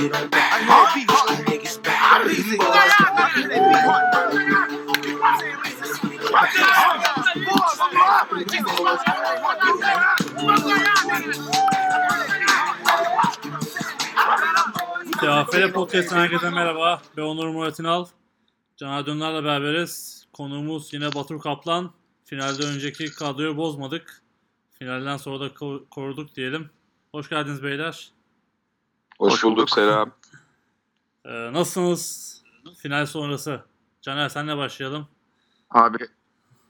get on back. I know it be hard, niggas back. I really TFL Podcast'ten herkese merhaba. Ben Onur Murat İnal. Caner Dönler'le beraberiz. Konuğumuz yine Batur Kaplan. Finalde önceki kadroyu bozmadık. Finalden sonra da ko- koruduk diyelim. Hoş geldiniz beyler. Hoş, Hoş bulduk, bulduk. selam. Ee, nasılsınız final sonrası? Caner senle başlayalım. Abi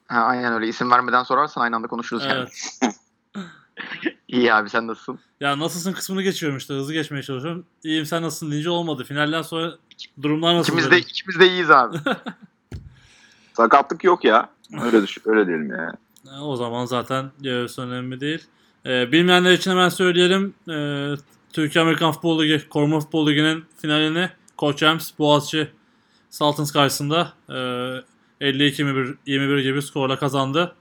ha, aynen öyle isim vermeden sorarsan aynı anda konuşuruz yani. Evet. İyi abi sen nasılsın? Ya nasılsın kısmını geçiyorum işte. Hızlı geçmeye çalışıyorum. İyiyim sen nasılsın deyince olmadı. Finalden sonra durumlar nasıl? İkimiz de, ikimiz de iyiyiz abi. Sakatlık yok ya. Öyle düşün, öyle diyelim ya. E, O zaman zaten gerisi önemli değil. Ee, bilmeyenler için hemen söyleyelim. Ee, Türkiye Amerikan Futbol Ligi, Koruma Futbol Ligi'nin finalini Koç Ems, Boğaziçi Sultans karşısında e, 52-21 gibi skorla kazandı.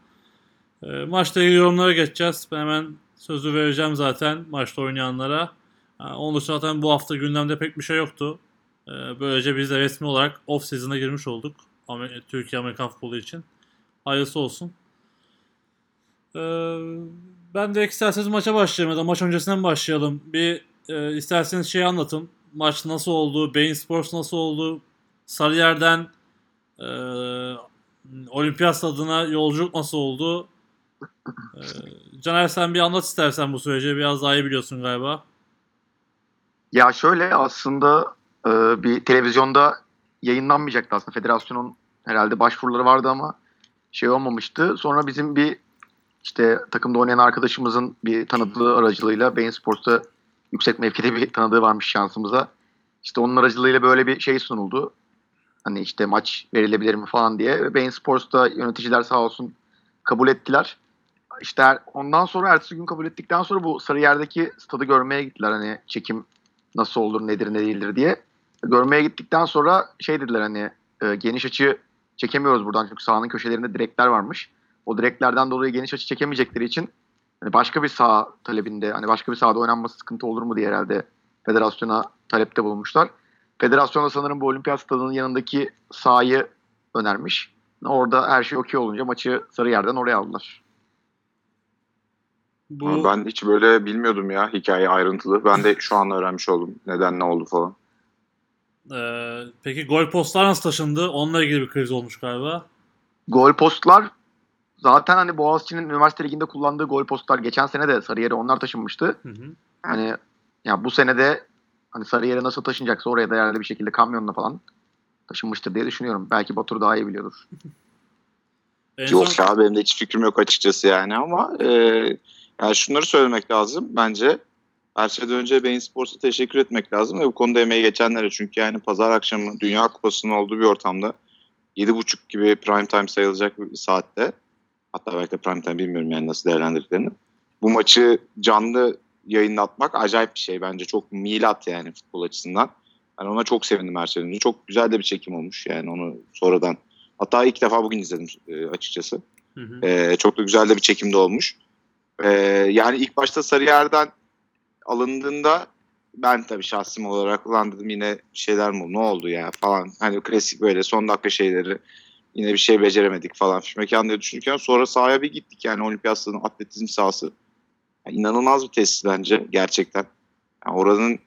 E, maçla ilgili yorumlara geçeceğiz. Ben hemen sözü vereceğim zaten maçta oynayanlara. Ha, Onun dışında zaten bu hafta gündemde pek bir şey yoktu. E, böylece biz de resmi olarak off season'a girmiş olduk. Türkiye Amerikan Futbolu için. Hayırlısı olsun. Ee, ben de isterseniz maça başlayalım ya da maç öncesinden başlayalım. Bir e, isterseniz şey anlatın. Maç nasıl oldu? Bein Sports nasıl oldu? Sarıyer'den e, Olimpiyat stadına yolculuk nasıl oldu? E, Caner sen bir anlat istersen bu süreci. Biraz daha iyi biliyorsun galiba. ya şöyle aslında e, bir televizyonda yayınlanmayacaktı aslında. Federasyonun herhalde başvuruları vardı ama şey olmamıştı. Sonra bizim bir işte takımda oynayan arkadaşımızın bir tanıdığı aracılığıyla Bein Sports'ta yüksek mevkide bir tanıdığı varmış şansımıza. İşte onun aracılığıyla böyle bir şey sunuldu. Hani işte maç verilebilir mi falan diye. Bein Sports'ta yöneticiler sağ olsun kabul ettiler. İşte er- ondan sonra ertesi gün kabul ettikten sonra bu Sarıyer'deki stadı görmeye gittiler. Hani çekim nasıl olur nedir ne değildir diye. Görmeye gittikten sonra şey dediler hani e, geniş açı çekemiyoruz buradan çünkü sahanın köşelerinde direkler varmış. O direklerden dolayı geniş açı çekemeyecekleri için hani başka bir saha talebinde hani başka bir sahada oynanması sıkıntı olur mu diye herhalde federasyona talepte bulunmuşlar. Federasyon da sanırım bu olimpiyat stadının yanındaki sahayı önermiş. Orada her şey okey olunca maçı Sarıyer'den oraya aldılar. Bu Ben hiç böyle bilmiyordum ya hikaye ayrıntılı. Ben de şu an öğrenmiş oldum. Neden ne oldu falan. e, peki gol postlar nasıl taşındı? Onunla ilgili bir kriz olmuş galiba. Gol postlar zaten hani Boğaziçi'nin üniversite liginde kullandığı gol postlar geçen sene de Sarıyer'e onlar taşınmıştı. Hı hı. Hani ya bu senede hani Sarıyer'e nasıl taşınacaksa oraya da herhalde bir şekilde kamyonla falan taşınmıştır diye düşünüyorum. Belki Batur daha iyi biliyordur. En Yok son- ya benim de hiç fikrim yok açıkçası yani ama e, yani şunları söylemek lazım bence. Her şeyden önce Bein Sports'a teşekkür etmek lazım ve bu konuda emeği geçenlere çünkü yani pazar akşamı Dünya Kupası'nın olduğu bir ortamda 7.30 gibi prime time sayılacak bir saatte hatta belki de prime time bilmiyorum yani nasıl değerlendirdiklerini. Bu maçı canlı yayınlatmak acayip bir şey bence çok milat yani futbol açısından. Ben ona çok sevindim her şeyden önce. Çok güzel de bir çekim olmuş yani onu sonradan. Hatta ilk defa bugün izledim e, açıkçası. Hı hı. Ee, çok da güzel de bir çekimde olmuş. Ee, yani ilk başta Sarıyer'den alındığında ben tabii şahsım olarak ulan dedim yine şeyler mi ne oldu ya falan. Hani klasik böyle son dakika şeyleri yine bir şey beceremedik falan mekan diye düşünürken sonra sahaya bir gittik yani olimpiyat stadının atletizm sahası. Yani inanılmaz bir tesis bence gerçekten. Yani oranın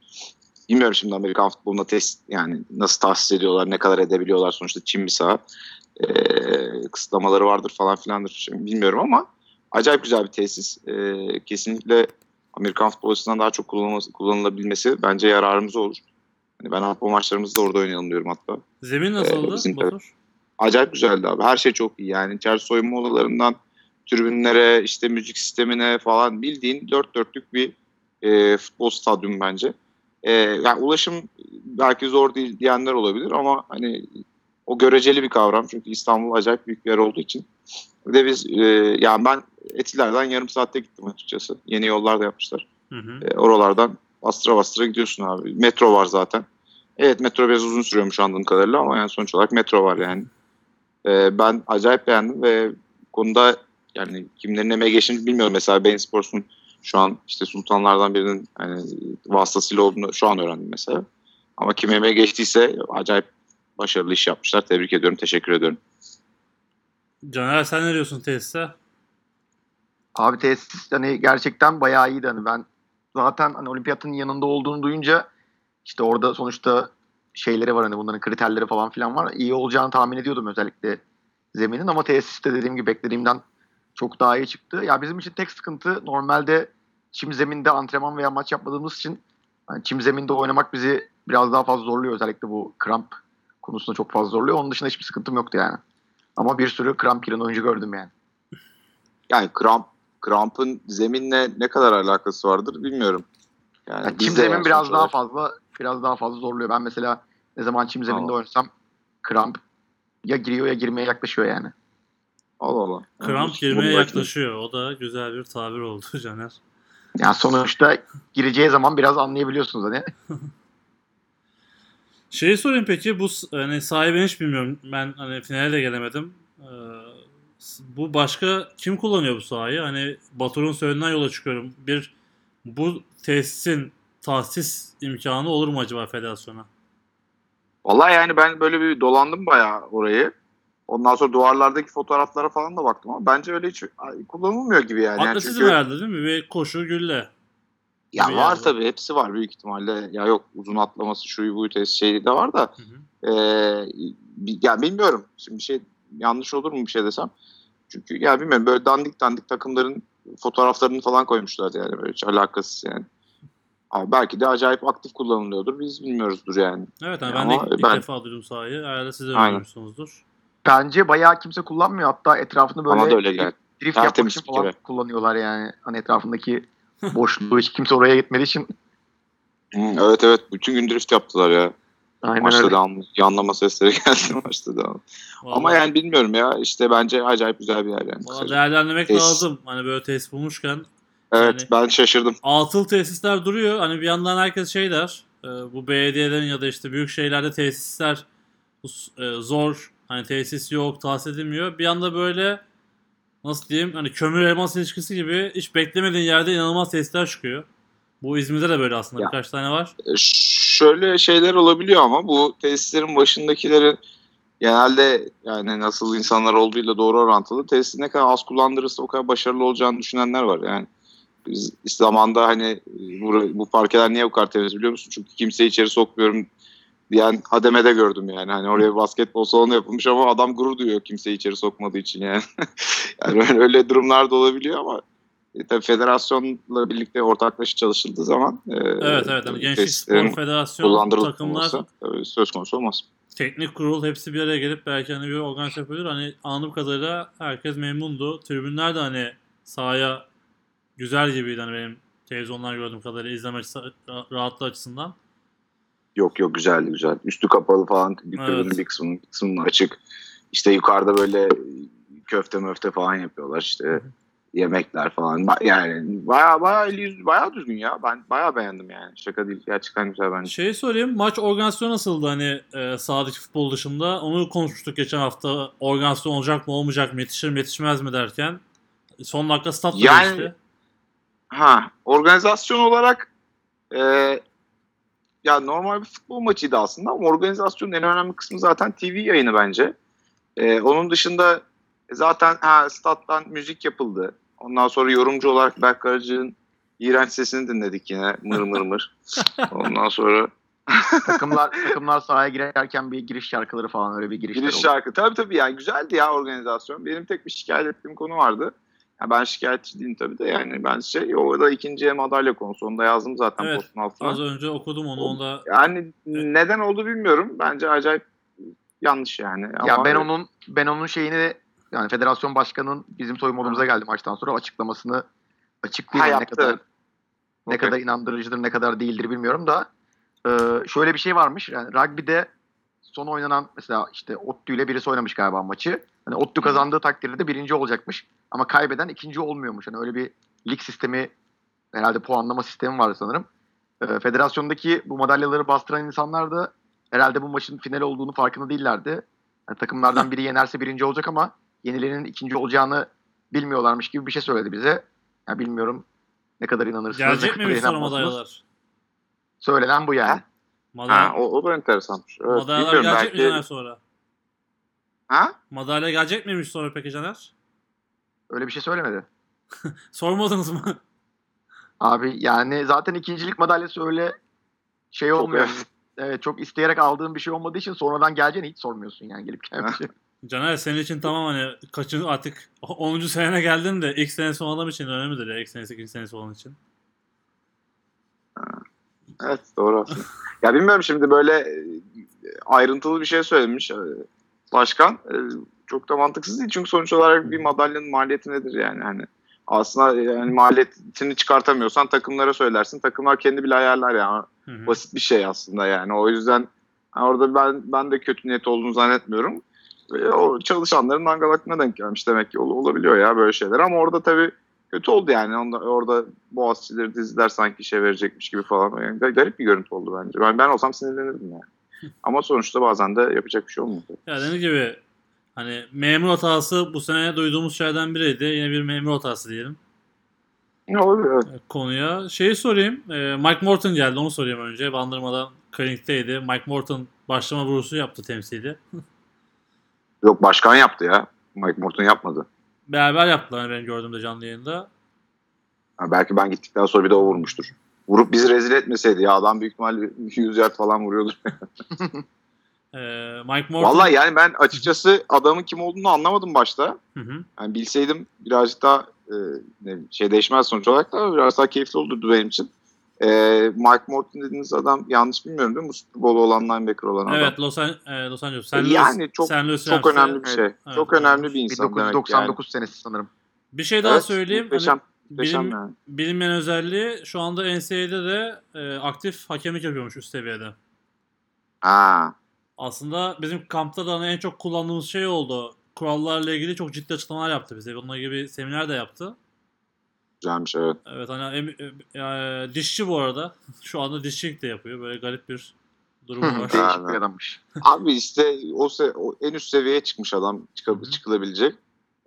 bilmiyorum şimdi Amerikan futbolunda test yani nasıl tahsis ediyorlar, ne kadar edebiliyorlar sonuçta Çin bir saha. Ee, kısıtlamaları vardır falan filandır Şimdi bilmiyorum ama acayip güzel bir tesis. Ee, kesinlikle Amerikan futbol açısından daha çok kullanılabilmesi bence yararımıza olur. Hani ben futbol maçlarımızı da orada oynayalım diyorum hatta. Zemin nasıl Ee, oldu bizim- Batur? Acayip güzeldi abi. Her şey çok iyi yani. İçeride soyunma odalarından tribünlere, işte müzik sistemine falan bildiğin dört dörtlük bir e, futbol stadyumu bence. E, yani ulaşım belki zor değil diyenler olabilir ama hani o göreceli bir kavram. Çünkü İstanbul acayip büyük bir yer olduğu için. Bir de biz e, yani ben Etiler'den yarım saatte gittim açıkçası. Yeni yollar da yapmışlar. Hı hı. E, oralardan bastıra bastıra gidiyorsun abi. Metro var zaten. Evet metro biraz uzun sürüyormuş anladığım kadarıyla ama yani sonuç olarak metro var yani. E, ben acayip beğendim ve konuda yani kimlerin emeği geçtiğini bilmiyorum. Mesela Bein Sports'un Şu an işte sultanlardan birinin hani vasıtasıyla olduğunu şu an öğrendim mesela. Ama kim emeğe geçtiyse acayip başarılı iş yapmışlar. Tebrik ediyorum, teşekkür ediyorum. Caner sen ne diyorsun tesise? Abi tesis hani gerçekten bayağı iyiydi. Hani ben zaten hani olimpiyatın yanında olduğunu duyunca işte orada sonuçta şeyleri var hani bunların kriterleri falan filan var. İyi olacağını tahmin ediyordum özellikle zeminin ama tesiste dediğim gibi beklediğimden çok daha iyi çıktı. Ya bizim için tek sıkıntı normalde çim zeminde antrenman veya maç yapmadığımız için hani çim zeminde oynamak bizi biraz daha fazla zorluyor. Özellikle bu kramp konusunda çok fazla zorluyor. Onun dışında hiçbir sıkıntım yoktu yani. Ama bir sürü kramp giren oyuncu gördüm yani. Yani kramp, krampın zeminle ne kadar alakası vardır bilmiyorum. Yani Yani çim zemin yani biraz sonuç daha olarak- fazla biraz daha fazla zorluyor. Ben mesela ne zaman çim zeminde Allah. oynasam kramp ya giriyor ya girmeye yaklaşıyor yani. Allah Allah. Kramp Bunu- girmeye yaklaşıyor. O da güzel bir tabir oldu Caner. Yani sonuçta gireceği zaman biraz anlayabiliyorsunuz hani. Şeyi sorayım peki bu hani sahibi ben hiç bilmiyorum. Ben hani finale de gelemedim. Ee, bu başka kim kullanıyor bu sahayı? Hani Batur'un söylediğinden yola çıkıyorum. Bir bu tesisin tahsis imkanı olur mu acaba federasyona? Vallahi yani ben böyle bir dolandım bayağı orayı. Ondan sonra duvarlardaki fotoğraflara falan da baktım ama bence öyle hiç kullanılmıyor gibi yani. Yani Atletizm çünkü- herhalde değil mi? Ve koşu gülle. Ya gibi var yani. tabii hepsi var büyük ihtimalle. Ya yok uzun atlaması şu bu test şeyi de var da Hı hı. Bi- ya bilmiyorum. Şimdi bir şey yanlış olur mu bir şey desem. Çünkü ya bilmiyorum böyle dandik dandik takımların fotoğraflarını falan koymuşlar yani böyle hiç alakasız yani. Abi belki de acayip aktif kullanılıyordur. Biz bilmiyoruzdur yani. Evet yani Ya ben de ama ilk, ben- defa duydum sahayı. Herhalde siz de Aynen. duymuşsunuzdur. Bence bayağı kimse kullanmıyor. Hatta etrafını böyle Bana da öyle geldi. drift yapmak Tertemiz için bir falan kere. kullanıyorlar yani. Hani etrafındaki boşluğu hiç kimse oraya gitmediği için. Hı, evet evet bütün gün drift yaptılar ya. Aynen Maçta öyle. devamlı yanlama sesleri geldi maçta devamlı. Ama yani bilmiyorum ya işte bence acayip güzel bir yer yani. Kısaca. değerlendirmek Tesis. lazım. Hani böyle tesis bulmuşken Evet yani- ben şaşırdım. atıl tesisler duruyor. Hani bir yandan herkes şey der. e, bu belediyelerin ya da işte büyük şehirlerde tesisler e, zor. Hani tesis yok, tahsis edilmiyor. Bir yanda böyle nasıl diyeyim hani kömür elmas ilişkisi gibi hiç beklemediğin yerde inanılmaz tesisler çıkıyor. Bu İzmir'de de böyle aslında Ya. birkaç tane var. E, şöyle şeyler olabiliyor ama bu tesislerin başındakilerin genelde yani nasıl insanlar olduğuyla doğru orantılı. Tesisi ne kadar az kullandırırsa o kadar başarılı olacağını düşünenler var. Yani zamanda hani bu, bu parkeler niye bu kadar temiz biliyor musun? Çünkü kimseyi içeri sokmuyorum diyen hademede gördüm yani. Hani oraya basketbol salonu yapılmış ama adam gurur duyuyor kimseyi içeri sokmadığı için yani. yani öyle- durumlar da olabiliyor ama e, tabii federasyonla birlikte ortaklaşa çalışıldığı zaman e, Evet evet. Hani Gençlik Spor Federasyonu takımlar tabii söz konusu olmaz. teknik kurul hepsi bir araya gelip belki hani bir organize yapabilir. Hani anladığım kadarıyla herkes memnundu. Tribünler de hani sahaya güzel gibiydi hani benim televizyonlar gördüğüm kadarıyla izleme rahatlığı açısından. Yok yok güzeldi güzel. Üstü kapalı falan tribünün Evet. bir kısmının, bir kısmının açık. İşte yukarıda böyle köfte möfte falan yapıyorlar işte yemekler falan. Yani baya baya baya düzgün ya. Ben baya beğendim yani. Şaka değil. Gerçekten güzel bence. Şey sorayım maç organizasyonu nasıldı hani e, sahadaki futbol dışında? Onu konuşmuştuk geçen hafta. Organizasyon olacak mı olmayacak mı yetişir mi yetişmez mi derken. Son dakika stat Yani- değişti. Ha, organizasyon olarak e, ya normal bir futbol maçıydı aslında ama organizasyonun en önemli kısmı zaten TV yayını bence. E, onun dışında zaten ha, stat'tan müzik yapıldı. Ondan sonra yorumcu olarak Berk Arıcı'nın iğrenç sesini dinledik yine mır mır mır. Ondan sonra takımlar takımlar sahaya girerken bir giriş şarkıları falan öyle bir giriş oldu. şarkı. Tabii tabii yani güzeldi ya organizasyon. Benim tek bir şikayet ettiğim konu vardı. Ya ben şikayetçi değilim tabii de yani ben şey o da ikinciye madalya konusu. Onu da yazdım zaten Evet, postun altına. Az önce okudum onu. Onda Yani neden oldu bilmiyorum. Bence acayip yanlış yani. Ya Ama ben onun ben onun şeyini yani federasyon başkanının bizim soyunma odamıza geldi maçtan sonra açıklamasını açıklayayım Ha, ne kadar ne Okey. kadar inandırıcıdır ne kadar değildir bilmiyorum da e, şöyle bir şey varmış yani rugby'de son oynanan mesela işte Ottu ile birisi oynamış galiba maçı. Hani Ottu kazandığı takdirde birinci olacakmış ama kaybeden ikinci olmuyormuş. Hani öyle bir lig sistemi herhalde puanlama sistemi var sanırım. E, federasyondaki bu madalyaları bastıran insanlar da herhalde bu maçın final olduğunu farkında değillerdi. Yani takımlardan biri yenerse birinci olacak ama yenilenin ikinci olacağını bilmiyorlarmış gibi bir şey söyledi bize. Yani bilmiyorum Ne kadar inanırsınız, Gelecek kadar miymiş sonra madalyalar? Söylenen bu yani. Madalya, Ha, o, o da enteresanmış. Evet, madalyalar gelecek mi belki. Caner sonra? Ha? Madalya gelecek miymiş sonra peki Caner? Öyle bir şey söylemedi. Sormadınız mı? Abi yani zaten ikincilik madalyası öyle şey Çok olmuyor. evet. Evet çok isteyerek aldığın bir şey olmadığı için sonradan geleceğini hiç sormuyorsun yani gelip gelmişi. Caner senin için tamam hani kaçın artık 10. senene geldin de ilk senesi olan adam için önemlidir ya ilk senesi ikinci senesi olan için. Evet doğru aslında. ya bilmiyorum şimdi böyle e, ayrıntılı bir şey söylemiş e, başkan. E, Çok da mantıksız değil çünkü sonuç olarak bir madalyanın maliyeti nedir yani hani aslında yani maliyetini çıkartamıyorsan takımlara söylersin. Takımlar kendi bile ayarlar yani. Hı hı. Basit bir şey aslında yani. O yüzden orada ben ben de kötü niyet olduğunu zannetmiyorum. Ve o çalışanların mangal aklına denk gelmiş demek ki Ol- olabiliyor ya böyle şeyler ama orada tabii kötü oldu yani. Onda, orada Boğaziçi'leri diziler sanki şey verecekmiş gibi falan. Yani gar- garip bir görüntü oldu bence. Ben, ben olsam sinirlenirdim yani. Ama sonuçta bazen de yapacak bir şey olmuyor. Ya dediğim gibi hani memur hatası bu sene duyduğumuz şeylerden biriydi. Yine bir memur hatası diyelim Ne olabilir evet. e, konuya. Şeyi sorayım. e, Mike Morton geldi onu sorayım önce. Bandırmadan Clinic'teydi. Mike Morton başlama vuruşu yaptı temsili. Yok başkan yaptı ya. Mike Morton yapmadı. Beraber yaptılar benim gördüğümde canlı yayında. Ha, belki ben gittikten sonra bir de o vurmuştur. Vurup bizi rezil etmeseydi ya adam büyük ihtimalle 100 yard falan vuruyordur. E, Mike Morton... Vallahi yani ben açıkçası adamın kim olduğunu anlamadım başta. Hı hı. Yani bilseydim birazcık daha e, şey değişmez sonuç olarak da biraz daha keyifli olurdu benim için. E, Mike Morton dediğiniz adam yanlış bilmiyorum değil mi? Bu Super Bowl olan linebacker olan adam. Evet Los, An- e, Los Angeles. Sen yani çok San Luis çok Rams'te- önemli bir şey. Evet, çok evet. önemli bir insan demek yani. 1999 senesi sanırım. Bir şey daha Evet, söyleyeyim. Muhteşem, Hani muhteşem bilim- yani. bilinmeyen özelliği şu anda NCAA'de de e, aktif hakemlik yapıyormuş üst seviyede. Ha, Aslında bizim kampta da hani en çok kullandığımız şey oldu. Kurallarla ilgili çok ciddi açıklamalar yaptı bize. Bununla ilgili bir seminer de yaptı. Güzelmiş evet. Evet hani em- e, e, dişçi bu arada. Şu anda dişçilik de yapıyor. Böyle garip bir durumu var. Evet. adammış. Abi işte o, se- o en üst seviyeye çıkmış adam hı. çıkılabilecek.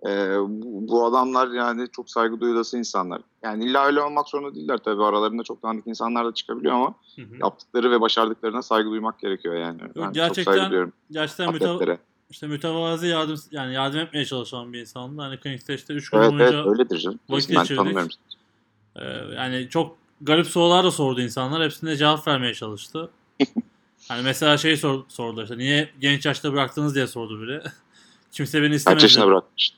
Ee, bu, bu adamlar yani çok saygı duyulası insanlar. Yani illa öyle olmak zorunda değiller tabii. Aralarında çok dandik insanlar da çıkabiliyor ama Hı hı. yaptıkları ve başardıklarına saygı duymak gerekiyor yani. Ben çok gerçekten saygı duyuyorum Gerçekten müte- atletlere. İşte mütevazi yardım yani yardım etmeye çalışan bir insandı. Hani klinikte işte 3 gün Evet boyunca evet öyledir canım. vakit ben geçirdik. Ee, yani çok garip sorular da sordu insanlar. Hepsine cevap vermeye çalıştı. hani mesela şey sor, sordu işte niye genç yaşta bıraktınız diye sordu biri. Kimse beni Kaç istemedi. yaşına bırakmış?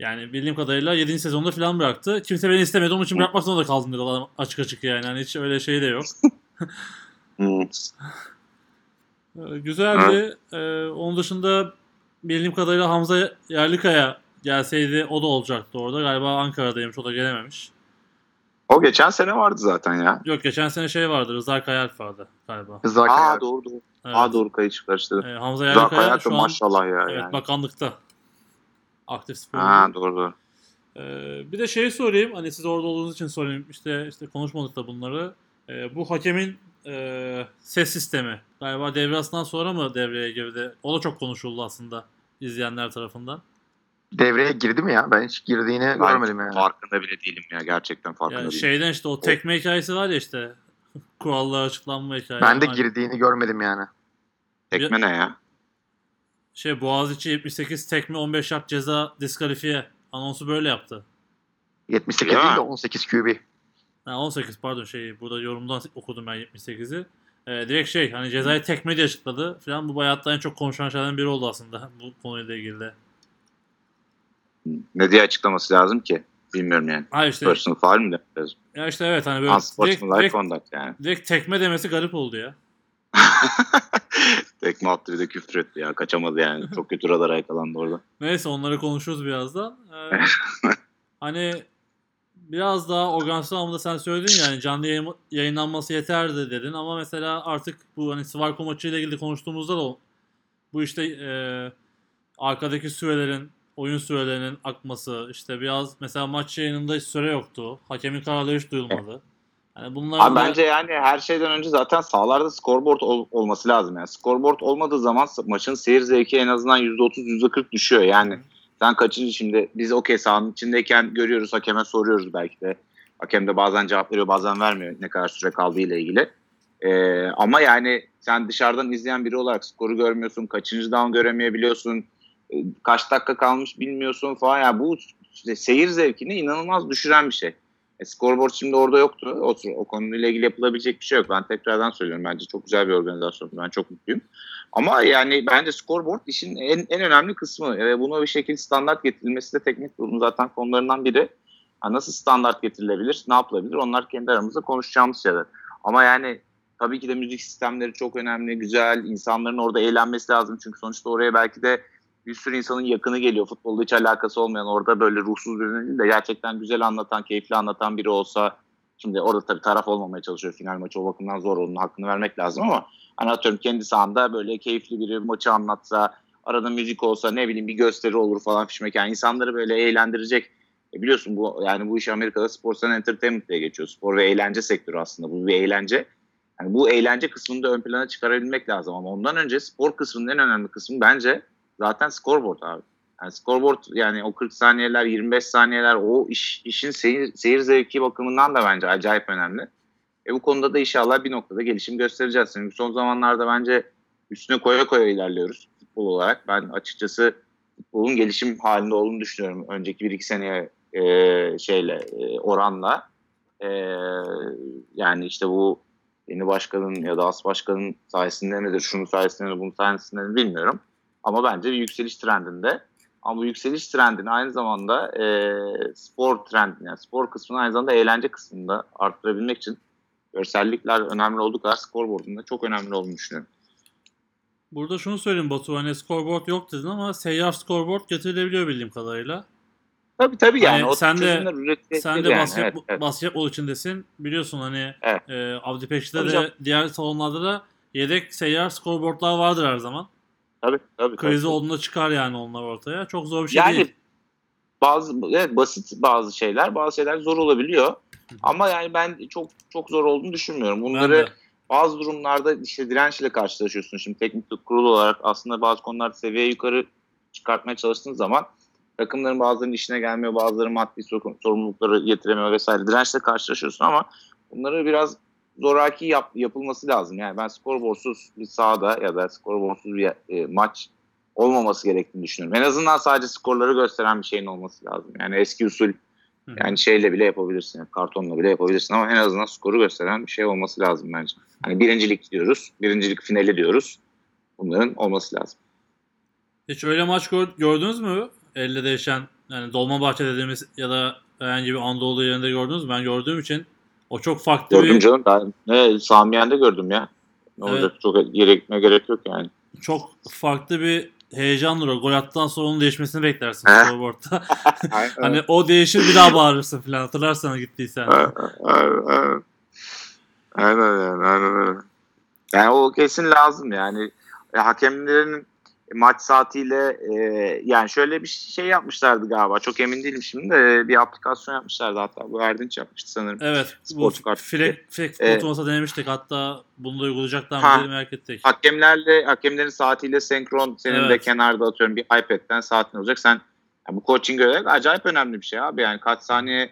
Yani bildiğim kadarıyla 7. sezonda falan bıraktı. Kimse beni istemedi. Onun için bırakmak zorunda kaldım dedi adam açık açık yani. Hani hiç öyle şey de yok. Güzeldi. Ee, onun dışında bildiğim kadarıyla Hamza Yerlikaya gelseydi o da olacaktı orada. Galiba Ankara'daymış. O da gelememiş. O geçen sene vardı zaten ya. Yok geçen sene şey vardı. Rıza Kayalp vardı galiba. Rıza Aa Kayar. doğru doğru. Evet. Aa doğru kayıt karıştırdım. Ee, Hamza Yerlikaya hayatı şu an maşallah ya evet, yani. bakanlıkta. Aktif spor. Ha doğru doğru. Ee, bir de şey sorayım. Hani siz orada olduğunuz için sorayım. İşte işte konuşmadık da bunları. Ee, bu hakemin e, ses sistemi galiba devre arasından sonra mı devreye girdi? O da çok konuşuldu aslında izleyenler tarafından. Devreye girdi mi ya? Ben hiç girdiğini Ben görmedim yani. Farkında bile değilim ya. Gerçekten farkında Yani değilim. şeyden işte o tekme hikayesi var ya işte. Kurallar açıklanma hikayesi. Ben de girdiğini görmedim yani. Tekme ne ya? Şey Boğaziçi 78 tekme 15 yard ceza diskalifiye. Anonsu böyle yaptı. 78 Ya. değil de 18 QB. Ha, 18 pardon şey burada yorumdan okudum ben 78'i. Ee, direkt şey hani cezayı tekme diye açıkladı falan. Bu hayatta en çok konuşulan şeylerden biri oldu aslında bu konuyla ilgili de. Ne diye açıklaması lazım ki? Bilmiyorum yani. Ha işte Personal foul mi demek lazım? ya işte evet hani böyle direkt, direkt, conduct yani. direkt tekme demesi garip oldu ya. Tekme attı bir de küfür etti ya. Kaçamadı yani. Çok kötü radara yakalandı orada. Neyse onları konuşuruz birazdan. Ee, hani biraz daha organizasyon anlamında sen söyledin yani canlı yayın, yayınlanması yeterdi dedin ama mesela artık bu hani Svarko maçıyla ilgili konuştuğumuzda da bu işte e, arkadaki sürelerin oyun sürelerinin akması işte biraz mesela maç yayınında hiç süre yoktu. Hakemin kararları hiç duyulmadı. Yani bunlar Abi bence yani her şeyden önce zaten sahalarda scoreboard ol- olması lazım. Yani scoreboard olmadığı zaman maçın seyir zevki en azından %30 %40 düşüyor. Yani sen kaçıncı şimdi biz okey sahanın içindeyken görüyoruz hakeme soruyoruz belki de. Hakem de bazen cevap veriyor bazen vermiyor ne kadar süre kaldığı ile ilgili. Ee, ama yani sen dışarıdan izleyen biri olarak skoru görmüyorsun, kaçıncı down göremeyebiliyorsun, e, kaç dakika kalmış bilmiyorsun falan. Yani bu işte seyir zevkini inanılmaz düşüren bir şey. E, scoreboard şimdi orada yoktu. O, o konuyla ilgili yapılabilecek bir şey yok. Ben tekrardan söylüyorum. Bence çok güzel bir organizasyon. Ben çok mutluyum. Ama yani bence scoreboard işin en, en önemli kısmı. Ve buna bir şekilde standart getirilmesi de teknik kurulun zaten konularından biri. Ha, nasıl standart getirilebilir, ne yapılabilir onlar kendi aramızda konuşacağımız şeyler. Ama yani tabii ki de müzik sistemleri çok önemli, güzel. İnsanların orada eğlenmesi lazım. Çünkü sonuçta oraya belki de bir sürü insanın yakını geliyor. Futbolda hiç alakası olmayan orada böyle ruhsuz birinin değil de gerçekten güzel anlatan, keyifli anlatan biri olsa şimdi orada tabii taraf olmamaya çalışıyor final maçı o bakımdan zor onun hakkını vermek lazım ama hani atıyorum kendi sahanda böyle keyifli biri maçı anlatsa arada müzik olsa ne bileyim bir gösteri olur falan fişmek yani insanları böyle eğlendirecek e biliyorsun bu yani bu iş Amerika'da sports and entertainment diye geçiyor. Spor ve eğlence sektörü aslında bu bir eğlence. Yani bu eğlence kısmını da ön plana çıkarabilmek lazım ama ondan önce spor kısmının en önemli kısmı bence zaten scoreboard abi. Yani scoreboard yani o 40 saniyeler, 25 saniyeler o iş işin seyir, seyir zevki bakımından da bence acayip önemli. E bu konuda da inşallah bir noktada gelişim göstereceğiz. Çünkü son zamanlarda bence üstüne koya koya ilerliyoruz futbol olarak. Ben açıkçası futbolun gelişim halinde olduğunu düşünüyorum. Önceki bir iki seneye e, şeyle e, oranla. E, yani işte bu yeni başkanın ya da as başkanın sayesinde midir, şunun sayesinde mi, bunun sayesinde mi bilmiyorum. Ama bence bir yükseliş trendinde. Ama bu yükseliş trendini aynı zamanda e, spor trendini, yani spor kısmını aynı zamanda eğlence kısmında arttırabilmek için görsellikler önemli olduğu kadar scoreboard'un da çok önemli olduğunu düşünüyorum. Burada şunu söyleyeyim Batu hani scoreboard yok dedin ama seyyar scoreboard getirilebiliyor bildiğim kadarıyla. Tabii tabii yani. Hani o sen de- Sen de yani. basket, Evet, evet. basketbol içindesin. Biliyorsun hani Evet. e, Avdi Peş'te Tabii de canım. diğer salonlarda da yedek seyyar scoreboardlar vardır her zaman. Tabii, tabii, Krizi tabii. olduğunda çıkar yani onlar ortaya. Çok zor bir şey yani değil. Bazı evet, basit bazı şeyler, bazı şeyler zor olabiliyor. Ama yani ben çok çok zor olduğunu düşünmüyorum. Bunları bazı durumlarda işte dirençle karşılaşıyorsun. Şimdi teknik kurul olarak aslında bazı konularda seviye yukarı çıkartmaya çalıştığın zaman takımların bazılarının işine gelmiyor, bazıları maddi sor- sorumlulukları getiremiyor vesaire. Dirençle karşılaşıyorsun ama bunları biraz zoraki yap, yapılması lazım. Yani ben skorborsuz bir sahada ya da skorborsuz bir e, maç olmaması gerektiğini düşünüyorum. En azından sadece skorları gösteren bir şeyin olması lazım. Yani eski usul yani şeyle bile yapabilirsin. kartonla bile yapabilirsin ama en azından skoru gösteren bir şey olması lazım bence. Hani birincilik diyoruz. Birincilik finali diyoruz. Bunların olması lazım. Hiç öyle maç gör- gördünüz mü? Elle değişen yani Dolmabahçe dediğimiz ya da herhangi bir Anadolu yerinde gördünüz mü? Ben gördüğüm için o çok farklı Gördüm bir canım. Ben ne Samiyen'de gördüm ya. Ne Evet. olacak? Çok yere gitmeye gerek yok yani. çok farklı bir heyecandır o. Gol attıktan sonra onun değişmesini beklersin scoreboard'da. Hani o değişir bir daha bağırırsın falan. Hatırlarsan gittiysen. Aynen, aynen. Aynen yani. Aynen öyle. Yani o kesin lazım yani. E, hakemlerin maç saatiyle e, yani şöyle bir şey yapmışlardı galiba. Çok emin değilim şimdi de bir aplikasyon yapmışlardı hatta. Bu Erdinç yapmıştı sanırım. Evet. Bu. Fleck, Fleck Evet. futbol masada denemiştik. Hatta bunu da uygulayacaklar mı diye merak ettik. Hakemlerle hakemlerin saatiyle senkron senin de Evet. kenarda atıyorum bir iPad'den saatin olacak. Sen yani bu coaching olarak acayip önemli bir şey abi. Yani kaç saniye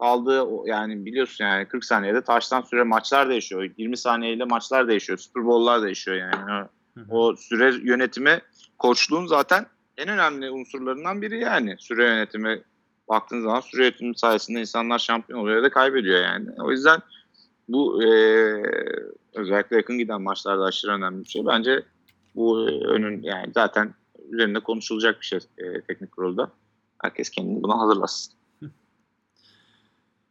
kaldı yani biliyorsun yani 40 saniyede taştan süre maçlar değişiyor. 20 saniyeyle maçlar değişiyor. Super Bowl'lar değişiyor yani. O süre yönetimi koçluğun zaten en önemli unsurlarından biri yani. Süre yönetimi baktığın zaman süre yönetimi sayesinde insanlar şampiyon oluyor ya da kaybediyor yani. O yüzden bu e, özellikle yakın giden maçlarda aşırı önemli bir şey. Bence bu e, önün yani zaten üzerinde konuşulacak bir şey e, teknik kurulda. Herkes kendini buna hazırlasın.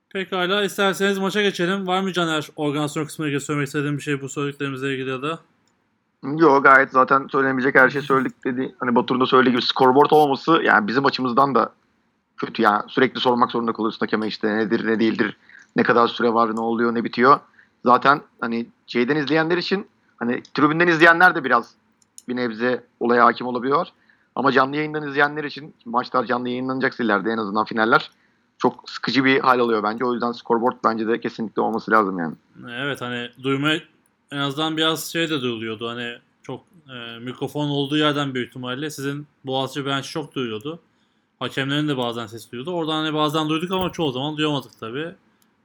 Pekala isterseniz maça geçelim. Var mı Caner organizasyon kısmına ilgili söylemek istediğin bir şey bu söylediklerimizle ilgili ya da? Yok gayet zaten söylenebilecek her şeyi söyledik dedi. Hani Batur'un da söylediği gibi scoreboard olmaması yani bizim açımızdan da kötü yani sürekli sormak zorunda kalıyorsun hakeme işte nedir ne değildir ne kadar süre var ne oluyor ne bitiyor. Zaten hani şeyden izleyenler için hani tribünden izleyenler de biraz bir nebze olaya hakim olabiliyor. Ama canlı yayından izleyenler için maçlar canlı yayınlanacak ileride en azından finaller çok sıkıcı bir hal alıyor bence. O yüzden scoreboard bence de kesinlikle olması lazım yani. Evet hani duyma en azından biraz şey de duyuluyordu. Hani çok e, mikrofon olduğu yerden büyük ihtimalle sizin Boğaziçi bench çok duyuyordu. Hakemlerin de bazen ses duyuyordu. Oradan hani bazen duyduk ama çoğu zaman duyamadık tabii.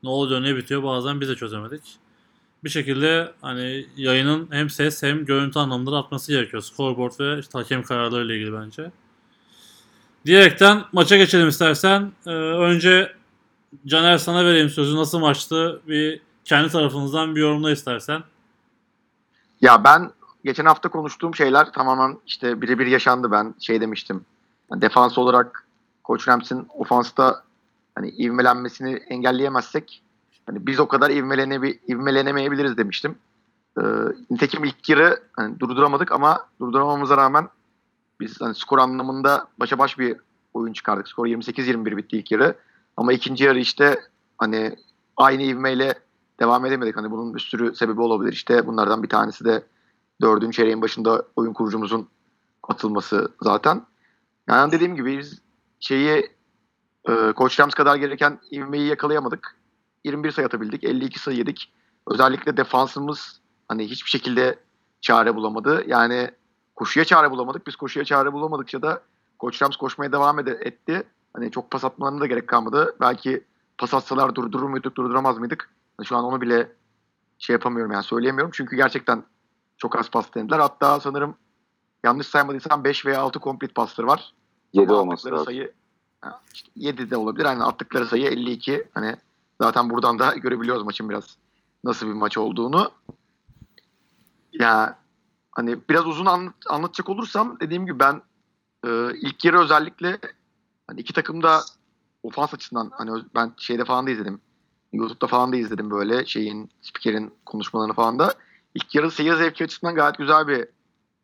ne oluyor ne bitiyor bazen biz de çözemedik. Bir şekilde hani yayının hem ses hem görüntü anlamında da artması gerekiyor. Scoreboard ve işte hakem kararlarıyla ilgili bence. Diyerekten maça geçelim istersen. Ee, önce Caner sana vereyim sözü. Nasıl maçtı? Bir kendi tarafınızdan bir yorumla istersen. Ya ben geçen hafta konuştuğum şeyler tamamen işte birebir yaşandı ben şey demiştim. Yani defans olarak Koç Rams'in ofansta hani ivmelenmesini engelleyemezsek hani biz o kadar ivmelene, ivmelenemeyebiliriz demiştim. Ee, nitekim ilk yarı hani durduramadık ama durduramamıza rağmen biz hani skor anlamında başa baş bir oyun çıkardık. Skor 28-21 bitti ilk yarı. Ama ikinci yarı işte hani aynı ivmeyle devam edemedik. Hani bunun bir sürü sebebi olabilir. İşte bunlardan bir tanesi de dördüncü çeyreğin başında oyun kurucumuzun atılması zaten. Yani dediğim gibi biz şeyi e, Koç Rams kadar gereken ivmeyi yakalayamadık. 21 sayı atabildik. 52 sayı yedik. Özellikle defansımız hani hiçbir şekilde çare bulamadı. Yani koşuya çare bulamadık. Biz koşuya çare bulamadıkça da Koç Rams koşmaya devam ed- etti. Hani çok pas atmalarına da gerek kalmadı. Belki pas atsalar durdurur muyduk, durduramaz mıydık? Şu an onu bile şey yapamıyorum yani söyleyemiyorum. Çünkü gerçekten çok az pas denediler. Hatta sanırım yanlış saymadıysam 5 veya 6 complete pasları var. 7 Ama olması lazım. sayı işte 7 de olabilir. Yani attıkları sayı 52. Hani zaten buradan da görebiliyoruz maçın biraz nasıl bir maç olduğunu. Ya hani biraz uzun anlat, anlatacak olursam dediğim gibi ben e, ilk yarı özellikle hani iki takım da ofans açısından hani ben şeyde falan da izledim. YouTube'da falan da izledim böyle şeyin spikerin konuşmalarını falan da. İlk yarı seyir zevki açısından gayet güzel bir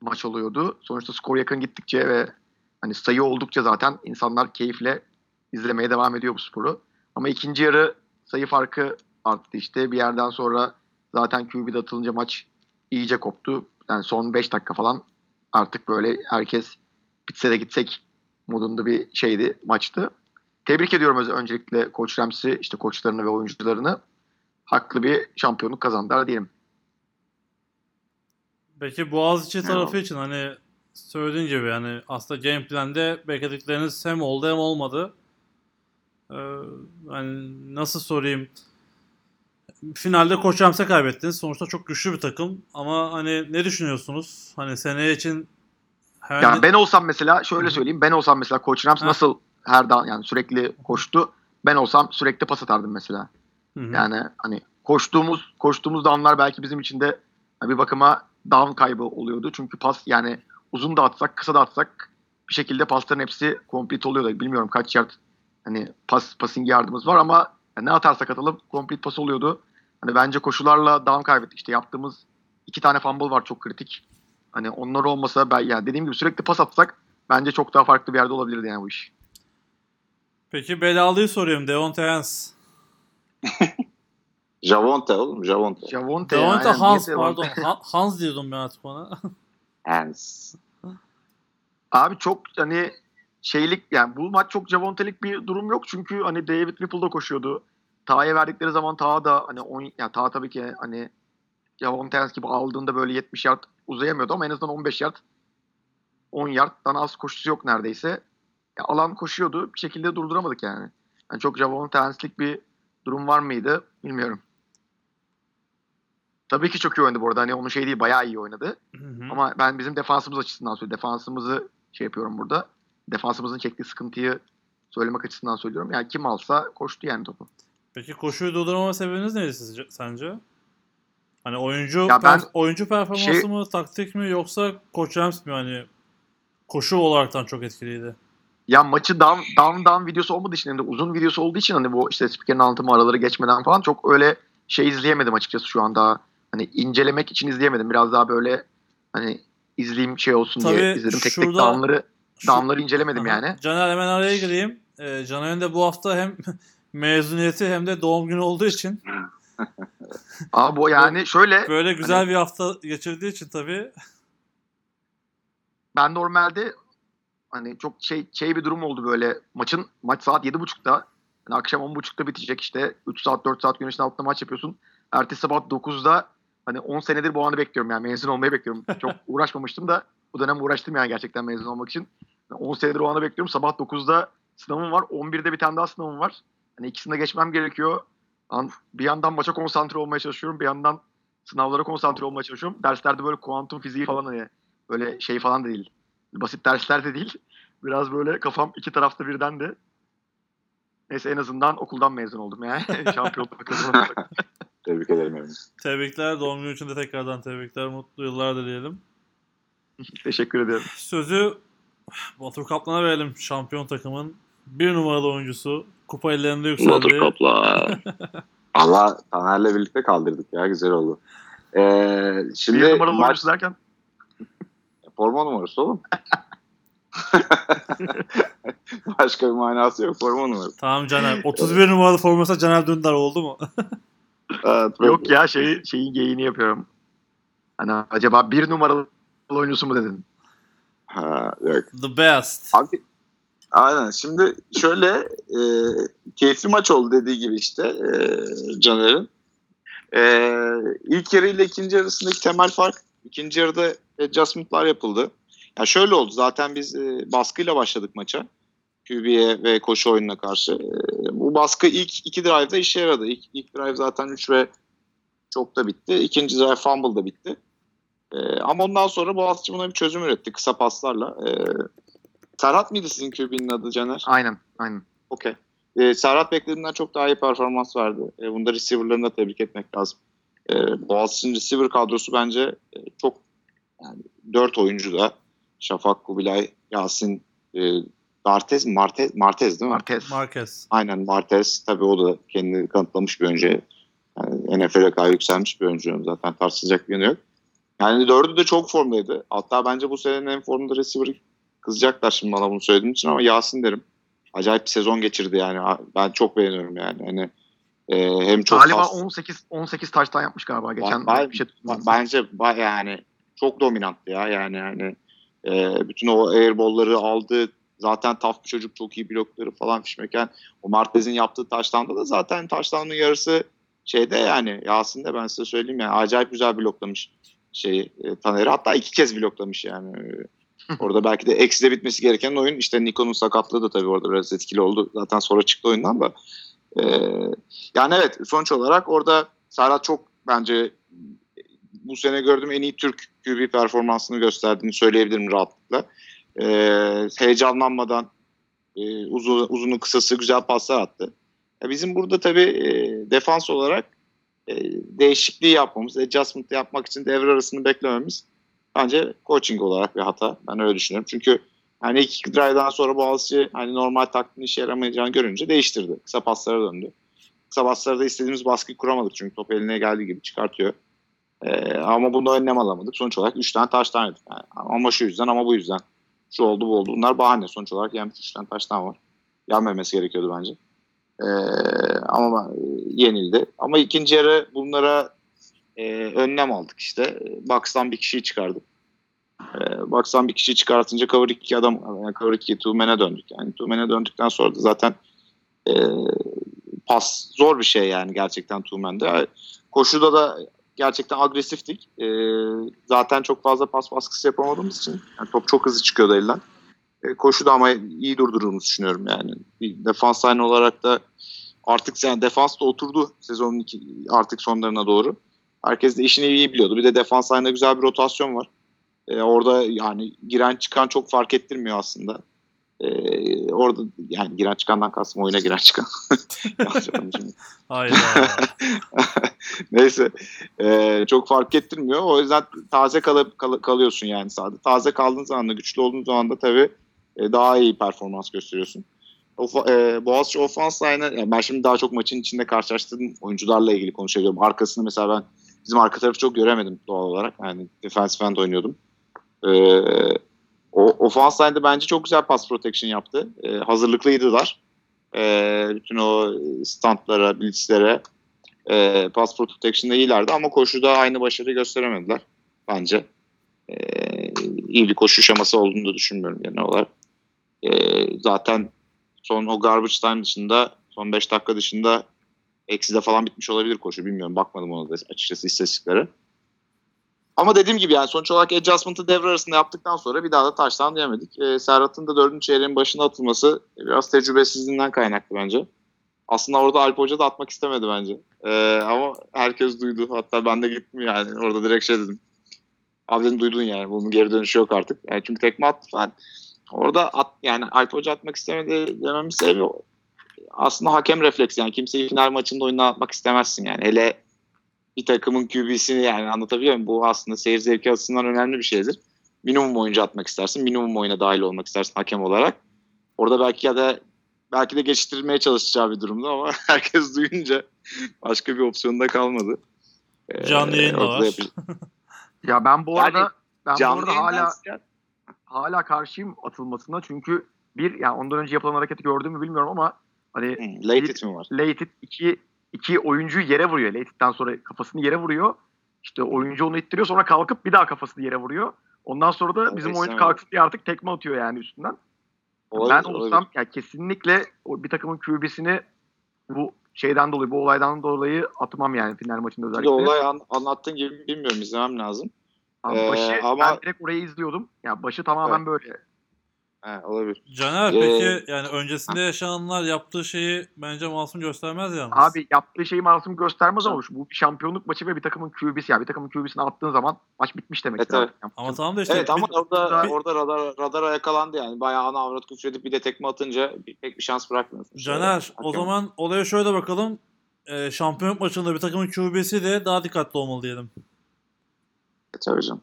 maç oluyordu. Sonuçta skor yakın gittikçe ve hani sayı oldukça zaten insanlar keyifle izlemeye devam ediyor bu sporu. Ama ikinci yarı sayı farkı arttı işte. Bir yerden sonra zaten QB'de atılınca maç iyice koptu. Yani son 5 dakika falan artık böyle herkes bitse de gitsek modunda bir şeydi maçtı. Tebrik ediyorum öncelikle Koç Rams'i, işte koçlarını ve oyuncularını. Haklı bir şampiyonluk kazandılar diyelim. Peki Boğaziçi Ya. tarafı için hani söylediğin gibi yani aslında game plan'de bekledikleriniz hem oldu hem olmadı. Ee, hani nasıl sorayım? Finalde Koç Rams'e kaybettiniz. Sonuçta çok güçlü bir takım. Ama hani ne düşünüyorsunuz? Hani seneye için her Yani ben olsam mesela şöyle söyleyeyim. Ben olsam mesela Koç Rams Ha. nasıl her da yani sürekli koştu. Ben olsam sürekli pas atardım mesela. Hı hı. Yani hani koştuğumuz koştuğumuz downlar belki bizim için de bir bakıma down kaybı oluyordu. Çünkü pas yani uzun da atsak kısa da atsak bir şekilde pasların hepsi complete oluyordu. Bilmiyorum kaç yard hani pas passing yardımız var ama yani ne atarsak atalım complete pas oluyordu. Hani bence koşularla down kaybettik. İşte yaptığımız iki tane fumble var çok kritik. Hani onlar olmasa ben yani dediğim gibi sürekli pas atsak bence çok daha farklı bir yerde olabilirdi yani bu iş. Peki belalıyı soruyorum. Devonta Hans. Javonte oğlum Javonte. Javonte Devonta yani, Hans pardon. Hans diyordum ben artık ona. Hans. Abi çok hani şeylik yani bu maç çok Javonte'lik bir durum yok çünkü hani David Whipple da koşuyordu. Taha'ya verdikleri zaman Taha da hani 10 yani Taha tabii ki hani Javonte Evans gibi aldığında böyle 70 yard uzayamıyordu ama en azından 15 yard 10 yarddan az koşusu yok neredeyse. Ya alan koşuyordu. Bir şekilde durduramadık yani. yani çok Javonte Evans'lik bir durum var mıydı bilmiyorum. Tabii ki çok iyi oynadı bu arada. Hani onun şey değil bayağı iyi oynadı. Hı hı. Ama ben bizim defansımız açısından söylüyorum. Defansımızı şey yapıyorum burada. Defansımızın çektiği sıkıntıyı söylemek açısından söylüyorum. Yani kim alsa koştu yani topu. Peki koşuyu durdurmama sebebiniz neydi sizce, sence? Hani oyuncu Ya ben- perf- oyuncu performansı şey- mı, taktik mi yoksa Koç Rams mi hani koşu olaraktan çok etkiliydi? Ya maçı down, down down videosu olmadığı için hem de uzun videosu olduğu için hani bu işte spikerin anlatımı araları geçmeden falan çok öyle şey izleyemedim açıkçası şu an daha. Hani incelemek için izleyemedim. Biraz daha böyle hani izleyeyim şey olsun Tabii diye izledim. Tek tek şurada- downları, Şu- incelemedim Aha. yani. Caner hemen araya gireyim. Ee, Caner'in de bu hafta hem mezuniyeti hem de doğum günü olduğu için Ama bu yani şöyle böyle güzel Hani- bir hafta geçirdiği için tabii ben normalde hani çok şey şey bir durum oldu böyle maçın maç saat 7.30'da yani akşam 10.30'da bitecek işte 3 saat 4 saat güneşin altında maç yapıyorsun. Ertesi sabah 9'da hani 10 senedir bu anı bekliyorum yani mezun olmayı bekliyorum. Çok uğraşmamıştım da bu dönem uğraştım yani gerçekten mezun olmak için. Yani 10 senedir o anı bekliyorum. Sabah 9'da sınavım var. 11'de bir tane daha sınavım var. Hani ikisini de geçmem gerekiyor. Bir yandan maça konsantre olmaya çalışıyorum. Bir yandan sınavlara konsantre olmaya çalışıyorum. Derslerde böyle kuantum fiziği falan hani böyle şey falan da değil. Basit dersler de değil. Biraz böyle kafam iki tarafta birden de. Neyse en azından okuldan mezun oldum yani. Şampiyonluk kazanamadık. Tebrik ederim. Emin. Tebrikler. Doğum günü için de tekrardan tebrikler. Mutlu yıllar dileyelim. Teşekkür ederim. Sözü Batur Kaplan'a verelim. Şampiyon takımın bir numaralı oyuncusu. Kupa ellerinde yükseldi. Kapla. Allah Taner'le birlikte kaldırdık ya güzel oldu. Ee, şimdi bir numaralı maç oyuncusu derken forma numarası oğlum. Başka bir manası yok forma numarası. Tamam Caner. 31 numaralı forması Caner Dündar oldu mu? Evet, yok ya şey şeyin geyini yapıyorum. Hani acaba bir numaralı oyuncusu mu dedin? Ha, yok. The best. Abi aynen şimdi şöyle e, keyifli maç oldu dediği gibi işte e, Caner'in. E, ilk yarı ile ikinci yarısındaki temel fark ikinci yarıda adjustment'lar yapıldı. Ya şöyle oldu zaten biz e, baskıyla başladık maça. QB'ye ve koşu oyununa karşı. E, bu baskı ilk iki drive'da işe yaradı. İlk, ilk drive zaten 3 ve çok da bitti. İkinci drive fumble da bitti. E, ama ondan sonra Boğaziçi buna bir çözüm üretti kısa paslarla. E, Serhat mıydı sizin QB'nin adı Caner? Aynen, aynen. Okey. Ee, Serhat beklediğinden çok daha iyi performans verdi. Ee, bunda receiver'larını da tebrik etmek lazım. Ee, Boğaziçi'nin receiver kadrosu bence e, çok yani dört oyuncu da Şafak, Kubilay, Yasin, e, Martez, Martez, Martez değil mi? Marquez. Marquez. Aynen Martez. Tabii o da kendini kanıtlamış bir oyuncu. Yani NFL'e kadar yükselmiş bir oyuncu. Zaten tartışılacak bir yanı yok. Yani dördü de çok formdaydı. Hatta bence bu senenin en formda receiver kızacaklar şimdi bana bunu söylediğim için ama Yasin derim. Acayip bir sezon geçirdi yani. Ben çok beğeniyorum yani. Hani e, hem çok Galiba pas- 18 18 taştan yapmış galiba geçen Ba- bir şey. Bence yani çok dominanttı ya. Yani yani e, bütün o airball'ları aldı. Zaten taf bir çocuk çok iyi blokları falan fişmeken o Martez'in yaptığı taştanda da zaten taştanın yarısı şeyde yani Yasin'de ben size söyleyeyim yani acayip güzel bloklamış şeyi e, Taner'i. Hatta iki kez bloklamış yani. Orada belki de ekside bitmesi gereken oyun. İşte Nikon'un sakatlığı da tabii orada biraz etkili oldu. Zaten sonra çıktı oyundan da. E, yani evet sonuç olarak orada Serhat çok bence bu sene gördüğüm en iyi Türk QB performansını gösterdiğini söyleyebilirim rahatlıkla. Ee, heyecanlanmadan e, uzun, uzunun kısası güzel paslar attı. Ya bizim burada tabii e, defans olarak e, değişikliği yapmamız, adjustment yapmak için devre arasını beklememiz bence coaching olarak bir hata. Ben öyle düşünüyorum. Çünkü hani ilk drive'dan sonra Boğaziçi hani normal taktiğin işe yaramayacağını görünce değiştirdi. Kısa paslara döndü. Kısa paslarda istediğimiz baskıyı kuramadık çünkü top eline geldiği gibi çıkartıyor. Ee, ama bunda önlem alamadık. Sonuç olarak 3 tane taştan yedik. Yani ama şu yüzden ama bu yüzden. Şu oldu bu oldu. Bunlar bahane. Sonuç olarak yenmiş 3 tane taştan var. Yenmemesi gerekiyordu bence. Ee, ama e, yenildi. Ama ikinci yarı bunlara e, önlem aldık işte. Box'tan bir kişiyi çıkardık. E, Box'tan bir kişiyi çıkartınca cover 2 adam yani cover 2 two man'e döndük. Yani two man'e döndükten sonra da zaten e, pas zor bir şey yani gerçekten two man'de. Koşuda da gerçekten agresiftik. E, zaten çok fazla pas baskısı yapamadığımız için yani top çok hızlı çıkıyordu elden. E, koşuda ama iyi durdurduğumuzu düşünüyorum yani. Bir defans line olarak da artık yani defans da oturdu sezonun iki, artık sonlarına doğru. Herkes de işini iyi biliyordu. Bir de defans line'da güzel bir rotasyon var. E, orada yani giren çıkan çok fark ettirmiyor aslında. E, orada yani giren çıkandan kastım oyuna giren çıkan. Hayda. Neyse. E, çok fark ettirmiyor. O yüzden taze kalıp kal- kalıyorsun yani sahada. Taze kaldığın zaman da güçlü olduğun zaman da tabii e, daha iyi performans gösteriyorsun. O, e, Boğaziçi ofans line'ı yani ben şimdi daha çok maçın içinde karşılaştığım oyuncularla ilgili konuşuyorum. Arkasını mesela ben bizim arka tarafı çok göremedim doğal olarak. Yani defensive end oynuyordum. E, o ofans line'de bence çok güzel pass protection yaptı. E, hazırlıklıydılar. E, bütün o standlara, blitzlere e, pass protection'da iyilerdi ama koşuda aynı başarıyı gösteremediler bence. E, iyi bir koşu şeması olduğunu da düşünmüyorum genel olarak. E, zaten son o garbage time dışında son 5 dakika dışında eksi falan bitmiş olabilir koşu bilmiyorum bakmadım ona da açıkçası istatistiklere. Ama dediğim gibi yani sonuç olarak adjustment'ı devre arasında yaptıktan sonra bir daha da taştan diyemedik. E, Serhat'ın da dördüncü çeyreğin başına atılması biraz tecrübesizliğinden kaynaklı bence. Aslında orada Alp Hoca da atmak istemedi bence. Ee, ama herkes duydu. Hatta ben de gittim yani. Orada direkt şey dedim. Abi dedim duydun yani. Bunun geri dönüşü yok artık. Yani çünkü tekme attı falan. Orada at, yani Alp Hoca atmak istemedi dememin sebebi aslında hakem refleksi. Yani kimseyi final maçında oyundan atmak istemezsin yani. Hele bir takımın QB'sini yani anlatabiliyor muyum? Bu aslında seyir zevki açısından önemli bir şeydir. Minimum oyuncu atmak istersin. Minimum oyuna dahil olmak istersin hakem olarak. Orada belki ya da belki de geçiştirmeye çalışacağı bir durumda ama herkes duyunca başka bir opsiyonda kalmadı. Ee, Canlı yayın da orada var. Ya ben bu Yani arada ben bu arada hala hala karşıyım atılmasına çünkü bir yani ondan önce yapılan hareketi gördüğümü bilmiyorum ama hani Hı, late it mi var? Leighton iki, iki oyuncuyu yere vuruyor. Leighton'dan sonra kafasını yere vuruyor. İşte oyuncu onu ittiriyor sonra kalkıp bir daha kafasını yere vuruyor. Ondan sonra da bizim oyuncu kalksın diye artık tekme atıyor yani üstünden. Olabilir, ben olabilir. olsam yani kesinlikle bir takımın QB'sini bu şeyden dolayı, bu olaydan dolayı atmam yani final maçında özellikle. olay an- anlattığın gibi bilmiyorum izlemem lazım. Abi Ee, başı ama- ben direkt orayı izliyordum. Ya başı tamamen Evet. böyle. He, olabilir. Caner Ee, peki yani öncesinde yaşananlar yaptığı şeyi bence masum göstermez yalnız. Abi yaptığı şeyi masum göstermez ama bu bir şampiyonluk maçı ve bir takımın QB'si. Yani bir takımın QB'sini attığın zaman maç bitmiş demek. Evet, evet. Ama tamam da işte evet ama bir- orada bir- orada radar radara yakalandı yani. Bayağı ana avrat küfredip bir de tekme atınca bir, pek bir şans bırakmıyorsun. Caner o zaman olaya şöyle bakalım. Ee, şampiyonluk maçında bir takımın QB'si de daha dikkatli olmalı diyelim. E, tabii canım.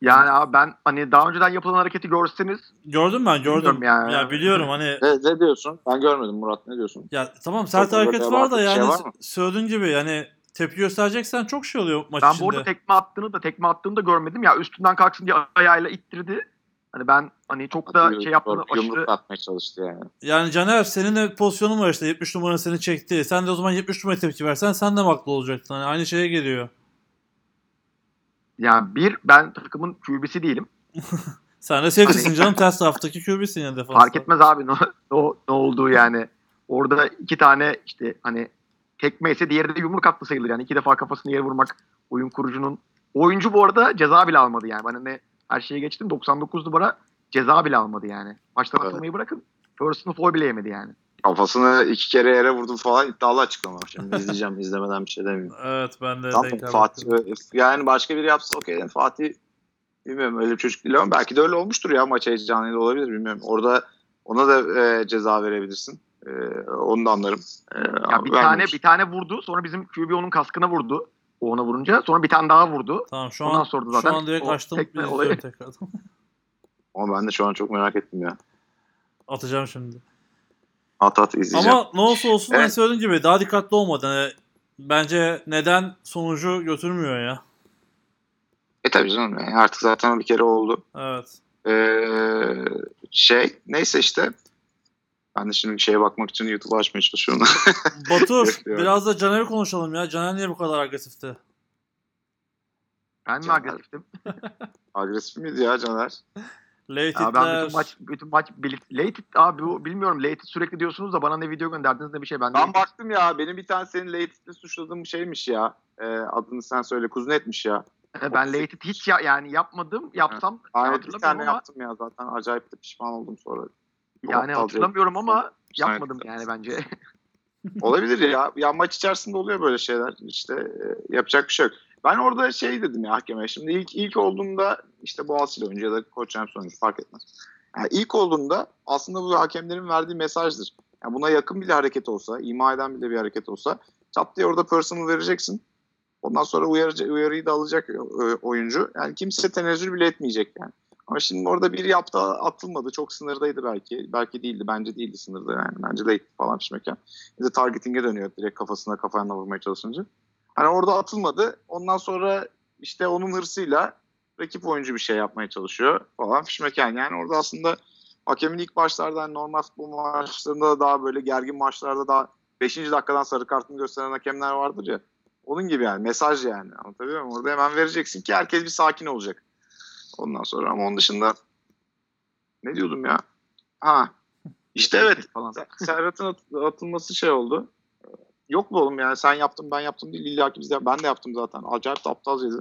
Yani abi ben hani daha önceden yapılan hareketi görseniz Gördüm ben gördüm. Bilmiyorum Ya. ya. biliyorum hani Ne, ne diyorsun? Ben görmedim Murat ne diyorsun? ya tamam sert Çok hareket var da şey yani var mı? söylediğin gibi yani tepki göstereceksen çok şey oluyor maç ben içinde. bu arada tekme attığını da tekme attığını da görmedim. Ya üstünden kalksın diye ayağıyla ittirdi. Hani ben hani çok da Yumruk- şey yaptığını aşırı Yumruk atmaya çalıştı yani. Yani Caner senin de pozisyonun var işte 70 numara seni çekti. Sen de o zaman 70 numara tepki versen sen de haklı olacaktın? Hani aynı şeye geliyor. Yani bir ben takımın QB'si değilim. Sen de safety'sin canım ters taraftaki QB'sin ya defansta. Fark etmez abi ne, ne, ne olduğu yani. Orada iki tane işte hani tekme ise diğeri de yumruk attı sayılır. Yani iki defa kafasını yere vurmak oyun kurucunun. Oyuncu bu arada ceza bile almadı yani. Ben hani her şeye geçtim 99 numara ceza bile almadı yani. Maçtan Evet. atılmayı bırakın. Personal foul bile yemedi yani. Kafasını iki kere yere vurdum falan iddialı açıklama. Şimdi izleyeceğim izlemeden bir şey demiyorum. Evet ben de Tamam, denk Fatih yani başka biri yapsa okey. Yani Fatih bilmiyorum öyle bir çocuk değil ama belki de öyle olmuştur ya maç heyecanıyla olabilir bilmiyorum. Orada ona da e, ceza verebilirsin. E, onu da anlarım. E, Ya bir tane vermemiş. bir tane vurdu. Sonra bizim QB onun kaskına vurdu. O ona vurunca. Sonra bir tane daha vurdu. Tamam şu Ondan an, sonra da zaten şu an direkt açtım. tekme olayı- tekrardan. Ama ben de şu an çok merak ettim ya. Atacağım şimdi. At at izleyeceğim. Ama ne olsa olsun ben Evet. söylediğim gibi daha dikkatli olmadı. Hani bence neden sonucu götürmüyor ya. E tabii canım yani artık zaten bir kere oldu. Evet. Ee, şey neyse işte ben de şimdi şeye bakmak için YouTube açmaya çalışıyorum. Batur Bekliyorum. biraz da Caner'i konuşalım ya. Caner niye bu kadar agresifti? Ben mi agresiftim? Agresif miydi ya Caner? Late Abi ben bütün maç bütün maç late abi bu bilmiyorum late sürekli diyorsunuz da bana ne video gönderdiniz ne bir şey ben. Ben late baktım ya benim bir tane senin latest'te suçladığım şeymiş ya. Ee, adını sen söyle Kuznet'miş ya. E, ben late hiç ya, yani yapmadım yapsam Aynen bir hatırlamıyorum tane ama yaptım ya zaten acayip de pişman oldum sonra. Yani hatırlamıyorum ama yapmadım yani bence. Olabilir ya. Ya maç içerisinde oluyor böyle şeyler. İşte e, yapacak bir şey yok. Ben orada şey dedim ya hakeme. Şimdi ilk ilk olduğunda işte Boğaziçi'li oyuncu ya da Koç James oyuncu fark etmez. Yani ilk olduğunda aslında bu hakemlerin verdiği mesajdır. Yani buna yakın bile hareket olsa, ima eden bile bir hareket olsa çat diye orada personal vereceksin. Ondan sonra uyarıcı, uyarıyı da alacak e, oyuncu. Yani kimse tenezzül bile etmeyecek yani. Ama şimdi orada bir yaptı atılmadı. Çok sınırdaydı belki. Belki değildi. Bence değildi sınırda yani. Bence late falan pişmeken. Bir de targeting'e dönüyor direkt kafasına kafayla vurmaya çalışınca. Hani orada atılmadı. Ondan sonra işte onun hırsıyla rakip oyuncu bir şey yapmaya çalışıyor falan fişmeken. Yani orada aslında hakemin ilk başlarda hani normal futbol maçlarında da daha böyle gergin maçlarda daha 5. dakikadan sarı kartını gösteren hakemler vardır ya. Onun gibi yani mesaj yani anlatabiliyor muyum? Orada hemen vereceksin ki herkes bir sakin olacak. Ondan sonra ama onun dışında ne diyordum ya? Ha işte evet Serhat'ın at- atılması şey oldu. Yok mu oğlum yani sen yaptın ben yaptım değil illa ki biz de, ben de yaptım zaten. Acayip de aptalcaydı.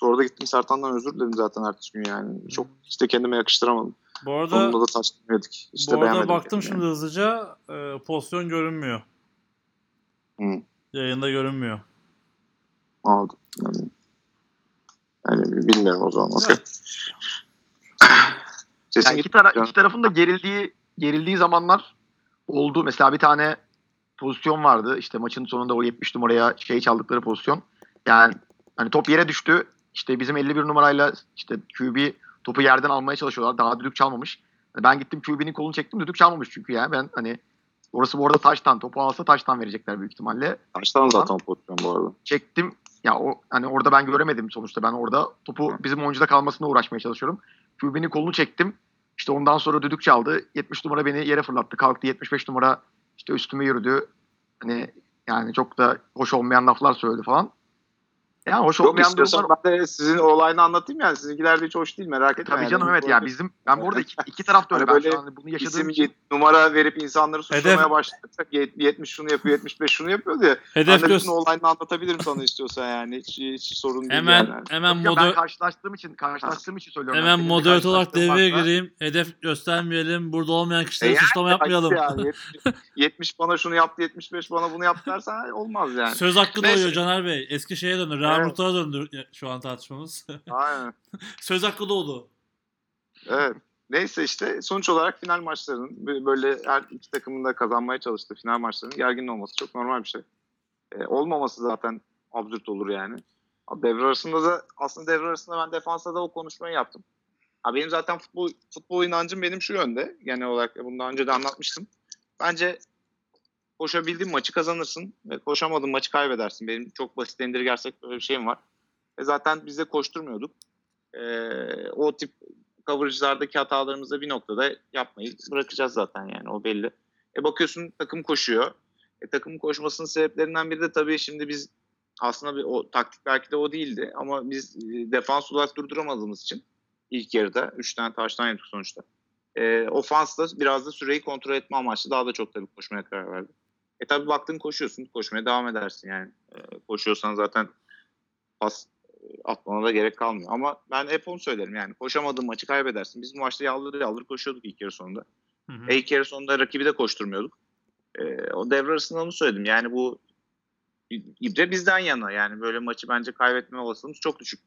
Sonra da gittim Sertan'dan özür diledim zaten ertesi gün yani. Çok işte kendime yakıştıramadım. Bu arada Sonunda da yedik. İşte bu arada baktım şimdi hızlıca e, pozisyon görünmüyor. Hı. Yayında görünmüyor. Aldım. Yani, yani bilmiyorum o zaman. Okey. Sesin Yani iki, tara iki tarafın da gerildiği gerildiği zamanlar oldu. Mesela bir tane pozisyon vardı. İşte maçın sonunda o 70 numaraya şey çaldıkları pozisyon. Yani hani top yere düştü. İşte bizim 51 numarayla işte QB topu yerden almaya çalışıyorlar. Daha düdük çalmamış. Hani ben gittim QB'nin kolunu çektim. Düdük çalmamış çünkü yani. Ben hani orası bu arada taştan. Topu alsa taştan verecekler büyük ihtimalle. Taştan zaten pozisyon bu arada. Çektim. Ya o hani orada ben göremedim sonuçta. Ben orada topu bizim oyuncuda kalmasına uğraşmaya çalışıyorum. QB'nin kolunu çektim. İşte ondan sonra düdük çaldı. 70 numara beni yere fırlattı. Kalktı 75 numara işte üstüme yürüdü. Hani yani çok da hoş olmayan laflar söyledi falan. Yani hoş Yok olmayan istiyorsan durumlar ben de sizin olayını anlatayım yani. Sizinkiler de hiç hoş değil merak etme. Tabii yani. canım evet ya bizim ben bu arada iki, iki taraf da öyle. Hani Ben böyle şu an bunu yaşadığım İsim için. numara verip insanları suçlamaya Hedef- başlarsak yet- 70 şunu yapıyor 75 şunu yapıyor diye. Hedef ben de bütün olayını anlatabilirim sana istiyorsan yani. Hiç, hiç sorun değil hemen yani. hemen Yok, ben moder karşılaştığım için karşılaştığım için söylüyorum. hemen seninle moderatör olarak devreye gireyim. Hedef göstermeyelim. Burada olmayan kişilere E yani, suçlama yapmayalım. Yani, 70, 70 bana şunu yaptı 75 bana bunu yaptı dersen olmaz yani. Söz hakkı Neyse. doğuyor Caner Bey. Eski şeye Muhtar'a döndü şu an tartışmamız. Aynen. Söz hakkı doğdu. Evet. Neyse işte sonuç olarak final maçlarının bö- böyle her iki takımın da kazanmaya çalıştığı final maçlarının gergin olması çok normal bir şey. Ee, olmaması zaten absürt olur yani. Devre arasında da aslında devre arasında ben defansta da o konuşmayı yaptım. Abi benim zaten futbol futbol inancım benim şu yönde. Genel olarak bunu daha önce de anlatmıştım. Bence koşabildiğin maçı kazanırsın ve koşamadığın maçı kaybedersin. Benim çok basit indirgersek böyle bir şeyim var. E zaten biz de koşturmuyorduk. Ee, o tip coverage'lardaki hatalarımızı bir noktada yapmayı bırakacağız zaten yani o belli. E bakıyorsun takım koşuyor. E takımın koşmasının sebeplerinden biri de tabii şimdi biz aslında bir, o taktik belki de o değildi ama biz e, defans olarak durduramadığımız için ilk yarıda 3 tane taştan yedik sonuçta. E, ofans da biraz da süreyi kontrol etme amaçlı daha da çok tabii koşmaya karar verdi. E tabii baktın koşuyorsun, koşmaya devam edersin yani. E, koşuyorsan zaten pas atmana da gerek kalmıyor. Ama ben hep onu söylerim yani koşamadığın maçı kaybedersin. Biz bu maçta yaldır yaldır koşuyorduk ilk yarı sonunda. Hı hı. E ilk yarı sonunda rakibi de koşturmuyorduk. E, o devre arasında onu söyledim. Yani bu ibre bizden yana. Yani böyle maçı bence kaybetme olasılığımız çok düşük.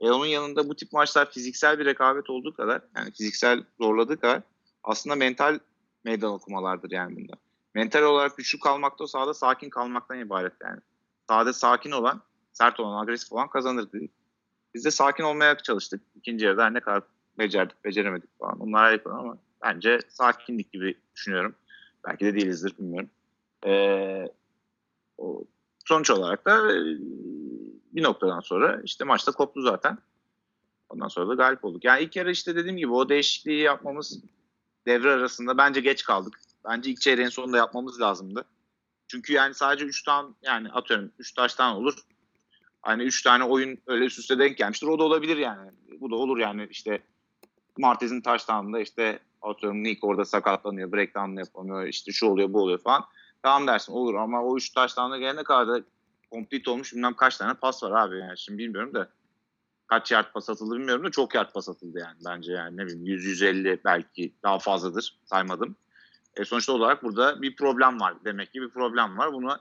E onun yanında bu tip maçlar fiziksel bir rekabet olduğu kadar yani fiziksel zorladığı kadar aslında mental meydan okumalardır yani bunda. Mental olarak güçlü kalmak da sahada sakin kalmaktan ibaret yani. Sahada sakin olan, sert olan, agresif olan kazanır dedik. Biz de sakin olmaya çalıştık. İkinci yarıda ne kadar becerdik, beceremedik falan. Onlar ayrı ama bence sakinlik gibi düşünüyorum. Belki de değilizdir bilmiyorum. Ee, sonuç olarak da e, bir noktadan sonra işte maçta koptu zaten. Ondan sonra da galip olduk. Yani ilk yarı işte dediğim gibi o değişikliği yapmamız devre arasında bence geç kaldık. Bence ilk çeyreğin sonunda yapmamız lazımdı. Çünkü yani sadece 3 tane yani atıyorum 3 taştan olur. Hani 3 tane oyun öyle üst üste denk gelmiştir. O da olabilir yani. Bu da olur yani işte Martez'in taştanında işte atıyorum Nick orada sakatlanıyor. Breakdown'la yapamıyor. işte şu oluyor bu oluyor falan. Tamam dersin olur ama o 3 taştanla gelene kadar da complete olmuş bilmem kaç tane pas var abi yani şimdi bilmiyorum da kaç yard pas atıldı bilmiyorum da çok yard pas atıldı yani bence yani ne bileyim 100-150 belki daha fazladır saymadım. E sonuçta olarak burada bir problem var. Demek ki bir problem var. Bunu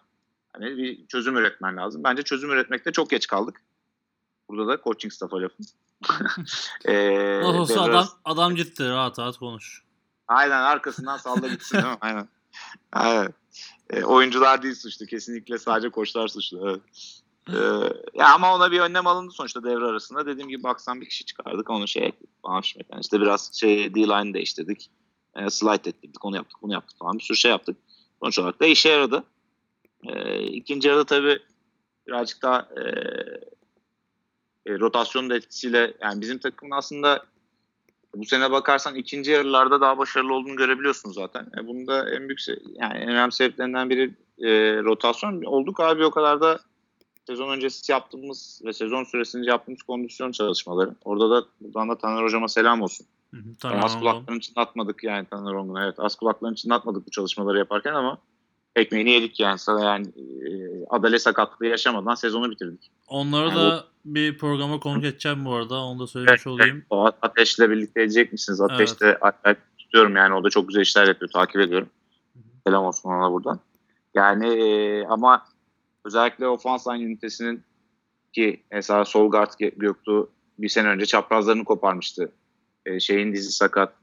hani bir çözüm üretmen lazım. Bence çözüm üretmekte çok geç kaldık. Burada da coaching staff'a lafım. e, Nasıl olsa devre adam, adam gitti. Rahat rahat konuş. Aynen arkasından salla gitsin değil mi? Aynen. Aynen. E, oyuncular değil suçlu. Kesinlikle sadece koçlar suçlu. Evet. E, ya ama ona bir önlem alındı sonuçta devre arasında. Dediğim gibi baksan bir kişi çıkardık. Onu şey falan işte biraz şey D-line değiştirdik. E, slide ettirdik. Onu yaptık bunu yaptık falan. Bir sürü şey yaptık. Sonuç olarak da işe yaradı. E, ikinci yarıda tabii birazcık daha e, e, rotasyonun etkisiyle yani bizim takımın aslında bu sene bakarsan ikinci yarılarda daha başarılı olduğunu görebiliyorsun zaten. E, bunun da en büyük yani en önemli sebeplerinden biri e, rotasyon. Olduk abi o kadar da sezon öncesi yaptığımız ve sezon süresince yaptığımız kondisyon çalışmaları. Orada da buradan da Taner hocama selam olsun. Hı hı, az kulaklarını çınlatmadık yani Taner Ongun'a. Evet az kulaklarını çınlatmadık bu çalışmaları yaparken ama ekmeğini yedik yani. Yani e, adale sakatlığı yaşamadan sezonu bitirdik. Onları Yani da bir programa konuk edeceğim bu arada. Onu da söylemiş olayım. O Ateş'le birlikte edecek misiniz? Ateş'te acayip tutuyorum yani. O da çok güzel işler yapıyor. Takip ediyorum. Selam olsun ona buradan. Yani e, ama özellikle ofans line ünitesinin ki mesela sol guard Gö- Göktuğ bir sene önce çaprazlarını koparmıştı. E, şeyin dizi sakat.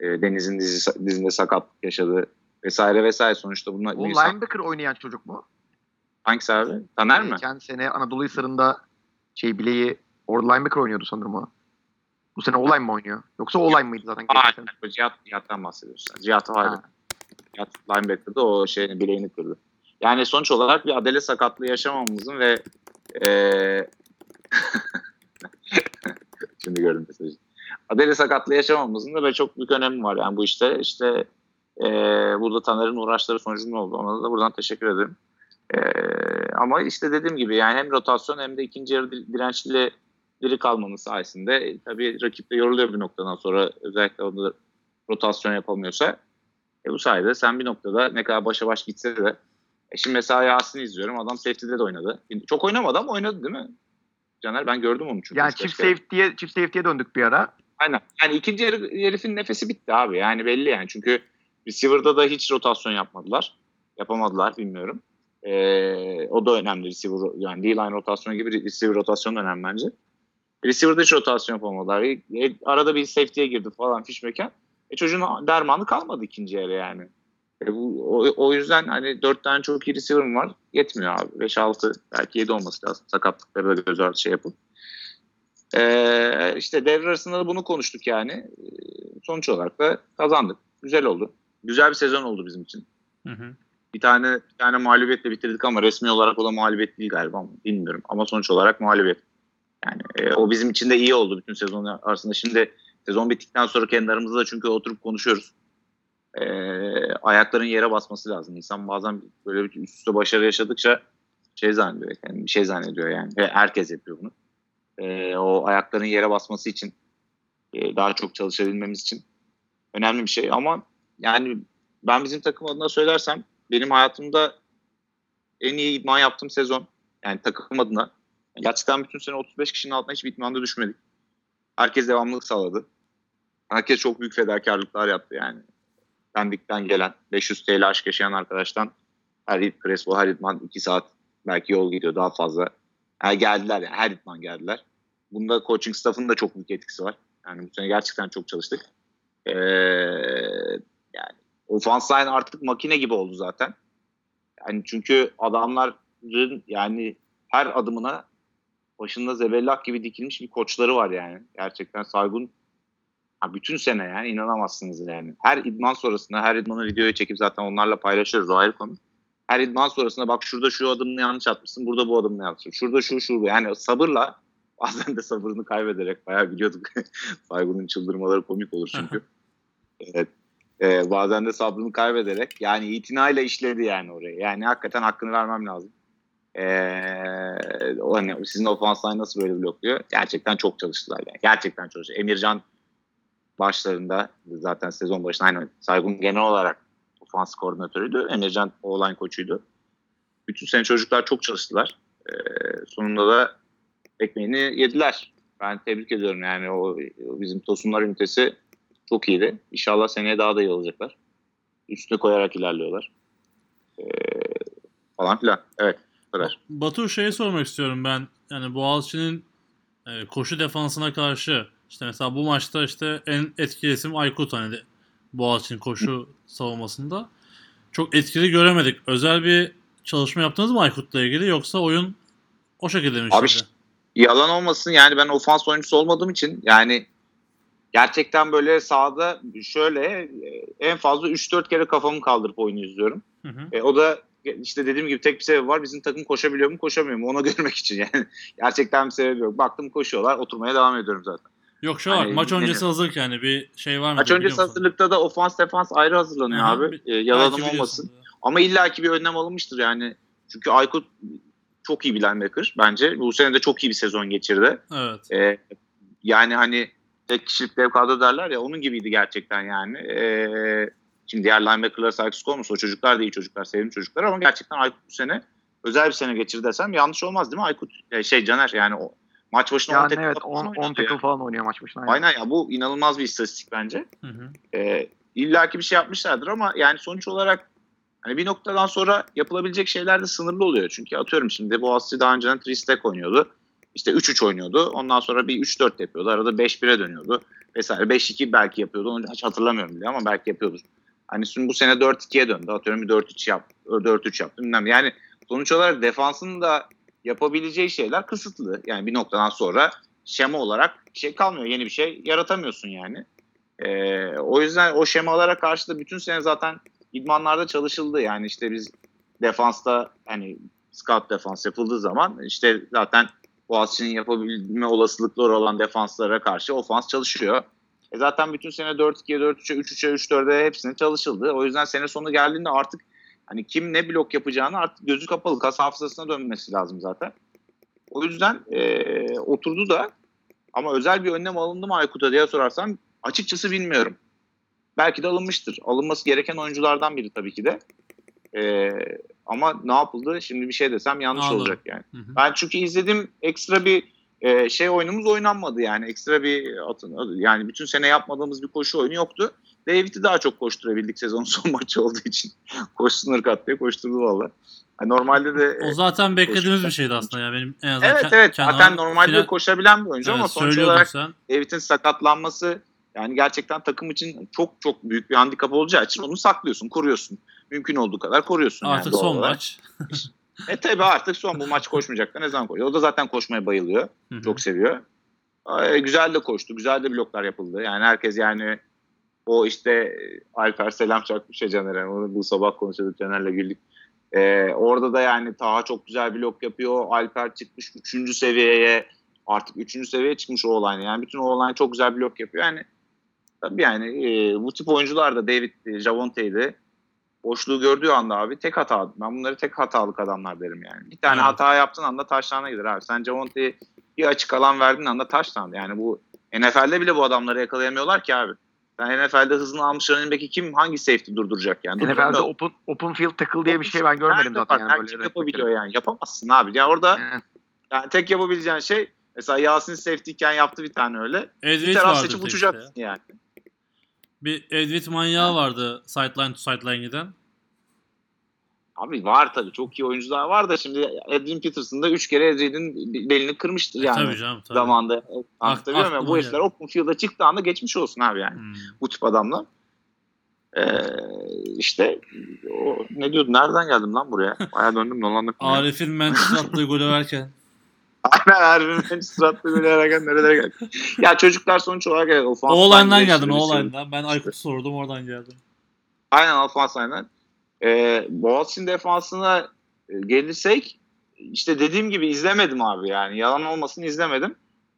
e, Deniz'in dizi, dizinde sakat yaşadı vesaire vesaire. Sonuçta bunlar O linebacker oynayan çocuk mu? hangisi abi? Taner mi? Geçen sene Anadolu Hisarı'nda şey bileği orada linebacker oynuyordu sanırım o. Bu sene o mi oynuyor? Yoksa o mıydı zaten? Aynen. O Cihat, Cihat'tan bahsediyorsun. Cihat ayrı. Ha. Cihat linebacker'da o şeyini bileğini kırdı. Yani sonuç olarak bir adele sakatlığı yaşamamamızın ve eee şimdi gördüm mesajı. Adele sakatlığı yaşamamamızın da böyle çok büyük önemi var. Yani bu işte işte eee, burada Taner'in uğraşları sonucunda oldu. Ona da buradan teşekkür ederim. Eee, ama işte dediğim gibi yani hem rotasyon hem de ikinci yarı dir- dirençli diri kalmanın sayesinde e, tabii rakip de yoruluyor bir noktadan sonra özellikle onda rotasyon yapamıyorsa e, bu sayede sen bir noktada ne kadar başa baş gitse de e şimdi mesela Yasin'i izliyorum adam safety'de de oynadı. Çok oynamadı ama oynadı değil mi? Caner ben gördüm onu çünkü. Yani çift safety'ye çift safety'ye döndük bir ara. Aynen. Yani ikinci herifin nefesi bitti abi. Yani belli yani. Çünkü receiver'da da hiç rotasyon yapmadılar. Yapamadılar bilmiyorum. Ee, o da önemli receiver yani D-line rotasyonu gibi receiver rotasyonu önemli bence. Receiver'da hiç rotasyon yapamadılar. E, e, arada bir safety'ye girdi falan fiş mekan. E çocuğun dermanı kalmadı ikinci yarı yani. E bu, o, o yüzden hani dört tane çok iyi receiver'ım var. Yetmiyor abi. 5-6 belki 7 olması lazım. Sakatlıkları da göz ardı şey yapıp. Ee, işte devre arasında da bunu konuştuk yani. Ee, sonuç olarak da kazandık. Güzel oldu. Güzel bir sezon oldu bizim için. Hı hı. Bir tane bir tane mağlubiyetle bitirdik ama resmi olarak o da mağlubiyet değil galiba bilmiyorum. Ama sonuç olarak mağlubiyet. Yani e, o bizim için de iyi oldu bütün sezon arasında. Şimdi sezon bittikten sonra kendi aramızda da çünkü oturup konuşuyoruz. E, ayakların yere basması lazım. İnsan bazen böyle bir üst üste başarı yaşadıkça şey zannediyor. Yani bir şey zannediyor yani. Ve herkes yapıyor bunu. E, o ayakların yere basması için e, daha çok çalışabilmemiz için önemli bir şey ama yani ben bizim takım adına söylersem benim hayatımda en iyi idman yaptığım sezon yani takım adına gerçekten bütün sene 35 kişinin altına hiçbir idmanda düşmedik. Herkes devamlılık sağladı. Herkes çok büyük fedakarlıklar yaptı yani. Pendik'ten gelen 500 TL aşk yaşayan arkadaştan her Crespo her idman 2 saat belki yol gidiyor daha fazla. Yani geldiler yani her idman geldiler. Bunda coaching staff'ın da çok büyük etkisi var. Yani bu sene gerçekten çok çalıştık. Ee, yani ofans line artık makine gibi oldu zaten. Yani çünkü adamların yani her adımına başında zebellak gibi dikilmiş bir koçları var yani. Gerçekten Saygun ha bütün sene yani inanamazsınız yani. Her idman sonrasında her idmanı videoya çekip zaten onlarla paylaşıyoruz o ayrı konu. Her idman sonrasında bak şurada şu adımını yanlış atmışsın, burada bu adımını yanlış. Şurada şu şu bu. Yani sabırla bazen de sabırını kaybederek bayağı biliyorduk. Saygun'un çıldırmaları komik olur çünkü. evet. Ee, bazen de sabrını kaybederek yani itinayla işledi yani oraya. Yani hakikaten hakkını vermem lazım. Ee, o hani sizin ofans line nasıl böyle blokluyor? Gerçekten çok çalıştılar yani. Gerçekten çalıştılar. Emircan başlarında zaten sezon başında aynı Saygun genel olarak ofans koordinatörüydü. Emircan o-line koçuydu. Bütün sene çocuklar çok çalıştılar. Ee, sonunda da ekmeğini yediler. Ben tebrik ediyorum yani o, bizim Tosunlar ünitesi çok iyiydi. İnşallah seneye daha da iyi olacaklar. Üstüne koyarak ilerliyorlar. Ee, falan filan. Evet. Kadar. Batu şeyi sormak istiyorum ben. Yani Boğaziçi'nin e, koşu defansına karşı işte mesela bu maçta işte en etkili isim Aykut hani Boğaziçi'nin koşu savunmasında. Çok etkili göremedik. Özel bir çalışma yaptınız mı Aykut'la ilgili yoksa oyun o şekilde mi Abi? Yalan olmasın yani ben ofans oyuncusu olmadığım için yani gerçekten böyle sahada şöyle e, en fazla 3-4 kere kafamı kaldırıp oyunu izliyorum. Hı hı. E, o da işte dediğim gibi tek bir sebep var. Bizim takım koşabiliyor mu koşamıyor mu onu görmek için yani. Gerçekten bir sebebi yok. Baktım koşuyorlar oturmaya devam ediyorum zaten. Yok şu var. Hani Maç öncesi bilmiyorum. hazırlık yani bir şey var mı? Maç öncesi hazırlıkta da ofans defans ayrı hazırlanıyor Aha, abi. E, yalanım Belki olmasın. biliyorsun. Ama illaki bir önlem alınmıştır yani. Çünkü Aykut çok iyi bir linebacker bence. Bu sene de çok iyi bir sezon geçirdi. Evet. Ee, yani hani tek kişilik dev kadro derler ya onun gibiydi gerçekten yani. Ee, şimdi diğer linebacker'lara saygısızlık olmasın. O çocuklar da iyi çocuklar, sevimli çocuklar ama gerçekten Aykut bu sene özel bir sene geçirdi desem yanlış olmaz değil mi Aykut? e, şey Caner yani o maç başına 10 Yani tackle evet falan 10 oynadı 10 tackle falan oynuyor maç başına. Aynen ya bu inanılmaz bir istatistik bence. Hı hı. Ee, İlla ki bir şey yapmışlardır ama yani sonuç olarak Hani bir noktadan sonra yapılabilecek şeyler de sınırlı oluyor. Çünkü atıyorum şimdi Boğaziçi daha önceden 3 oynuyordu. İşte 3-3 oynuyordu. Ondan sonra bir 3-4 yapıyordu. Arada 5-1'e dönüyordu. Vesaire 5-2 belki yapıyordu. Onu hiç hatırlamıyorum bile ama belki yapıyordur. Hani şimdi bu sene 4-2'ye döndü. Atıyorum bir 4-3 yap, 4-3 yaptı. Bilmem. Yani sonuç olarak defansın da yapabileceği şeyler kısıtlı. Yani bir noktadan sonra şema olarak şey kalmıyor. Yeni bir şey yaratamıyorsun yani. Ee, o yüzden o şemalara karşı da bütün sene zaten idmanlarda çalışıldı. Yani işte biz defansta hani scout defans yapıldığı zaman işte zaten Boğaziçi'nin yapabilme olasılıkları olan defanslara karşı ofans çalışıyor. E zaten bütün sene 4-2'ye, 4-3'e, 3-3'e, 3-4'e hepsine çalışıldı. O yüzden sene sonu geldiğinde artık hani kim ne blok yapacağını artık gözü kapalı kas hafızasına dönmesi lazım zaten. O yüzden e, oturdu da ama özel bir önlem alındı mı Aykut'a diye sorarsan açıkçası bilmiyorum. Belki de alınmıştır. Alınması gereken oyunculardan biri tabii ki de. E, ama ne yapıldı? Şimdi bir şey desem yanlış Anladım. olacak yani. Hı hı. Ben çünkü izledim ekstra bir e, şey oyunumuz oynanmadı yani. Ekstra bir atın yani bütün sene yapmadığımız bir koşu oyunu yoktu. David'i daha çok koşturabildik sezonun son maçı olduğu için. Koşsun ırkat diye koşturdu valla. Yani normalde de O zaten beklediğimiz koşuyor. bir şeydi aslında ya benim en azından. Evet evet zaten normalde final- koşabilen bir oyuncu ama Evet, sonuç söylüyordun olarak sen. David'in sakatlanması yani gerçekten takım için çok çok büyük bir handikap olacağı için onu saklıyorsun, koruyorsun. Mümkün olduğu kadar koruyorsun. yani Artık doğal son olarak. maç. E tabi artık son bu maç koşmayacak da ne zaman koşuyor? O da zaten koşmaya bayılıyor. Hı hı. Çok seviyor. Ay, güzel de koştu. Güzel de bloklar yapıldı. Yani herkes yani o işte e, Alper selam çakmış ya Caner'e. Onu bu sabah konuşuyorduk Caner'le güldük. Ee, orada da yani Taha çok güzel blok yapıyor. Alper çıkmış 3. seviyeye. Artık 3. seviyeye çıkmış o olay. Yani bütün o olay çok güzel blok yapıyor. Yani tabii yani e, bu tip oyuncular da David e, Javonte'ydi. Boşluğu gördüğü anda abi tek hata. Ben bunları tek hatalık adamlar derim yani. Bir tane Evet. hata yaptığın anda taşlarına gider abi. Sen Javonte'yi bir açık alan verdiğin anda taşlandı. Yani bu NFL'de bile bu adamları yakalayamıyorlar ki abi. Sen NFL'de hızını almış running back'i kim hangi safety durduracak yani? NFL'de open, open field tackle diye bir şey ben görmedim Nerede zaten. Yani Herkes böyle yapabiliyor yani. Yapamazsın abi. Ya orada Evet. yani tek yapabileceğin şey mesela Yasin safety iken yaptı bir tane öyle. Bir Edwit taraf seçip uçacaksın işte. yani. Bir Edwit manyağı vardı sideline to sideline giden. Abi var tabii çok iyi oyuncular var da şimdi Adrian Peterson da 3 kere Adrian'in belini kırmıştır yani. E, tabii canım tabii. Zamanda. Anlatabiliyor muyum? Bu herifler geldi. open field'a çıktığı anda geçmiş olsun abi yani. Hmm. Bu tip adamlar. Ee, işte o, ne diyordun? Nereden geldim lan buraya? Baya döndüm dolandım. Arif'in Manchester attığı golü verken. Aynen Erwin Manchester attı böyle herken nerelere geldi. ya çocuklar sonuç olarak evet, ofans O olayından line'de geldim o olayından. Ben Aykut'u sordum oradan geldim. Aynen ofans line'den. Ee, Boğaziçi'nin defansına e, gelirsek işte dediğim gibi izlemedim abi yani. Yalan olmasın izlemedim.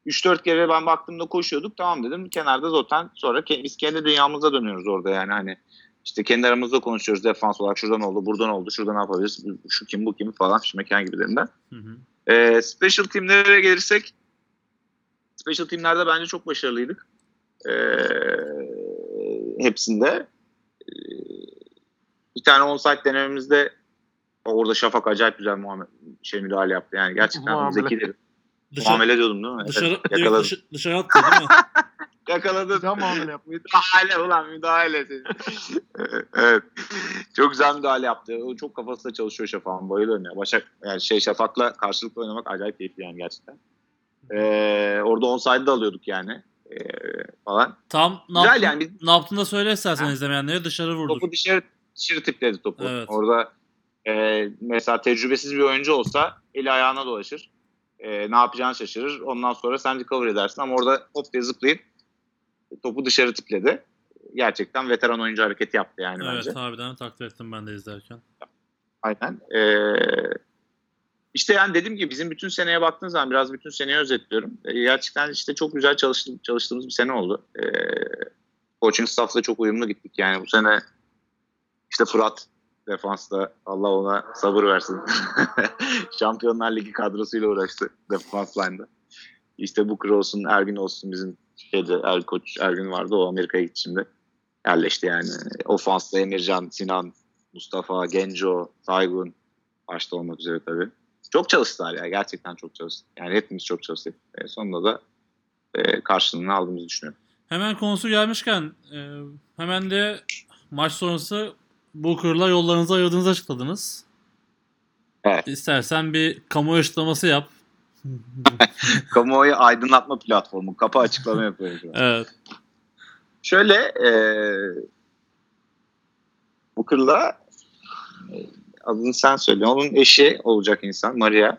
3-4 kere ben baktığımda koşuyorduk. Tamam dedim. Kenarda zaten sonra biz kendi dünyamıza dönüyoruz orada yani hani işte kendi aramızda konuşuyoruz defans olarak şuradan oldu, buradan oldu, şurada ne yapabiliriz, şu kim bu kim falan şu mekan gibilerinden. Hı hı. Ee, special teamlere gelirsek special teamlerde bence çok başarılıydık. Ee, hepsinde. Bir tane onside denememizde orada Şafak acayip güzel muamele, şey müdahale yaptı. Yani gerçekten zekidir. Dışarı, Muamele diyordum değil mi? Evet, dışarı, direkt yakaladım. dışarı, dışarı attı değil mi? Yakaladım. Güzel muamele yaptı. Müdahale ulan müdahale. evet. Çok güzel müdahale yaptı. O çok kafasında çalışıyor Şafak'ın. Bayılıyorum ya. Başak, yani şey Şafak'la karşılıklı oynamak acayip keyifli yani gerçekten. Ee, orada onside de alıyorduk yani. Ee, falan. Tam ne, Güzel yaptın, yani. Biz ne yaptığını da söyle istersen izlemeyenlere dışarı vurdur. topu dışarı, tipledi topu. Evet. Orada e, mesela tecrübesiz bir oyuncu olsa eli ayağına dolaşır. E, ne yapacağını şaşırır. Ondan sonra sen recover edersin ama orada hop diye zıplayıp topu dışarı tipledi. Gerçekten veteran oyuncu hareketi yaptı yani bence. Evet harbiden takdir ettim ben de izlerken. Aynen. Ee, işte yani dediğim gibi bizim bütün seneye baktığınız zaman biraz bütün seneyi özetliyorum. Ee, gerçekten işte çok güzel çalıştığımız, çalıştığımız bir sene oldu. Ee, coaching staff'la çok uyumlu gittik. Yani bu sene işte Fırat defansta Allah ona sabır versin. Şampiyonlar Ligi kadrosuyla uğraştı defans line'da. İşte Booker olsun, Ergin olsun bizim şeyde er, koç Ergin vardı o Amerika'ya gitti şimdi. Yerleşti yani. Ofansta Emircan, Sinan, Mustafa, Genco, Taygun başta olmak üzere tabii. Çok çalıştılar ya. Gerçekten çok çalıştık. Yani hepimiz çok çalıştık. E, sonunda da e, karşılığını aldığımızı düşünüyorum. Hemen konusu gelmişken e, hemen de maç sonrası Booker'la yollarınızı ayırdığınızı açıkladınız. Evet. İstersen bir kamuoyu açıklaması yap. Kamuoyu aydınlatma platformu. Kapı açıklama yapıyoruz. evet. Şöyle e, Booker'la e, adını sen söyle. Onun eşi olacak insan Maria.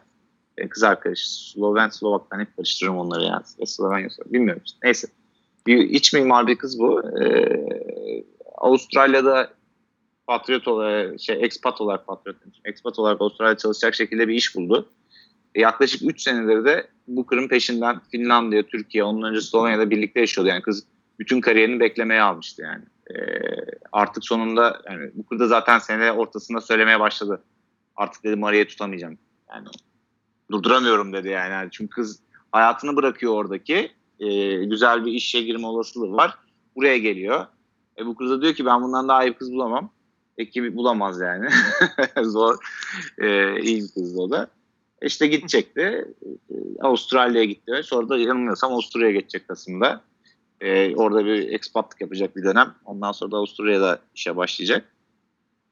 E, kız arkadaşı. Sloven, Slovak. Ben hep karıştırırım onları ya. Ya Slovenya, Slovak. Bilmiyorum. Neyse. Bir iç mimar bir kız bu. E, Avustralya'da patriot olarak, şey, expat olarak patriot, expat olarak Avustralya'da çalışacak şekilde bir iş buldu. E, yaklaşık 3 senedir de Booker'ın peşinden Finlandiya, Türkiye, onun önce Slovenya'da birlikte yaşıyordu. Yani kız bütün kariyerini beklemeye almıştı yani. Ee, artık sonunda yani Booker da zaten sene ortasında söylemeye başladı. Artık dedi Maria'yı tutamayacağım. Yani durduramıyorum dedi yani. Çünkü kız hayatını bırakıyor oradaki. Ee, güzel bir işe girme olasılığı var. Buraya geliyor. E Booker da diyor ki ben bundan daha iyi kız bulamam. Ekibi bulamaz yani. Zor. Ee, iyi bir kızdı o da. İşte gidecekti. Ee, Avustralya'ya gitti. Sonra da yanılmıyorsam Avusturya'ya geçecek Kasım'da. Ee, orada bir ekspatlık yapacak bir dönem. Ondan sonra da Avusturya'da işe başlayacak.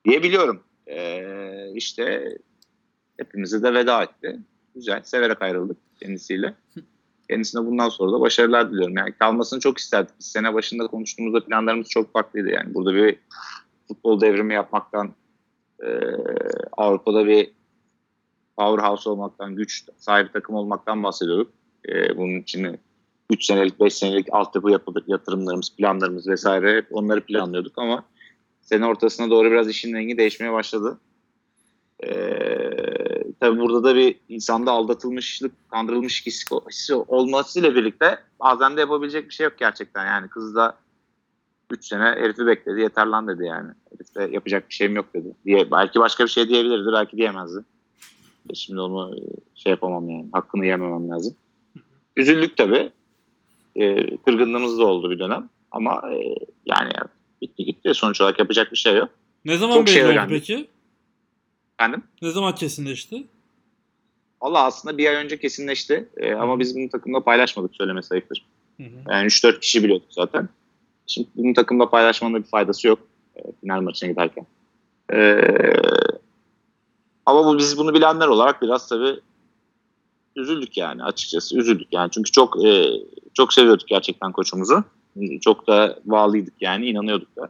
Diye biliyorum. Ee, işte hepimize de veda etti. Güzel. Severek ayrıldık kendisiyle. Kendisine bundan sonra da başarılar diliyorum. Yani kalmasını çok isterdik. Sene başında konuştuğumuzda planlarımız çok farklıydı. Yani burada bir futbol devrimi yapmaktan e, Avrupa'da bir powerhouse olmaktan, güç sahibi takım olmaktan bahsediyorduk. E, bunun için 3 senelik, 5 senelik altyapı yatırımlarımız, planlarımız vesaire hep onları planlıyorduk ama sene ortasına doğru biraz işin rengi değişmeye başladı. Ee, tabii burada da bir insanda aldatılmışlık, kandırılmış hissi olmasıyla birlikte bazen de yapabilecek bir şey yok gerçekten. Yani kız da 3 sene herifi bekledi yeter lan dedi yani. Herif de yapacak bir şeyim yok dedi. Diye, belki başka bir şey diyebilirdi belki diyemezdi. E Şimdi onu şey yapamam yani hakkını yememem lazım. Üzüldük tabii. E, kırgınlığımız da oldu bir dönem. Ama e, yani bitti gitti. Sonuç olarak yapacak bir şey yok. Ne zaman Çok şey belli oldu öğrendik. peki? Efendim? Ne zaman kesinleşti? Valla aslında bir ay önce kesinleşti. E, ama biz bunu takımda paylaşmadık. Hı hı. Yani 3-4 kişi biliyorduk zaten. Şimdi bunun takımda paylaşmanın bir faydası yok. E, final maçına giderken. E, ama bu biz bunu bilenler olarak biraz tabii üzüldük yani açıkçası üzüldük yani. Çünkü çok e, çok seviyorduk gerçekten koçumuzu. Çok da bağlıydık yani inanıyorduk da.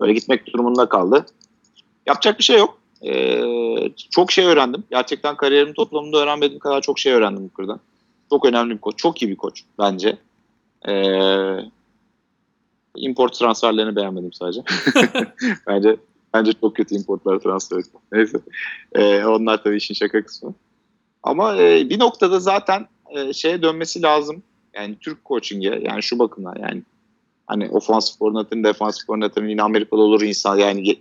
Böyle gitmek durumunda kaldı. Yapacak bir şey yok. E, çok şey öğrendim. Gerçekten kariyerimin toplamında öğrenmediğim kadar çok şey öğrendim bu kırdan. Çok önemli bir koç çok iyi bir koç bence. E, import transferlerini beğenmedim sadece bence bence çok kötü importlar transfer neyse e, onlar tabii işin şaka kısmı ama e, bir noktada zaten e, şeye dönmesi lazım. Yani Türk coaching'e yani şu bakımdan yani hani ofansif koordinatörün, defansif koordinatörün yine Amerika'da olur insan yani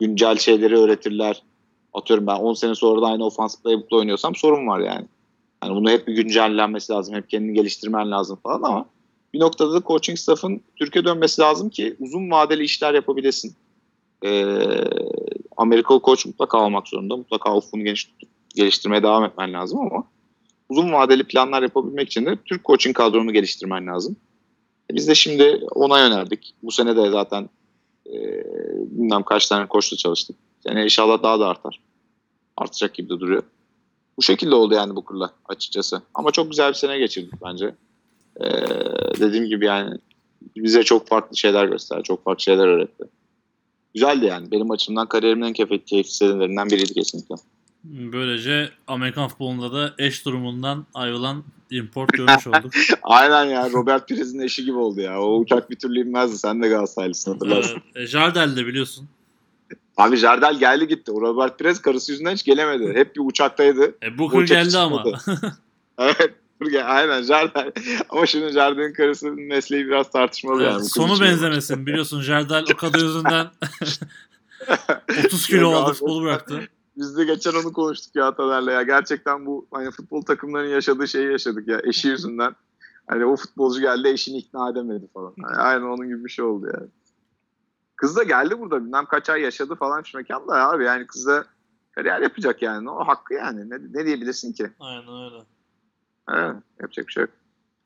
güncel şeyleri öğretirler. Atıyorum ben 10 sene sonra da aynı ofansif playbook'la oynuyorsam sorun var yani. Yani bunu hep bir güncellenmesi lazım. Hep kendini geliştirmen lazım falan ama bir noktada da coaching staff'ın Türkiye dönmesi lazım ki uzun vadeli işler yapabilesin. Ee, Amerikalı koç mutlaka almak zorunda. Mutlaka ufkunu geniş geliştirmeye devam etmen lazım ama uzun vadeli planlar yapabilmek için de Türk coaching kadronu geliştirmen lazım. E Biz de şimdi ona yöneldik. Bu sene de zaten e, bilmem kaç tane koçla çalıştık. Sene inşallah daha da artar. Artacak gibi de duruyor. Bu şekilde oldu yani bu kurla açıkçası. Ama çok güzel bir sene geçirdik bence. E, dediğim gibi yani bize çok farklı şeyler gösterdi. Çok farklı şeyler öğretti. Güzeldi yani. Benim açımdan kariyerimin en keyifli senelerinden biriydi kesinlikle. Böylece Amerikan futbolunda da eş durumundan ayrılan import görmüş olduk. Aynen ya. Robert Pires'in eşi gibi oldu ya. O uçak bir türlü inmezdi. Sen de Galatasaraylısın hatırlarsın. evet. E, Jardel de biliyorsun. Abi Jardel geldi gitti. O Robert Pires karısı yüzünden hiç gelemedi. Hep bir uçaktaydı. E, Booker Uçak geldi ama. Evet. Buraya, aynen Jardel. Ama şimdi Jardel'in karısının mesleği biraz tartışmalı yani. Bu Sonu benzemesin. Biliyorsun Jardel o kadar yüzünden 30 kilo abi. futbolu bıraktı. Biz de geçen onu konuştuk ya Taner'le ya. Gerçekten bu hani futbol takımlarının yaşadığı şeyi yaşadık ya. Eşi yüzünden. Hani o futbolcu geldi eşini ikna edemedi falan. Yani aynen onun gibi bir şey oldu yani. Kız da geldi burada. Bilmem kaç ay yaşadı falan şu mekanda abi. Yani kız da kariyer yapacak yani. O hakkı yani. Ne, ne diyebilirsin ki? Aynen öyle. Evet, yapacak bir şey yok.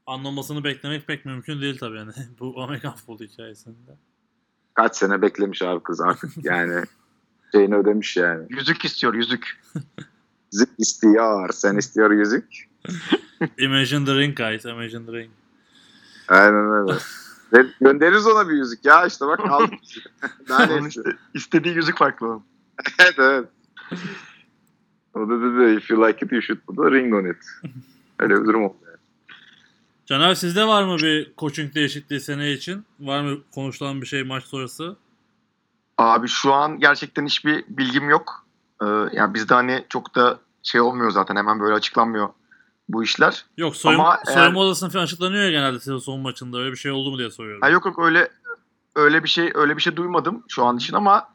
Anlamasını beklemek pek mümkün değil tabii yani bu Amerikan futbolu hikayesinde. Kaç sene beklemiş abi kız artık yani. Şeyini ödemiş yani. Yüzük istiyor yüzük. Yüzük istiyor. Sen istiyor yüzük. Imagine the ring guys. Imagine the ring. Aynen öyle. Ve göndeririz ona bir yüzük ya işte bak al. Daha ne işte istediği yüzük farklı onun. evet evet. O da dedi if you like it you should put a ring on it. Öyle bir durum oldu. Caner sizde var mı bir coaching değişikliği sene için? Var mı konuşulan bir şey maç sonrası? Abi şu an gerçekten hiçbir bilgim yok. Ee, yani bizde hani çok da şey olmuyor zaten hemen böyle açıklanmıyor bu işler. Yok soyunma, Ama eğer- soyunma odasının falan açıklanıyor ya genelde sezon son maçında. Öyle bir şey oldu mu diye soruyorum. Ha yok yok öyle öyle bir şey öyle bir şey duymadım şu an için ama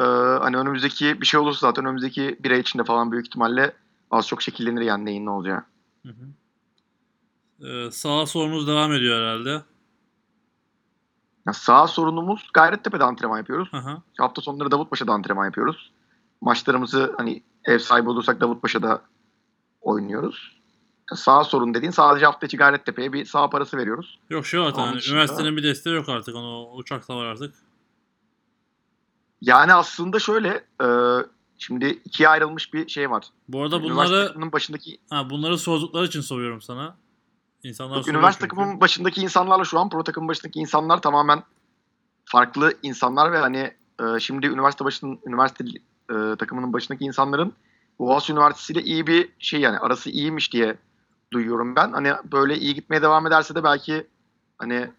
e, hani önümüzdeki bir şey olursa zaten önümüzdeki bir ay içinde falan büyük ihtimalle az çok şekillenir yani neyin ne olacağı. Hı hı. Ee, sağ sorunuz devam ediyor herhalde. Ya sağ sorunumuz Gayrettepe'de antrenman yapıyoruz. Aha. Hafta sonları Davutpaşa'da antrenman yapıyoruz. Maçlarımızı hani ev sahibi olursak Davutpaşa'da oynuyoruz. Ya Sağ sorun dediğin sadece hafta içi Gayrettepe'ye bir sağ parası veriyoruz. Yok şey Onun hani dışında- üniversitenin bir desteği yok artık. Onu uçak da var artık. Yani aslında şöyle e, şimdi ikiye ayrılmış bir şey var. Bu arada bunları başındaki ha, bunları sordukları için soruyorum sana. İnsanlar Yok, üniversite çünkü. takımının başındaki insanlarla şu an pro takımın başındaki insanlar tamamen farklı insanlar ve hani e, şimdi üniversite başının üniversite e, takımının başındaki insanların Boğaziçi Üniversitesi ile iyi bir şey yani arası iyiymiş diye duyuyorum ben. Hani böyle iyi gitmeye devam ederse de belki hani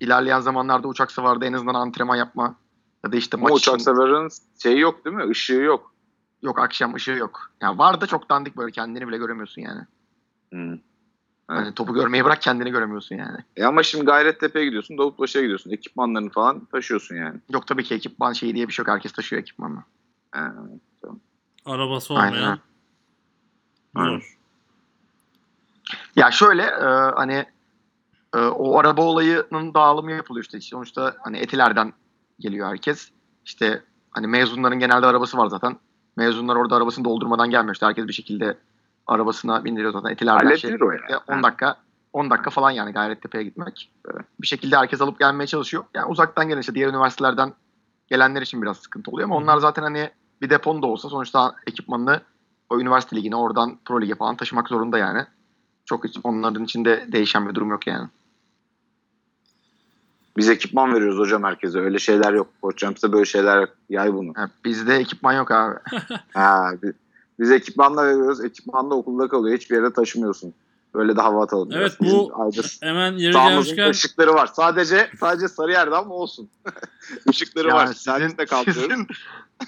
ilerleyen zamanlarda uçak savarda en azından antrenman yapma ya da işte Ama maç uçak için- severin şeyi yok değil mi? Işığı yok. Yok akşam ışığı yok. Yani var da çok dandik böyle kendini bile göremiyorsun yani. Hmm. Hani topu görmeyi bırak kendini göremiyorsun yani. E ama şimdi Gayrettepe'ye gidiyorsun, Davutpaşa'ya gidiyorsun. Ekipmanlarını falan taşıyorsun yani. Yok tabii ki ekipman şeyi diye bir şey yok. Herkes taşıyor ekipmanı. Ha. Arabası Aynen. olmayan Aynen. zor. Ya şöyle e, hani e, o araba olayının dağılımı yapılıyor işte. Sonuçta hani etilerden geliyor herkes. İşte hani mezunların genelde arabası var zaten. Mezunlar orada arabasını doldurmadan gelmiyor. İşte herkes bir şekilde arabasına bindiriyor zaten etilerden. Halledilir o yani. Ya 10 dakika 10 dakika falan yani Gayrettepe'ye gitmek. Evet. Bir şekilde herkes alıp gelmeye çalışıyor. Yani uzaktan gelen işte diğer üniversitelerden gelenler için biraz sıkıntı oluyor ama onlar zaten hani bir depon da olsa sonuçta ekipmanını o üniversite ligine oradan pro lige falan taşımak zorunda yani. Çok hiç onların içinde değişen bir durum yok yani. Biz ekipman veriyoruz hocam herkese. Öyle şeyler yok. Koç James'te böyle şeyler yok. Yay bunu. Bizde ekipman yok abi. Ha, biz, biz ekipmanla veriyoruz. Ekipman da okulda kalıyor. Hiçbir yere taşımıyorsun. Böyle de hava atalım. Evet, biraz. Bu- ayrıca Hemen yeri gelmişken ışıkları var. Sadece sadece sarı yerde ama olsun. Işıkları var. Yani kaldırıyoruz. sizin-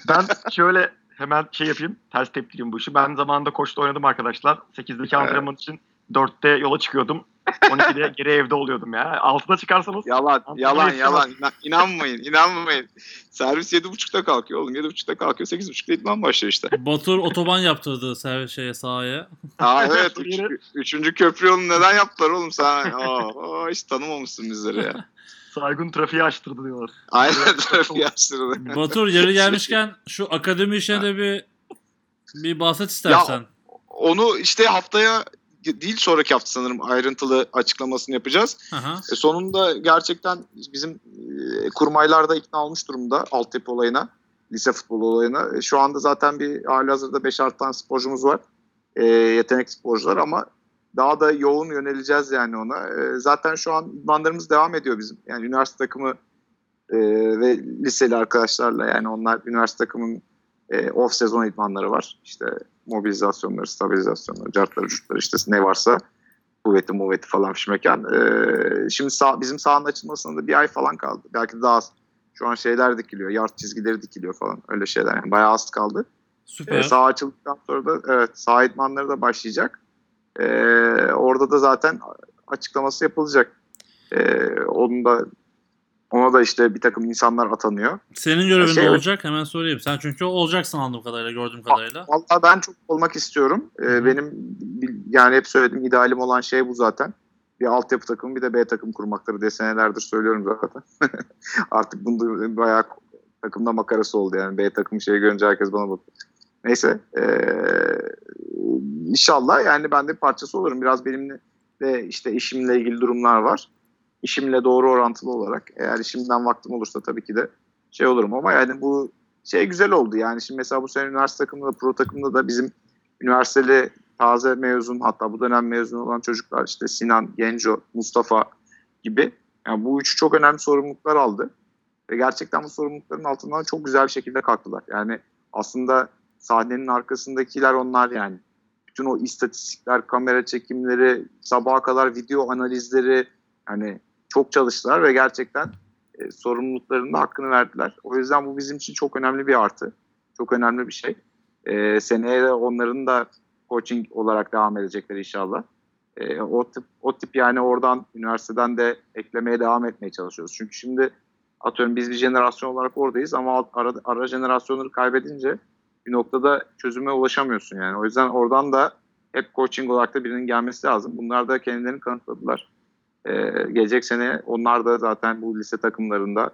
ben şöyle hemen şey yapayım. Ters tepkileyim bu işi. Ben zamanında koçta oynadım arkadaşlar. 8'deki antrenman için 4'te yola çıkıyordum. 12'de geri evde oluyordum ya. 6'da çıkarsanız Yalan, yalan, yalan. İna- İnanmayın, inanmayın. Servis 7.30'da kalkıyor oğlum. 7.30'da kalkıyor. 8.30'da idman başlıyor işte. Batur otoban yaptırdı ser şeye sahaya. Aa evet. Üç- üçüncü köprü yolunu neden yaptılar oğlum sen? Aa, hiç tanımamışsın bizleri ya. Saygun trafiği açtırdı diyorlar. Aynen trafiği açtırdı. Batur yeri gelmişken şu akademi işine de bir bir bahset istersen. Onu işte haftaya değil sonraki hafta sanırım ayrıntılı açıklamasını yapacağız. Aha. E, sonunda gerçekten bizim e, kurmaylar da ikna olmuş durumda altyapı olayına, lise futbolu olayına. E, şu anda zaten bir hali hazırda 5-6 tane sporcumuz var. E, yetenek sporcular ama daha da yoğun yöneleceğiz yani ona. E, zaten şu an idmanlarımız devam ediyor bizim. Yani üniversite takımı e, ve liseli arkadaşlarla yani onlar üniversite takımının e, off sezon idmanları var. İşte mobilizasyonları, stabilizasyonları, cartları, curtları işte ne varsa kuvveti muvveti falan fişmeken. Ee, şimdi sağ, bizim sahanın açılmasına da bir ay falan kaldı. Belki daha az. Şu an şeyler dikiliyor. Yard çizgileri dikiliyor falan. Öyle şeyler. Yani bayağı az kaldı. Süper. Ee, saha açıldıktan sonra da evet saha idmanları da başlayacak. Ee, orada da zaten açıklaması yapılacak. Ee, onun da ona da işte bir takım insanlar atanıyor. Senin görevin Şey, olacak? Hemen sorayım. Sen çünkü olacaksın anladığım kadarıyla, gördüğüm kadarıyla. Vallahi ben çok olmak istiyorum. Ee, Hı. benim yani hep söylediğim idealim olan şey bu zaten. Bir altyapı takımı bir de B takım kurmakları diye senelerdir söylüyorum zaten. Artık bunda bayağı takımda makarası oldu yani. B takım şeyi görünce herkes bana bakıyor. Neyse. Ee, inşallah yani ben de parçası olurum. Biraz benimle de işte işimle ilgili durumlar var. İşimle doğru orantılı olarak. Eğer işimden vaktim olursa tabii ki de şey olurum ama yani bu şey güzel oldu yani şimdi mesela bu sene üniversite takımında da pro takımında da bizim üniversiteli taze mezun hatta bu dönem mezun olan çocuklar işte Sinan, Genco, Mustafa gibi yani bu üçü çok önemli sorumluluklar aldı. Ve gerçekten bu sorumlulukların altından çok güzel bir şekilde kalktılar. Yani aslında sahnenin arkasındakiler onlar yani. Bütün o istatistikler, kamera çekimleri, sabaha kadar video analizleri yani çok çalıştılar ve gerçekten e, sorumluluklarının hakkını verdiler. O yüzden bu bizim için çok önemli bir artı. Çok önemli bir şey. E, seneye de onların da coaching olarak devam edecekler inşallah. E, o tip o tip yani oradan üniversiteden de eklemeye devam etmeye çalışıyoruz. Çünkü şimdi atıyorum biz bir jenerasyon olarak oradayız ama ara, ara jenerasyonları kaybedince bir noktada çözüme ulaşamıyorsun yani. O yüzden oradan da hep coaching olarak da birinin gelmesi lazım. Bunlar da kendilerini kanıtladılar. Ee, gelecek sene onlar da zaten bu lise takımlarında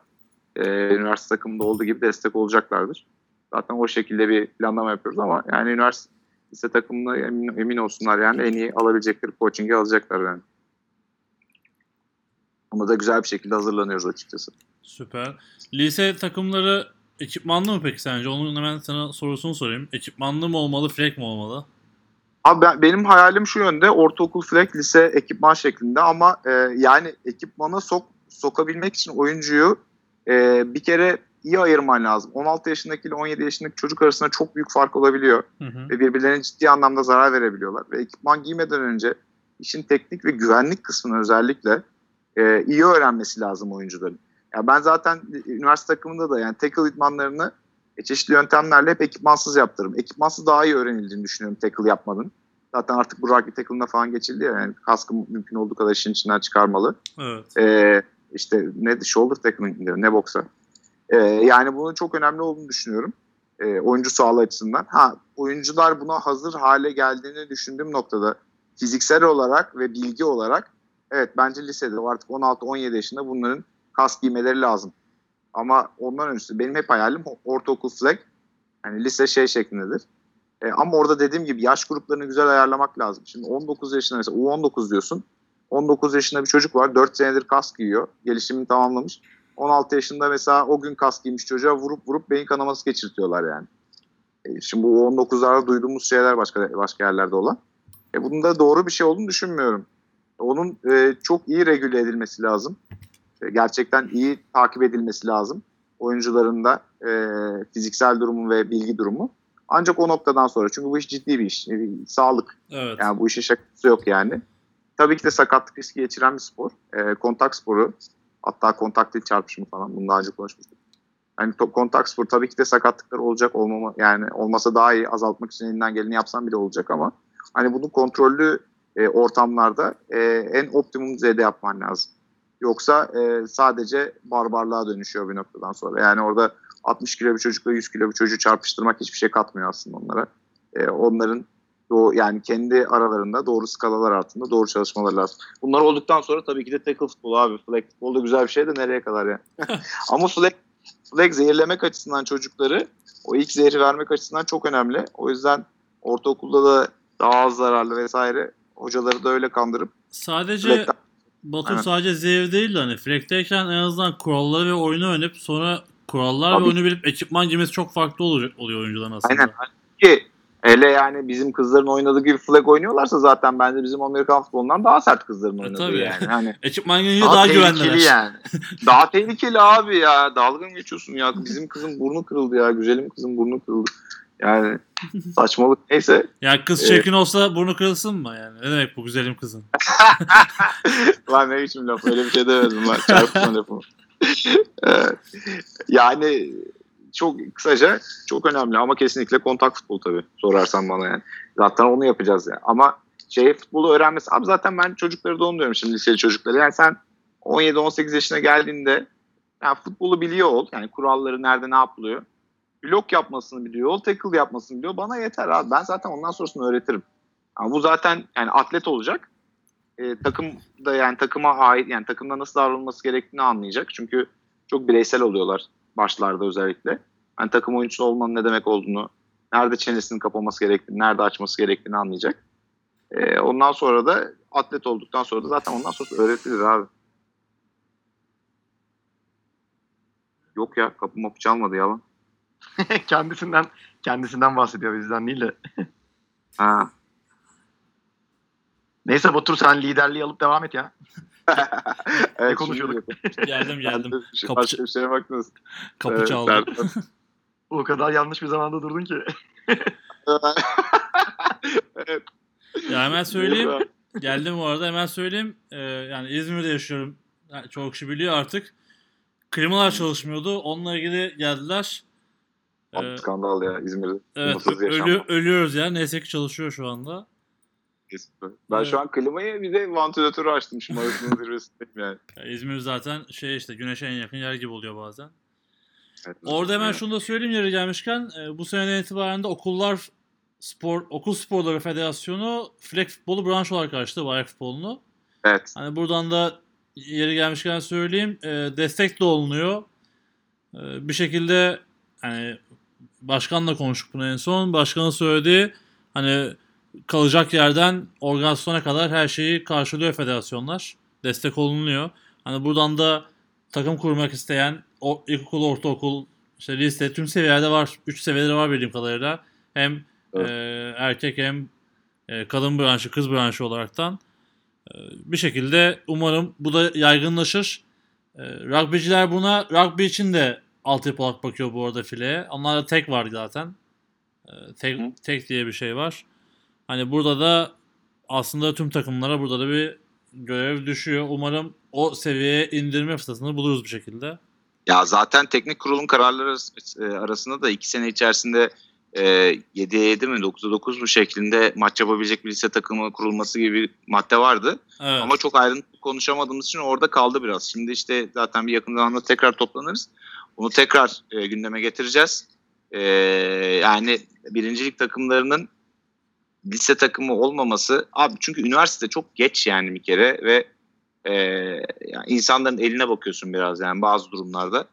e, üniversite takımında olduğu gibi destek olacaklardır. Zaten o şekilde bir planlama yapıyoruz ama yani üniversite lise takımına emin, emin olsunlar yani en iyi alabilecekleri coaching'i alacaklar yani. Ona da güzel bir şekilde hazırlanıyoruz açıkçası. Süper. Lise takımları ekipmanlı mı peki sence? Onun hemen sana sorusunu sorayım. Ekipmanlı mı olmalı, frek mi olmalı? Abi ben, benim hayalim şu yönde ortaokul flek lise ekipman şeklinde ama e, yani ekipmana sok sokabilmek için oyuncuyu e, bir kere iyi ayırman lazım. 16 yaşındaki ile 17 yaşındaki çocuk arasında çok büyük fark olabiliyor Hı hı. ve birbirlerine ciddi anlamda zarar verebiliyorlar. Ve ekipman giymeden önce işin teknik ve güvenlik kısmını özellikle e, iyi öğrenmesi lazım oyuncuların. Ya ben zaten üniversite takımında da yani tackle idmanlarını e, çeşitli yöntemlerle hep ekipmansız yaptırırım. Ekipmansız daha iyi öğrenildiğini düşünüyorum tackle yapmanın. Zaten artık bu rugby tackle'ına falan geçildi ya yani kaskı mümkün olduğu kadar işin içinden çıkarmalı. Evet. Ee, işte ne shoulder tackling ne boksa. Ee, yani bunun çok önemli olduğunu düşünüyorum. Ee, oyuncu sağlığı açısından. Ha oyuncular buna hazır hale geldiğini düşündüğüm noktada fiziksel olarak ve bilgi olarak evet bence lisede artık 16-17 yaşında bunların kask giymeleri lazım. Ama ondan öncesi benim hep hayalim ortaokul flag. Yani lise şey şeklindedir. E, ama orada dediğim gibi yaş gruplarını güzel ayarlamak lazım. Şimdi 19 yaşında mesela U19 diyorsun. 19 yaşında bir çocuk var. 4 senedir kask giyiyor. Gelişimini tamamlamış. 16 yaşında mesela o gün kask giymiş çocuğa vurup vurup beyin kanaması geçirtiyorlar yani. E, şimdi bu 19'larda duyduğumuz şeyler başka başka yerlerde olan. E, bunun da doğru bir şey olduğunu düşünmüyorum. Onun e, çok iyi regüle edilmesi lazım. E, gerçekten iyi takip edilmesi lazım. Oyuncuların da e, fiziksel durumu ve bilgi durumu. Ancak o noktadan sonra çünkü bu iş ciddi bir iş. E, sağlık. Evet. Yani bu işin şakası yok yani. Tabii ki de sakatlık riski geçiren bir spor. E, kontak sporu. Hatta kontak değil çarpışımı falan. Bunu daha önce konuşmuştuk. Yani kontak spor tabii ki de sakatlıklar olacak olmama yani olmasa daha iyi azaltmak için elinden geleni yapsan bile olacak ama hani bunu kontrollü e, ortamlarda e, en optimum düzeyde yapman lazım. Yoksa e, sadece barbarlığa dönüşüyor bir noktadan sonra. Yani orada 60 kilo bir çocukla 100 kilo bir çocuğu çarpıştırmak hiçbir şey katmıyor aslında onlara. E, onların doğu, yani kendi aralarında doğru skalalar altında doğru çalışmalar lazım. Bunlar olduktan sonra tabii ki de tackle futbolu abi. Flag futbol da güzel bir şey de nereye kadar ya. Ama flag, flag zehirlemek açısından çocukları o ilk zehri vermek açısından çok önemli. O yüzden ortaokulda da daha az zararlı vesaire hocaları da öyle kandırıp Sadece flag'den Batu Aynen. sadece zevk değil de hani Frek'teyken en azından kuralları ve oyunu öğrenip sonra kurallar Tabii. ve oyunu bilip ekipman giymesi çok farklı oluyor, oluyor oyuncuların aslında. Aynen. Ki hele yani bizim kızların oynadığı gibi flag oynuyorlarsa zaten bence bizim Amerikan futbolundan daha sert kızların oynadığı tabii. yani. Hani Ekipman giyince daha, tehlikeli güvenliler. yani. daha tehlikeli abi ya. Dalga geçiyorsun ya? Bizim kızın burnu kırıldı ya. Güzelim kızın burnu kırıldı. Yani saçmalık neyse. Ya kız Ee, çirkin olsa burnu kırılsın mı yani? Ne demek bu güzelim kızın? Lan ne biçim laf öyle bir şey demedim lan. Çarpma lafı. Ee, yani çok kısaca çok önemli ama kesinlikle kontak futbol tabii sorarsan bana yani. Zaten onu yapacağız ya. Ama şey futbolu öğrenmesi. Abi zaten ben çocukları da onu diyorum şimdi liseli çocukları. Yani sen 17-18 yaşına geldiğinde yani futbolu biliyor ol. Yani kuralları nerede ne yapılıyor. Blok yapmasını biliyor ol. Tackle yapmasını biliyor. Bana yeter abi. Ben zaten ondan sonrasını öğretirim. Ama bu zaten yani atlet olacak. E, takım da yani takıma ait yani takımda nasıl davranılması gerektiğini anlayacak. Çünkü çok bireysel oluyorlar başlarda özellikle. Yani takım oyuncusu olmanın ne demek olduğunu, nerede çenesinin kapaması gerektiğini, nerede açması gerektiğini anlayacak. E, ondan sonra da atlet olduktan sonra da zaten ondan sonra öğretilir abi. Yok ya kapı mapı çalmadı yalan. kendisinden kendisinden bahsediyor bizden değil de. Ha. Neyse Batur sen liderliği alıp devam et ya. evet, konuşuyorduk? şimdi- Geldim geldim. Şey- Kapı Başka bir şeye baktınız. Kapı Evet, çaldı. O kadar yanlış bir zamanda durdun ki. evet. Ya hemen söyleyeyim. Geldim bu arada hemen söyleyeyim. Ee, yani İzmir'de yaşıyorum. Yani çoğu kişi biliyor artık. Klimalar çalışmıyordu. Onunla ilgili geldiler. Ee, Abi skandal ya İzmir'de. evet ölü- ölüyoruz ya. Neyse ki çalışıyor şu anda. Kesinlikle. Ben Evet. şu an klimayı bir de vantilatörü açtım. Şu Mayıs'ın zirvesindeyim yani. Ya İzmir zaten şey işte güneşe en yakın yer gibi oluyor bazen. Evet. Orada hemen Evet. şunu da söyleyeyim yeri gelmişken e, bu seneden itibaren de okullar spor okul sporları federasyonu flag futbolu branş olarak açtı bayrak futbolunu. Evet. Hani buradan da yeri gelmişken söyleyeyim e, destek de olunuyor. E, bir şekilde hani başkanla konuştuk bunu en son. Başkanın söylediği hani kalacak yerden organizasyona kadar her şeyi karşılıyor federasyonlar. Destek olunuyor. Hani buradan da takım kurmak isteyen o ilkokul, ortaokul, işte lise tüm seviyelerde var. 3 seviyeleri var bildiğim kadarıyla. Hem Evet. e, erkek hem e, kadın branşı, kız branşı olaraktan e, bir şekilde umarım bu da yaygınlaşır. E, rugbyciler buna rugby için de altyapı olarak bakıyor bu arada fileye. Onlarda tek var zaten. E, tek, Hı. tek diye bir şey var. Hani burada da aslında tüm takımlara burada da bir görev düşüyor. Umarım o seviyeye indirme fırsatını buluruz bir şekilde. Ya zaten teknik kurulun kararları e, arasında da iki sene içerisinde e, 7'ye 7 mi 9'a 9 mu şeklinde maç yapabilecek bir lise takımı kurulması gibi bir madde vardı. Evet. Ama çok ayrıntılı konuşamadığımız için orada kaldı biraz. Şimdi işte zaten bir yakın zamanda tekrar toplanırız. Bunu tekrar e, gündeme getireceğiz. E, yani birincilik takımlarının lise takımı olmaması abi çünkü üniversite çok geç yani bir kere ve e, yani insanların eline bakıyorsun biraz yani bazı durumlarda.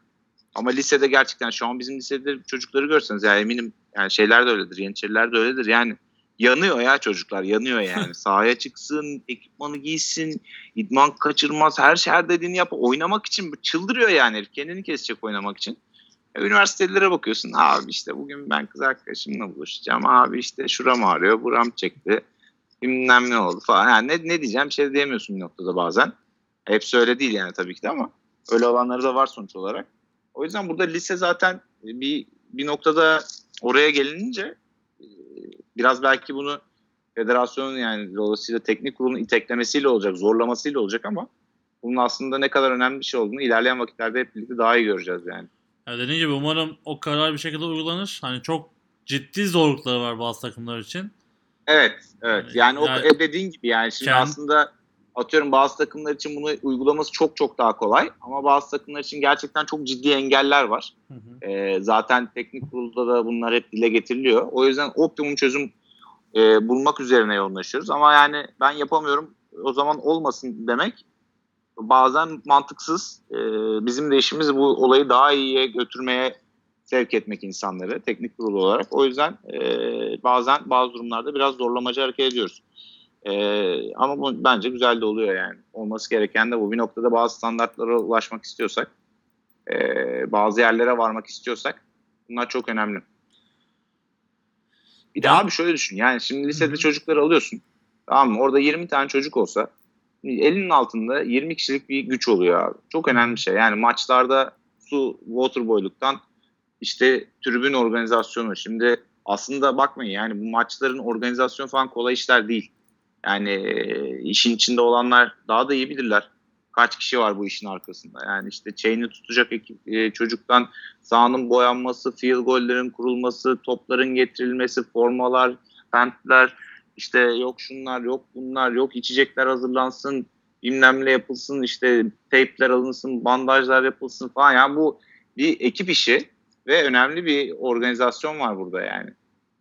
Ama lisede gerçekten şu an bizim lisede çocukları görseniz yani eminim yani şeyler de öyledir, Yeniçeriler de öyledir. Yani yanıyor ya çocuklar yanıyor yani. Sahaya çıksın, ekipmanı giysin, idman kaçırmaz, her şey her dediğini yap. Oynamak için çıldırıyor yani herif. Kendini kesecek oynamak için. E, Üniversitelere bakıyorsun. Abi işte bugün ben kız arkadaşımla buluşacağım. Abi işte şuram ağrıyor, buram çekti. Bilmem ne oldu falan. Yani ne, ne diyeceğim bir şey diyemiyorsun bir noktada bazen. Hepsi öyle değil yani tabii ki de ama öyle olanları da var sonuç olarak. O yüzden burada lise zaten bir bir noktada oraya gelinince e, biraz belki bunu federasyonun yani dolayısıyla teknik kurulun iteklemesiyle olacak, zorlamasıyla olacak ama bunun aslında ne kadar önemli bir şey olduğunu ilerleyen vakitlerde hep birlikte daha iyi göreceğiz yani. Ya dediğim gibi umarım o karar bir şekilde uygulanır. Hani çok ciddi zorlukları var bazı takımlar için. Evet, evet. Yani, o Yani- e, dediğin gibi yani şimdi Kend- aslında atıyorum bazı takımlar için bunu uygulaması çok çok daha kolay ama bazı takımlar için gerçekten çok ciddi engeller var. Hı hı. Ee, zaten teknik kurulda da bunlar hep dile getiriliyor. O yüzden optimum çözüm e, bulmak üzerine yoğunlaşıyoruz. Ama yani ben yapamıyorum o zaman olmasın demek bazen mantıksız. Ee, bizim de işimiz bu olayı daha iyiye götürmeye sevk etmek insanları teknik kurulu olarak. O yüzden e, bazen bazı durumlarda biraz zorlamacı hareket ediyoruz. E, ama bu bence güzel de oluyor yani. Olması gereken de bu. Bir noktada bazı standartlara ulaşmak istiyorsak, e, bazı yerlere varmak istiyorsak bunlar çok önemli. Bir de abi şöyle düşün. Yani şimdi lisede çocukları alıyorsun. Tamam mı? Orada 20 tane çocuk olsa elinin altında 20 kişilik bir güç oluyor abi. Çok önemli bir şey. Yani maçlarda su waterboyluktan işte tribün organizasyonu. Şimdi aslında bakmayın yani bu maçların organizasyonu falan kolay işler değil. Yani işin içinde olanlar daha da iyi bilirler. Kaç kişi var bu işin arkasında. Yani işte chain'i tutacak ekip, e, çocuktan sahanın boyanması, field gollerin kurulması, topların getirilmesi, formalar, pentler, işte yok şunlar, yok bunlar, yok içecekler hazırlansın, bilmem ne yapılsın, işte teypler alınsın, bandajlar yapılsın falan. Yani bu bir ekip işi ve önemli bir organizasyon var burada yani.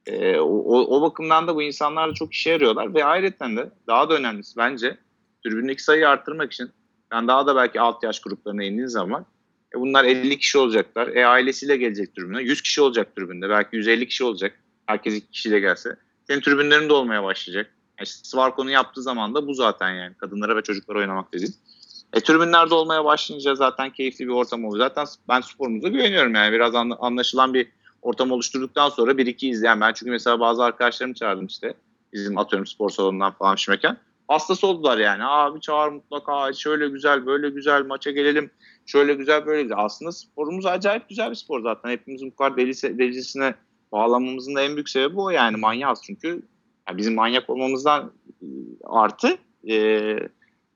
Ee, o, o, bakımdan da bu insanlar çok işe yarıyorlar ve ayrıca de daha da önemlisi bence tribündeki sayıyı arttırmak için yani daha da belki alt yaş gruplarına indiğin zaman e bunlar 50 kişi olacaklar. E ailesiyle gelecek tribüne. 100 kişi olacak tribünde. Belki 150 kişi olacak. Herkes 2 kişiyle gelse. Senin tribünlerin de olmaya başlayacak. Yani işte Svarko'nun yaptığı zaman da bu zaten yani. Kadınlara ve çocuklara oynamak dediğim. E tribünlerde olmaya başlayınca zaten keyifli bir ortam oluyor. Zaten ben sporumuza güveniyorum yani. Biraz anla- anlaşılan bir ortam oluşturduktan sonra bir iki izleyen ben çünkü mesela bazı arkadaşlarımı çağırdım işte bizim atıyorum spor salonundan falan şimdiyken hastası oldular yani. Abi çağır mutlaka şöyle güzel böyle güzel maça gelelim şöyle güzel böyle güzel. Aslında sporumuz acayip güzel bir spor zaten. Hepimizin bu kadar delisi, delicesine bağlanmamızın da en büyük sebebi o yani manyağız çünkü yani bizim manyak olmamızdan e, artı e,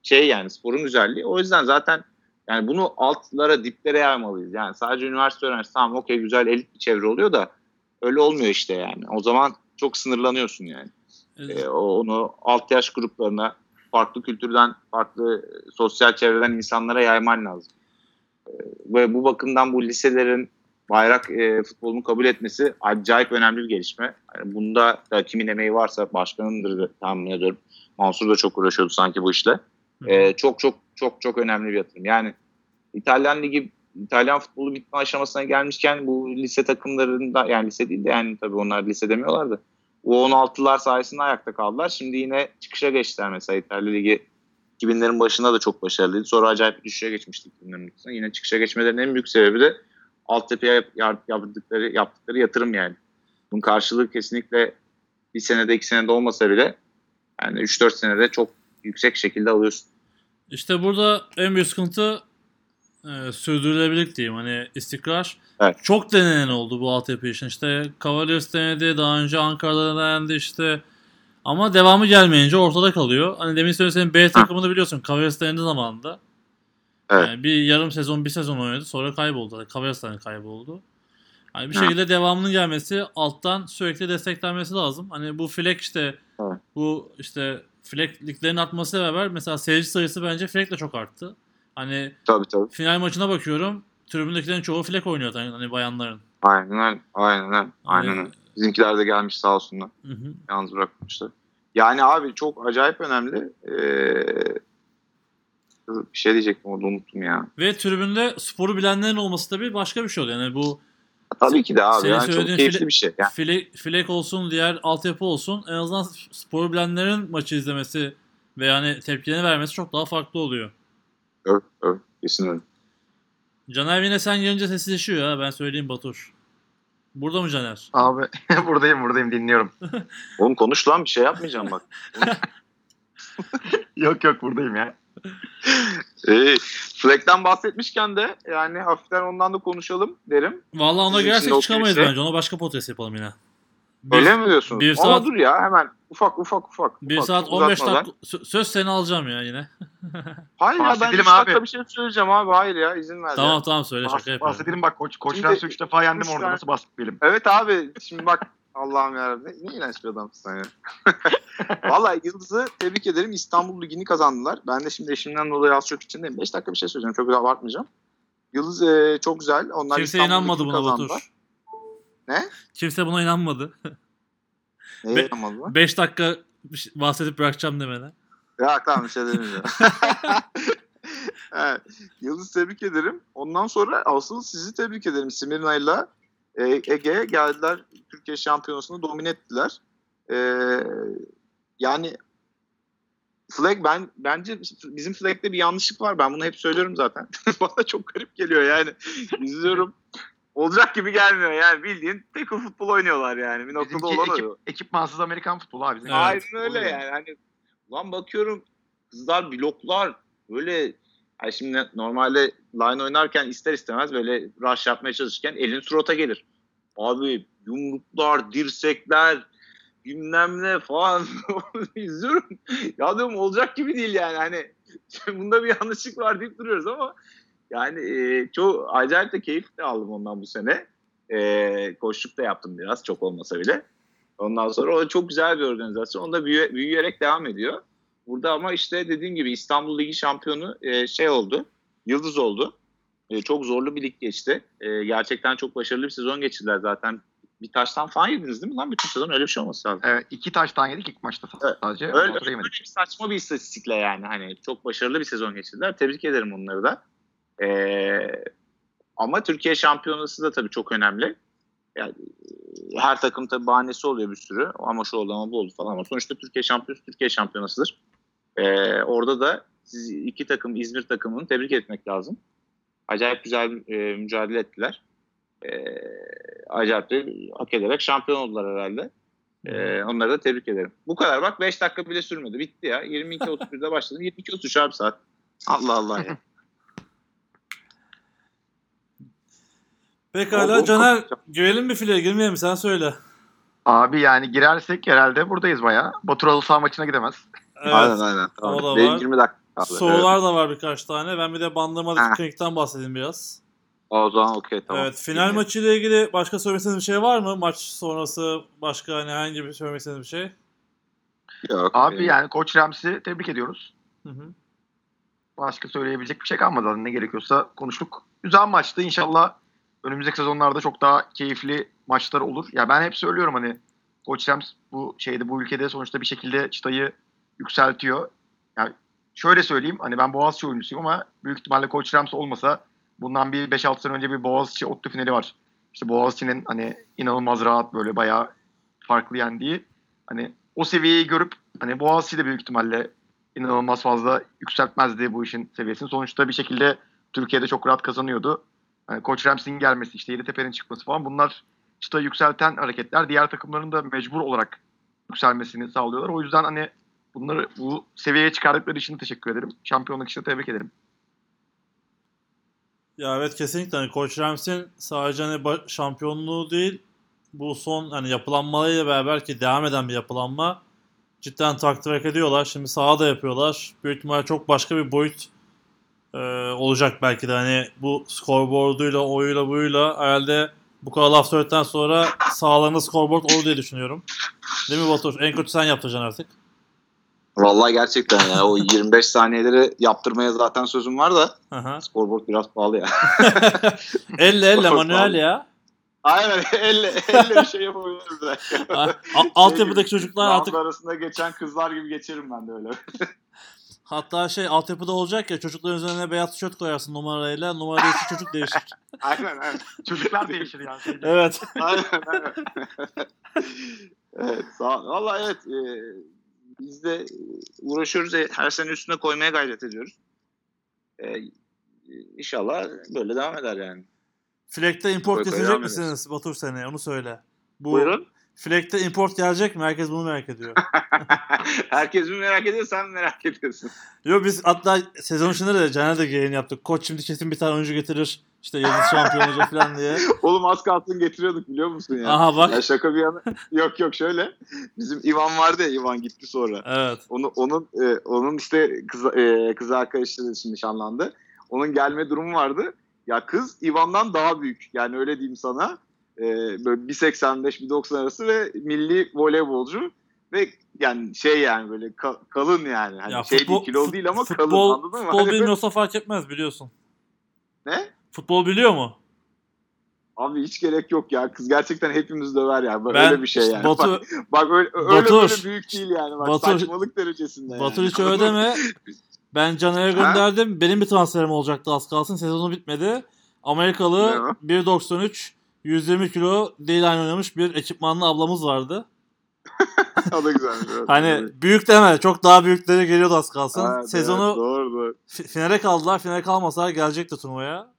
şey yani sporun güzelliği. O yüzden zaten yani bunu altlara, diplere yaymalıyız. Yani sadece üniversite öğrencisi tamam okey güzel elit bir çevre oluyor da öyle olmuyor işte yani. O zaman çok sınırlanıyorsun yani. Ee, o- onu alt yaş gruplarına, farklı kültürden, farklı e, sosyal çevreden insanlara yayman lazım. Ee, ve bu bakımdan bu liselerin bayrak e, futbolunu kabul etmesi acayip önemli bir gelişme. Yani bunda da kimin emeği varsa başkanındır tahmin ediyorum. Mansur da çok uğraşıyordu sanki bu işle. Ee, çok çok çok çok önemli bir yatırım. Yani İtalyan ligi İtalyan futbolu bitme aşamasına gelmişken bu lise takımlarında yani lise değil de yani tabii onlar lise demiyorlar da o 16'lar sayesinde ayakta kaldılar. Şimdi yine çıkışa geçtiler mesela İtalya Ligi 2000'lerin başında da çok başarılıydı. Sonra acayip bir düşüşe geçmiştik 2000'lerin başında. Yine çıkışa geçmelerinin en büyük sebebi de altyapıya yap- yap- yaptıkları, yaptıkları yatırım yani. Bunun karşılığı kesinlikle bir senede iki senede olmasa bile yani 3-4 senede çok yüksek şekilde alıyorsun. İşte burada en büyük sıkıntı e, sürdürülebilirlik diyeyim. Hani istikrar. Evet. Çok denenen oldu bu altyapı için. İşte Cavaliers denedi. Daha önce Ankara'da denendi işte. Ama devamı gelmeyince ortada kalıyor. Hani demin söylediğim B takımını biliyorsun. Cavaliers denedi zamanında. Evet. Yani bir yarım sezon, bir sezon oynadı. Sonra kayboldu. Yani Cavaliers'tan kayboldu. Hani bir şekilde devamının gelmesi, alttan sürekli desteklenmesi lazım. Hani bu Fleck işte Evet. bu işte Fleck liglerin artması beraber mesela seyirci sayısı bence Fleck'le çok arttı. Hani Tabii tabii. final maçına bakıyorum. Tribündekilerin çoğu Fleck oynuyor hani, hani bayanların. Aynen öyle. Aynen öyle. Aynen Hani- öyle. Bizimkiler de gelmiş sağ olsunlar. Hı hı. Yalnız bırakmışlar. Yani abi çok acayip önemli. Ee, bir şey diyecektim onu unuttum ya. Ve tribünde sporu bilenlerin olması tabii başka bir şey oluyor. Yani bu Tabii ki de abi. Senin Yani çok söylediğin keyifli file- bir şey. Yani, Fleck, Fleck olsun, diğer altyapı olsun en azından sporu bilenlerin maçı izlemesi ve yani tepkilerini vermesi çok daha farklı oluyor. evet, evet, kesin öyle. Caner yine sen gelince sessizleşiyor ya ben söyleyeyim Batur. Burada mı Caner? Abi buradayım buradayım dinliyorum. Oğlum konuş lan bir şey yapmayacağım bak. yok yok buradayım ya. Ee, Fleck'ten bahsetmişken de yani hafiften ondan da konuşalım derim. Vallahi ona Sizin girersek çıkamayız bence. Ona başka podcast yapalım yine. Bir, Öyle mi diyorsunuz? bir Ama saat- dur ya hemen ufak ufak ufak. bir ufak, saat çok 15 uzatmadan. dakika sö- söz seni alacağım ya yine. Hayır ya ben Bahsedelim 3 dakika abi. bir şey söyleyeceğim abi. Hayır ya izin ver. ya. tamam tamam söyle şaka Bahs- yapıyorum. bahsedelim bak koç, koç Şimdi- Fransa 3 defa yendim orada nasıl bahsetmeyelim. Evet abi şimdi bak Allah'ım yarabbim ne, ne iğrenç bir adamsın sen ya. Valla Yıldız'ı tebrik ederim. İstanbul Ligi'ni kazandılar. Ben de şimdi eşimden dolayı az çok içindeyim. 5 dakika bir şey söyleyeceğim. Çok abartmayacağım. Yıldız e, çok güzel. Onlar Kimse İstanbul inanmadı Ligi'ni buna kazandılar. Batur. Ne? Kimse buna inanmadı. Neye Be- inanmadılar? 5 dakika şey- bahsedip bırakacağım demene. Ya tamam bir şey demeyeceğim. evet. Yıldız tebrik ederim. Ondan sonra asıl sizi tebrik ederim. Simirna'yla Ege'ye geldiler. Türkiye şampiyonasını domine ettiler. E, yani Flag ben bence bizim Flag'de bir yanlışlık var. Ben bunu hep söylüyorum zaten. Bana çok garip geliyor yani. İzliyorum. Olacak gibi gelmiyor yani bildiğin tackle futbol oynuyorlar yani. Bir noktada Bizimki olan ekip, o. ekipmansız Amerikan futbolu abi. Evet. Aynen öyle yani. Hani lan bakıyorum kızlar bloklar böyle yani şimdi normalde line oynarken ister istemez böyle rush yapmaya çalışırken elin surata gelir. Abi yumruklar, dirsekler bilmem ne falan izliyorum. Ya diyorum olacak gibi değil yani hani bunda bir yanlışlık var deyip duruyoruz ama yani e, çok acayip de keyif de aldım ondan bu sene. E, koşluk da yaptım biraz çok olmasa bile. Ondan sonra o çok güzel bir organizasyon. Onda büyü, büyüyerek devam ediyor. Burada ama işte dediğim gibi İstanbul Ligi şampiyonu e, şey oldu. Yıldız oldu. E, çok zorlu bir lig geçti. E, gerçekten çok başarılı bir sezon geçirdiler zaten. Bir taştan falan yediniz değil mi lan bütün sezon? Öyle bir şey olması lazım. Evet, iki taştan yedik ilk maçta Evet, sadece. Öyle, sonra öyle yemedik. bir saçma bir istatistikle yani. Hani çok başarılı bir sezon geçirdiler. Tebrik ederim onları da. E, ama Türkiye şampiyonası da tabii çok önemli. Yani e, her takım tabii bahanesi oluyor bir sürü. Ama şu oldu ama bu oldu falan ama sonuçta Türkiye şampiyonası Türkiye şampiyonasıdır. Ee, orada da siz iki takım İzmir takımını tebrik etmek lazım. Acayip güzel e, mücadele ettiler. E, acayip de hak ederek şampiyon oldular herhalde. E, onları da tebrik ederim. Bu kadar bak 5 dakika bile sürmedi. Bitti ya. 22.31'de başladım. 22.33 abi saat. Allah Allah ya. Pekala Oldu. Caner girelim mi fileye girmeyelim mi sen söyle. Abi yani girersek herhalde buradayız bayağı. Batur Halı saha maçına gidemez. Evet. Aynen aynen. Tamam. O da Benim var. 20 dakika kaldı. Sorular da var birkaç tane. Ben bir de bandırmadaki Ha. klinikten bahsedeyim biraz. Evet. O zaman okey tamam. Evet, final maçıyla ilgili başka söylemek istediğiniz bir şey var mı? Maç sonrası başka hani herhangi bir söylemek istediğiniz bir şey? Yok, Abi benim- yani Koç Rams'i tebrik ediyoruz. Hı hı. Başka söyleyebilecek bir şey kalmadı. Ne gerekiyorsa konuştuk. Güzel maçtı. İnşallah önümüzdeki sezonlarda çok daha keyifli maçlar olur. Ya ben hep söylüyorum hani Koç Rams bu şeyde bu ülkede sonuçta bir şekilde çıtayı yükseltiyor. Yani şöyle söyleyeyim hani ben Boğaziçi oyuncusuyum ama büyük ihtimalle Koç Rams olmasa bundan bir 5-6 sene önce bir Boğaziçi ODTÜ finali var. İşte Boğaziçi'nin hani inanılmaz rahat böyle bayağı farklı yendiği hani o seviyeyi görüp hani Boğaziçi de büyük ihtimalle inanılmaz fazla yükseltmezdi bu işin seviyesini. Sonuçta bir şekilde Türkiye'de çok rahat kazanıyordu. Yani Koç Ramsey'in gelmesi, işte Yeditepe'nin çıkması falan bunlar çıta yükselten hareketler. Diğer takımların da mecbur olarak yükselmesini sağlıyorlar. O yüzden hani bunları bu seviyeye çıkardıkları için teşekkür ederim. Şampiyonluk için tebrik ederim. Ya evet kesinlikle hani Koç Rams'in sadece hani şampiyonluğu değil bu son hani yapılanmayla beraber ki devam eden bir yapılanma cidden takdir ediyorlar. Şimdi sahada yapıyorlar. Büyük ihtimalle çok başka bir boyut e, olacak belki de hani bu scoreboard'uyla, oyuyla, buyuyla herhalde bu kadar laf söyledikten sonra sahalarında scoreboard olur diye düşünüyorum. Değil mi Batur? En kötü sen yaptıracaksın artık. Vallahi gerçekten ya o 25 saniyeleri yaptırmaya zaten sözüm var da Aha. scoreboard biraz pahalı ya. elle elle manuel ya. Aynen elle, elle bir şey yapabiliriz. Altyapıdaki çocuklar Rant artık arasında geçen kızlar gibi geçerim ben de öyle. Hatta şey altyapıda olacak ya çocukların üzerine beyaz tişört koyarsın numarayla. Numara değişir çocuk değişir. aynen aynen. Çocuklar değişir yani. evet. aynen, aynen. evet sağ ol. Valla evet e, biz de uğraşıyoruz. E, Her sene üstüne koymaya gayret ediyoruz. E, inşallah böyle devam eder yani. Flek'te import getirecek misiniz Batur seni? Onu söyle. Bu Buyurun. Flek'te import gelecek mi? Herkes bunu merak ediyor. Herkes mi merak ediyor sen merak ediyorsun? Yo biz hatta sezon içinde de Caner'de yayın yaptık. Koç şimdi kesin bir tane oyuncu getirir. İşte yıldız şampiyon olacak falan diye. Oğlum az kalsın getiriyorduk biliyor musun ya? Aha bak. Ya şaka bir yana. yok yok şöyle. Bizim Ivan vardı ya Ivan gitti sonra. Evet. Onu, onun e, onun işte kız, e, kız arkadaşı şimdi nişanlandı. Onun gelme durumu vardı. Ya kız Ivan'dan daha büyük. Yani öyle diyeyim sana. E, böyle 1.85 1.90 arası ve milli voleybolcu ve yani şey yani böyle ka- kalın yani. Hani Ya şey futbol- değil, kilo değil ama futbol, kalın anladın mı? Futbol Hani- bilmiyorsa fark etmez biliyorsun. Ne? Futbol biliyor mu? Abi hiç gerek yok ya. Kız gerçekten hepimiz döver ya. Böyle Ben bir şey yani. Batu, Bak, bak öyle, öyle Batur. böyle büyük değil yani. Bak Batur- saçmalık derecesinde Batur yani. hiç öyle deme. Ben Caner'e gönderdim. Benim bir transferim olacaktı az kalsın. Sezonu bitmedi. Amerikalı o? 1.93 120 kilo değil aynı oynamış bir ekipmanlı ablamız vardı. o da güzelmiş. evet. Hani büyük deme. Çok daha büyükleri geliyordu az kalsın. Evet, evet, Sezonu doğru doğru. fi- finale kaldılar. Finale kalmasalar gelecekti turnuvaya.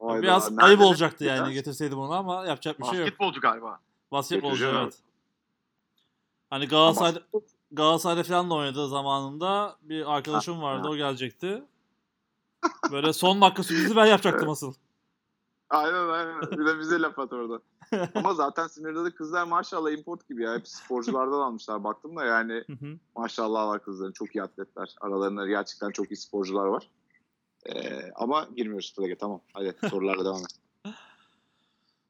Hayda, Biraz nerede ayıp olacaktı ya? yani getirseydim onu ama yapacak bir şey yok. Basketbolcu galiba. Basketbolcu Getireceğim evet. Hani Galatasaray'da, Galatasaray'da falan da oynadığı zamanında bir arkadaşım vardı o gelecekti. Böyle son dakika sürprizi ben yapacaktım asıl. Aynen aynen. Bir de bize laf at orada. Ama zaten sinirde de kızlar maşallah import gibi ya. Hep sporculardan almışlar. Baktım da yani maşallah var kızların. Çok iyi atletler. Aralarında gerçekten çok iyi sporcular var. Ee, ama girmiyoruz flag'e tamam. Hadi sorularla devam et.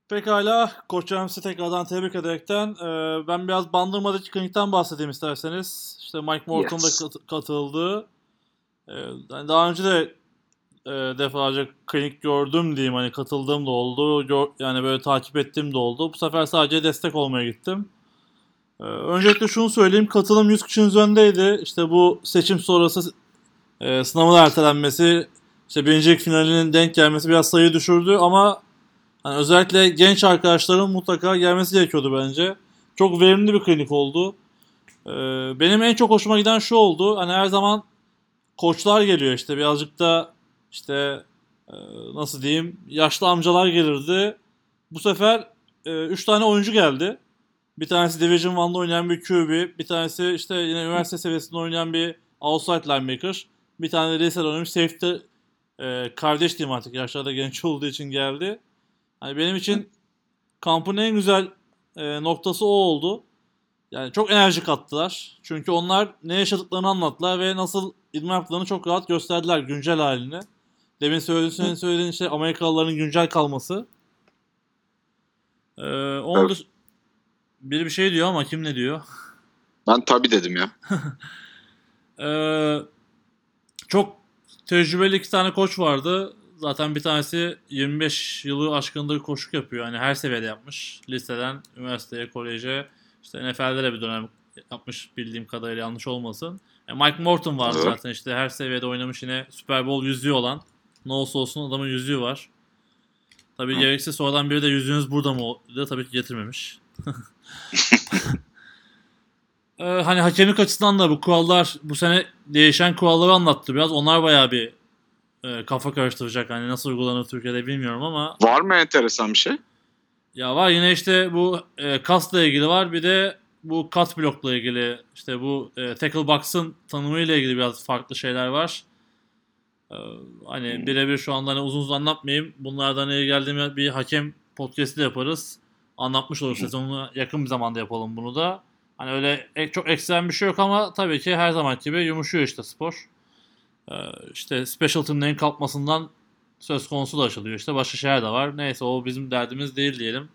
Pekala Koç Rams'i tekrardan tebrik ederekten e, ben biraz Bandırma'daki klinikten bahsedeyim isterseniz. İşte Mike Morton da Yes. kat- katıldı. E, yani daha önce de e, defalarca klinik gördüm diyeyim hani katıldığım da oldu. Gör- yani böyle takip ettiğim de oldu. Bu sefer sadece destek olmaya gittim. E, öncelikle şunu söyleyeyim katılım 100 kişinin üzerindeydi. İşte bu seçim sonrası e, sınavın ertelenmesi işte birincilik finalinin denk gelmesi biraz sayı düşürdü ama Hani özellikle genç arkadaşların mutlaka gelmesi gerekiyordu bence. Çok verimli bir klinik oldu. Ee, benim en çok hoşuma giden şu oldu. Hani her zaman koçlar geliyor işte birazcık da işte e, nasıl diyeyim yaşlı amcalar gelirdi. Bu sefer 3 tane oyuncu geldi. Bir tanesi Division 1'da oynayan bir QB, bir tanesi işte yine üniversite seviyesinde oynayan bir outside linebacker, bir tane de lisede oynamış safety e, kardeş diyeyim artık yaşlarda genç olduğu için geldi. Hani benim için kampın en güzel e, noktası o oldu. Yani çok enerji kattılar. Çünkü onlar ne yaşadıklarını anlattılar ve nasıl idman yaptıklarını çok rahat gösterdiler güncel halini. Demin söylediğin, söylediğin şey Amerikalıların güncel kalması. Ee, onun Evet. biri bir şey diyor ama kim ne diyor? Ben tabii dedim ya. Ee, çok tecrübeli iki tane koç vardı. Zaten bir tanesi 25 yılı aşkındır koşuk yapıyor. Hani her seviyede yapmış. Liseden üniversiteye, koleje, işte NFL'de de bir dönem yapmış bildiğim kadarıyla yanlış olmasın. E, Mike Morton vardı Evet. zaten işte her seviyede oynamış yine Super Bowl yüzüğü olan. Ne olsa olsun adamın yüzüğü var. Tabii gerekse sonradan biri de yüzüğünüz burada mı dedi tabii ki getirmemiş. Ee, hani hakemlik açısından da bu kurallar bu sene değişen kuralları anlattı biraz. Onlar bayağı bir e, kafa karıştıracak. Hani nasıl uygulanır Türkiye'de bilmiyorum ama Var mı enteresan bir şey? ya var yine işte bu e, kasla ilgili var. Bir de bu cut blokla ilgili işte bu e, tackle box'ın tanımıyla ilgili biraz farklı şeyler var. Ee, hani birebir şu anda hani uzun uzun anlatmayayım. Bunlardan iyi geldiğim bir hakem podcast'i de yaparız. Anlatmış oluruz. Sezonuna yakın bir zamanda yapalım bunu da. Hani öyle ek- çok ekstrem bir şey yok ama tabii ki her zaman gibi yumuşuyor işte spor. Ee, işte special team'lerin kalkmasından söz konusu da açılıyor. İşte başka şeyler de var. Neyse o bizim derdimiz değil diyelim.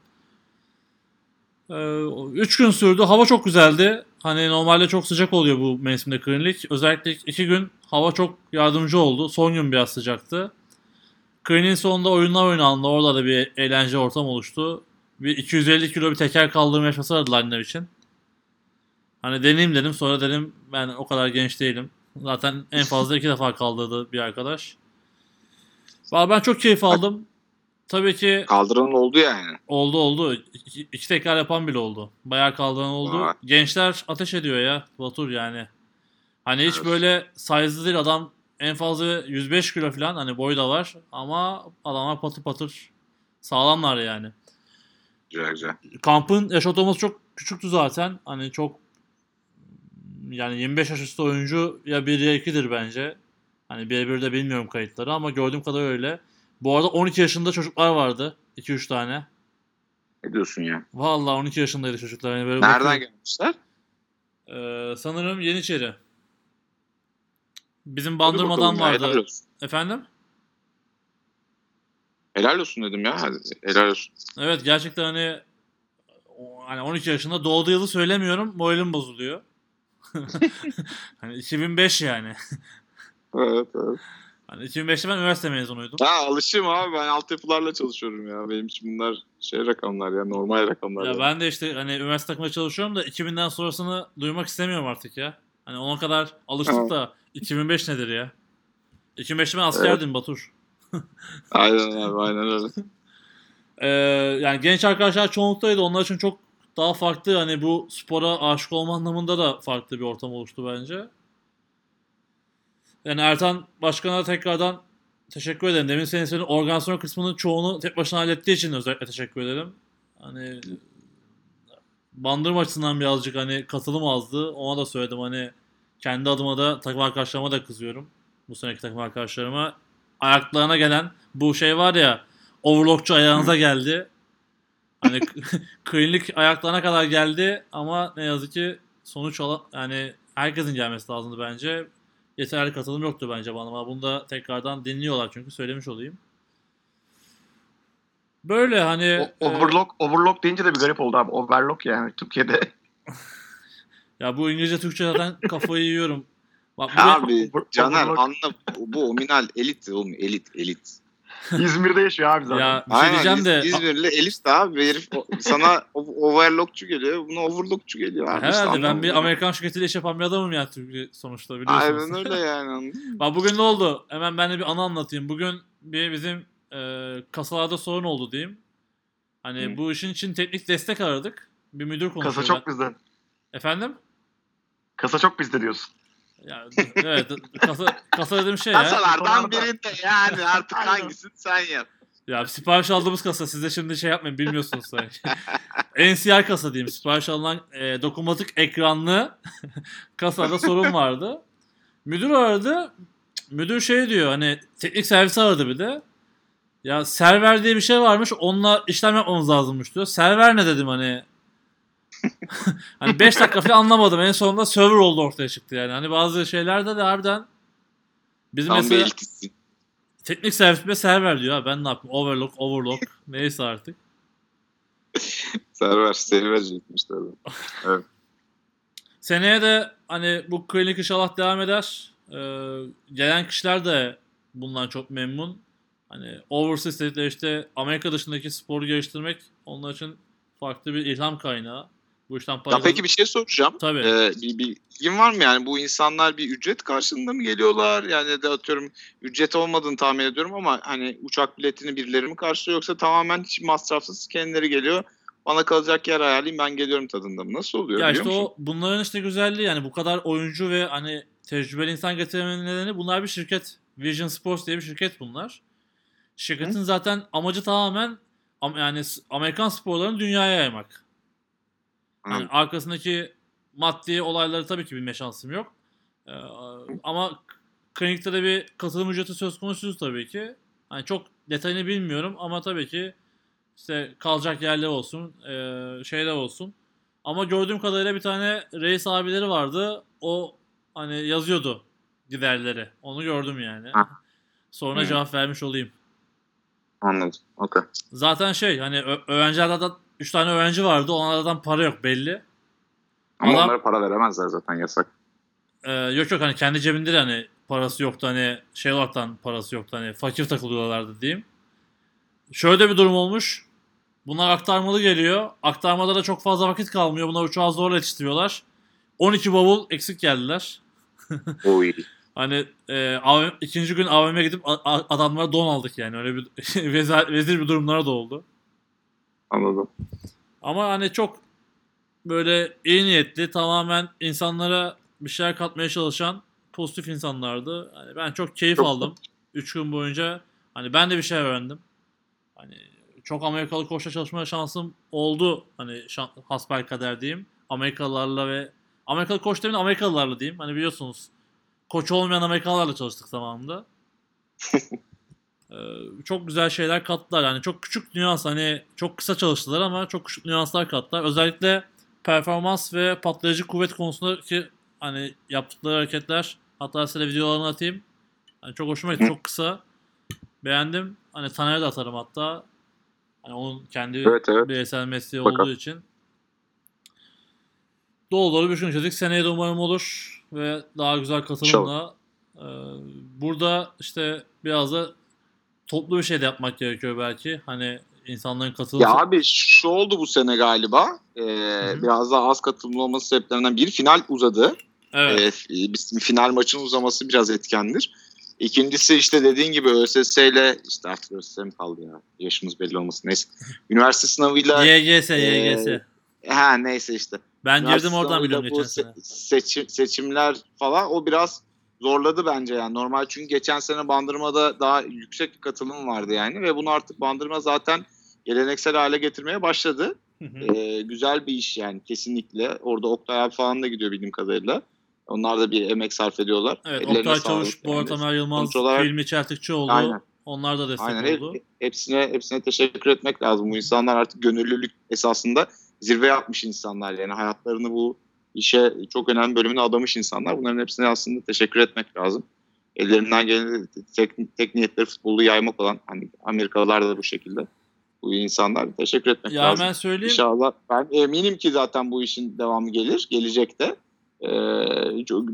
Ee, üç gün sürdü. Hava çok güzeldi. Hani normalde çok sıcak oluyor bu mevsimde klinik. Özellikle ilk iki gün hava çok yardımcı oldu. Son gün biraz sıcaktı. Kliniğin sonunda oyunlar oynandı. Orada da bir eğlence ortam oluştu. Bir 250 kilo bir teker kaldırma yarışması aradılar line'ler için. Hani deneyeyim dedim. Sonra dedim ben o kadar genç değilim. Zaten en fazla iki defa kaldırdı bir arkadaş. Valla ben çok keyif aldım. Tabii ki Kaldıran oldu yani. oldu oldu. İki, iki tekrar yapan bile oldu. Bayağı kaldıran oldu. Vay. Gençler ateş ediyor ya Batur yani. Hani hiç Evet. böyle size'lı değil adam en fazla 105 kilo falan hani boy da var ama adamlar patır patır sağlamlar yani. Güzel güzel. Kampın yaş ortalaması çok küçüktü zaten. Hani çok yani 25 yaş üstü oyuncu ya 1 ya 2'dir bence. Hani birebir de bilmiyorum kayıtları ama gördüğüm kadar öyle. Bu arada 12 yaşında çocuklar vardı. 2-3 tane. Ne diyorsun ya? Vallahi 12 yaşındaydı çocuklar. Yani böyle Nereden bakıyorum. gelmişler? Ee, sanırım Yeniçeri. Bizim Bandırma'dan ya, Helal vardı. olsun. Efendim? Helal olsun dedim ya. Hadi, helal olsun. Evet gerçekten hani hani 12 yaşında doğduğu yılı söylemiyorum. Moralim bozuluyor. hani 2005 yani. Evet evet. Hani 2005'te ben üniversite mezunuydum. Ha alışığım abi ben altyapılarla çalışıyorum ya. Benim için bunlar şey rakamlar ya normal rakamlar. Ya ya. ben de işte hani üniversite takımda çalışıyorum da 2000'den sonrasını duymak istemiyorum artık ya. Hani ona kadar alıştık Evet. da 2005 nedir ya? 2005'te ben askerdim Batur. Aynen abi aynen öyle. Ee, yani genç arkadaşlar çoğunluktaydı. Onlar için çok daha farklı hani bu spora aşık olma anlamında da farklı bir ortam oluştu bence. Yani Ertan Başkan'a tekrardan teşekkür ederim. Demin senin senin organizasyon kısmının çoğunu tek başına hallettiği için özellikle teşekkür ederim. Hani bandırma açısından birazcık hani katılım azdı. Ona da söyledim hani kendi adıma da takım arkadaşlarıma da kızıyorum. Bu seneki takım arkadaşlarıma. Ayaklarına gelen bu şey var ya overlockçu ayağınıza geldi. Hani klinik ayaklarına kadar geldi ama ne yazık ki sonuç ala yani herkesin gelmesi lazımdı bence. Yeterli katılım yoktu bence bana. ama Bunu da tekrardan dinliyorlar çünkü söylemiş olayım. Böyle hani O- e, overlock, overlock deyince de bir garip oldu abi. Overlock yani Türkiye'de. ya bu İngilizce Türkçe zaten kafayı yiyorum. Bak bu Abi Caner anla bu ominal elit oğlum elit elit. İzmir'de yaşıyor abi zaten. ya bir şey diyeceğim İz- de İzmirli elit de abi herif o- sana o- overlockçu geliyor buna overlockçu geliyor abi. işte herhalde ben anladın bir? Amerikan şirketiyle iş yapan bir adamım yani Türkiye sonuçta biliyorsunuz. Aynen öyle yani anladın mı? Bak bugün ne oldu? Hemen ben de bir anı anlatayım. Bugün bir bizim e, kasalarda sorun oldu diyeyim. Hani Hı. bu işin için teknik destek aradık. Bir müdür konuşuyor. Kasa çok bizde. Efendim? Kasa çok bizde diyorsun. Ya, evet kasa, kasa dediğim şey ya. Kasalardan birinde yani artık hangisini sen yap. Ya sipariş aldığımız kasa siz de şimdi şey yapmayın bilmiyorsunuz sanki. NCR kasa diyeyim sipariş alınan e, dokunmatik ekranlı kasada sorun vardı. Müdür aradı. Müdür şey diyor hani teknik servis aradı bir de. Ya server diye bir şey varmış onunla işlem yapmamız lazımmış diyor. Server ne dedim hani. hani 5 dakika falan anlamadım. En sonunda server oldu ortaya çıktı yani. Hani bazı şeylerde de harbiden bizim Tam mesela eltisin. Teknik servis ve server diyor. Ha, ben ne yapayım? Overlock, overlock. neyse artık. Server, seni verecekmiş tabii. Seneye de hani bu klinik inşallah devam eder. Ee, gelen kişiler de bundan çok memnun. Hani overseas dedikleri işte Amerika dışındaki sporu geliştirmek onlar için farklı bir ilham kaynağı. Bu işten para Ya peki bir şey soracağım. Tabii. Ee, bir, bir bilgin var mı yani bu insanlar bir ücret karşılığında mı geliyorlar? Yani de atıyorum ücret olmadığını tahmin ediyorum ama hani uçak biletini birileri mi karşılıyor yoksa tamamen hiç masrafsız kendileri geliyor. Bana kalacak yer ayarlayayım ben geliyorum tadında mı? Nasıl oluyor Ya biliyor işte musun? o bunların işte güzelliği yani bu kadar oyuncu ve hani tecrübeli insan getirmenin nedeni bunlar bir şirket. Vision Sports diye bir şirket bunlar. Şirketin zaten amacı tamamen am- yani Amerikan sporlarını dünyaya yaymak. Yani Anladım. arkasındaki maddi olayları tabii ki bilme şansım yok. Ee, ama klinikte de bir katılım ücreti söz konusu tabii ki. Hani çok detayını bilmiyorum ama tabii ki işte kalacak yerler olsun, ee, şeyler olsun. Ama gördüğüm kadarıyla bir tane reis abileri vardı. O hani yazıyordu giderleri. Onu gördüm yani. Ha. Sonra Hı. cevap vermiş olayım. Anladım. Okey. Zaten şey hani öğrencilerden 3 tane öğrenci vardı. Onlardan para yok belli. Ama Adam- onlara para veremezler zaten yasak. Ee, yok yok hani kendi cebinde de hani parası yoktu hani şey olaraktan parası yoktu hani fakir takılıyorlardı diyeyim. Şöyle bir durum olmuş. Bunlar aktarmalı geliyor. Aktarmada da çok fazla vakit kalmıyor. Bunlar uçağı zorla yetiştiriyorlar. 12 bavul eksik geldiler. Oy. Hani e, AVM ikinci gün AVM'ye gidip adamlara don aldık yani. Öyle bir vezir, vezir bir durumlara da oldu. Anladım. Ama hani çok böyle iyi niyetli, tamamen insanlara bir şeyler katmaya çalışan pozitif insanlardı. Hani ben çok keyif Çok- aldım. 3 gün boyunca hani ben de bir şey öğrendim. Hani çok Amerikalı koçla çalışma şansım oldu. Hani şan, hasbelkader diyeyim. Amerikalılarla ve Amerikalı koç demin Amerikalılarla diyeyim. Hani biliyorsunuz koç olmayan Amerikalılarla çalıştık zamanında. Ee, çok güzel şeyler kattılar. Yani çok küçük nüans hani çok kısa çalıştılar ama çok küçük nüanslar kattılar. Özellikle performans ve patlayıcı kuvvet konusundaki hani yaptıkları hareketler hatta size videolarını atayım. Hani çok hoşuma gitti. Çok kısa. Beğendim. Hani Taner'e de atarım hatta. Hani onun kendi Evet evet. bireysel mesleği Bakalım. olduğu için. Dolu dolu bir gün geçirdik. Seneye de umarım olur ve daha güzel katılımla. Ee, burada işte biraz da toplu bir şey de yapmak gerekiyor belki. Hani insanların katılımı. Ya abi şu oldu bu sene galiba. Ee, biraz daha az katılımlı olması sebeplerinden bir final uzadı. evet. Ee, final maçın uzaması biraz etkendir. İkincisi işte dediğin gibi ÖSS ile işte artık ÖSS mi kaldı ya yaşımız belli olmasın neyse. Üniversite sınavıyla YGS, Ee, YGS. ha neyse işte. Ben Üniversite girdim oradan biliyorum geçen se- sene. seçim- seçimler falan o biraz zorladı bence yani. Normal çünkü geçen sene Bandırma'da daha yüksek bir katılım vardı yani ve bunu artık Bandırma zaten geleneksel hale getirmeye başladı. Hı hı. Ee, güzel bir iş yani kesinlikle. Orada Oktay abi falan da gidiyor bildiğim kadarıyla. Onlar da bir emek sarf ediyorlar. Evet, Ellerine Oktay Çavuş. Borat Ömer Yılmaz, Hilmi Çeltikçioğlu. Aynen. Onlar da destek Aynen. oldu. Hep- hepsine hepsine teşekkür etmek lazım. Bu insanlar artık gönüllülük esasında zirve yapmış insanlar. Yani hayatlarını bu işe çok önemli bölümüne adamış insanlar. Bunların hepsine aslında teşekkür etmek lazım. Ellerinden gelen tek, tek niyetleri futbolu yaymak olan hani Amerikalılar da bu şekilde. Bu insanlar teşekkür etmek Ya lazım. ben söyleyeyim. İnşallah. Ben eminim ki zaten bu işin devamı gelir. Gelecek de. Ee,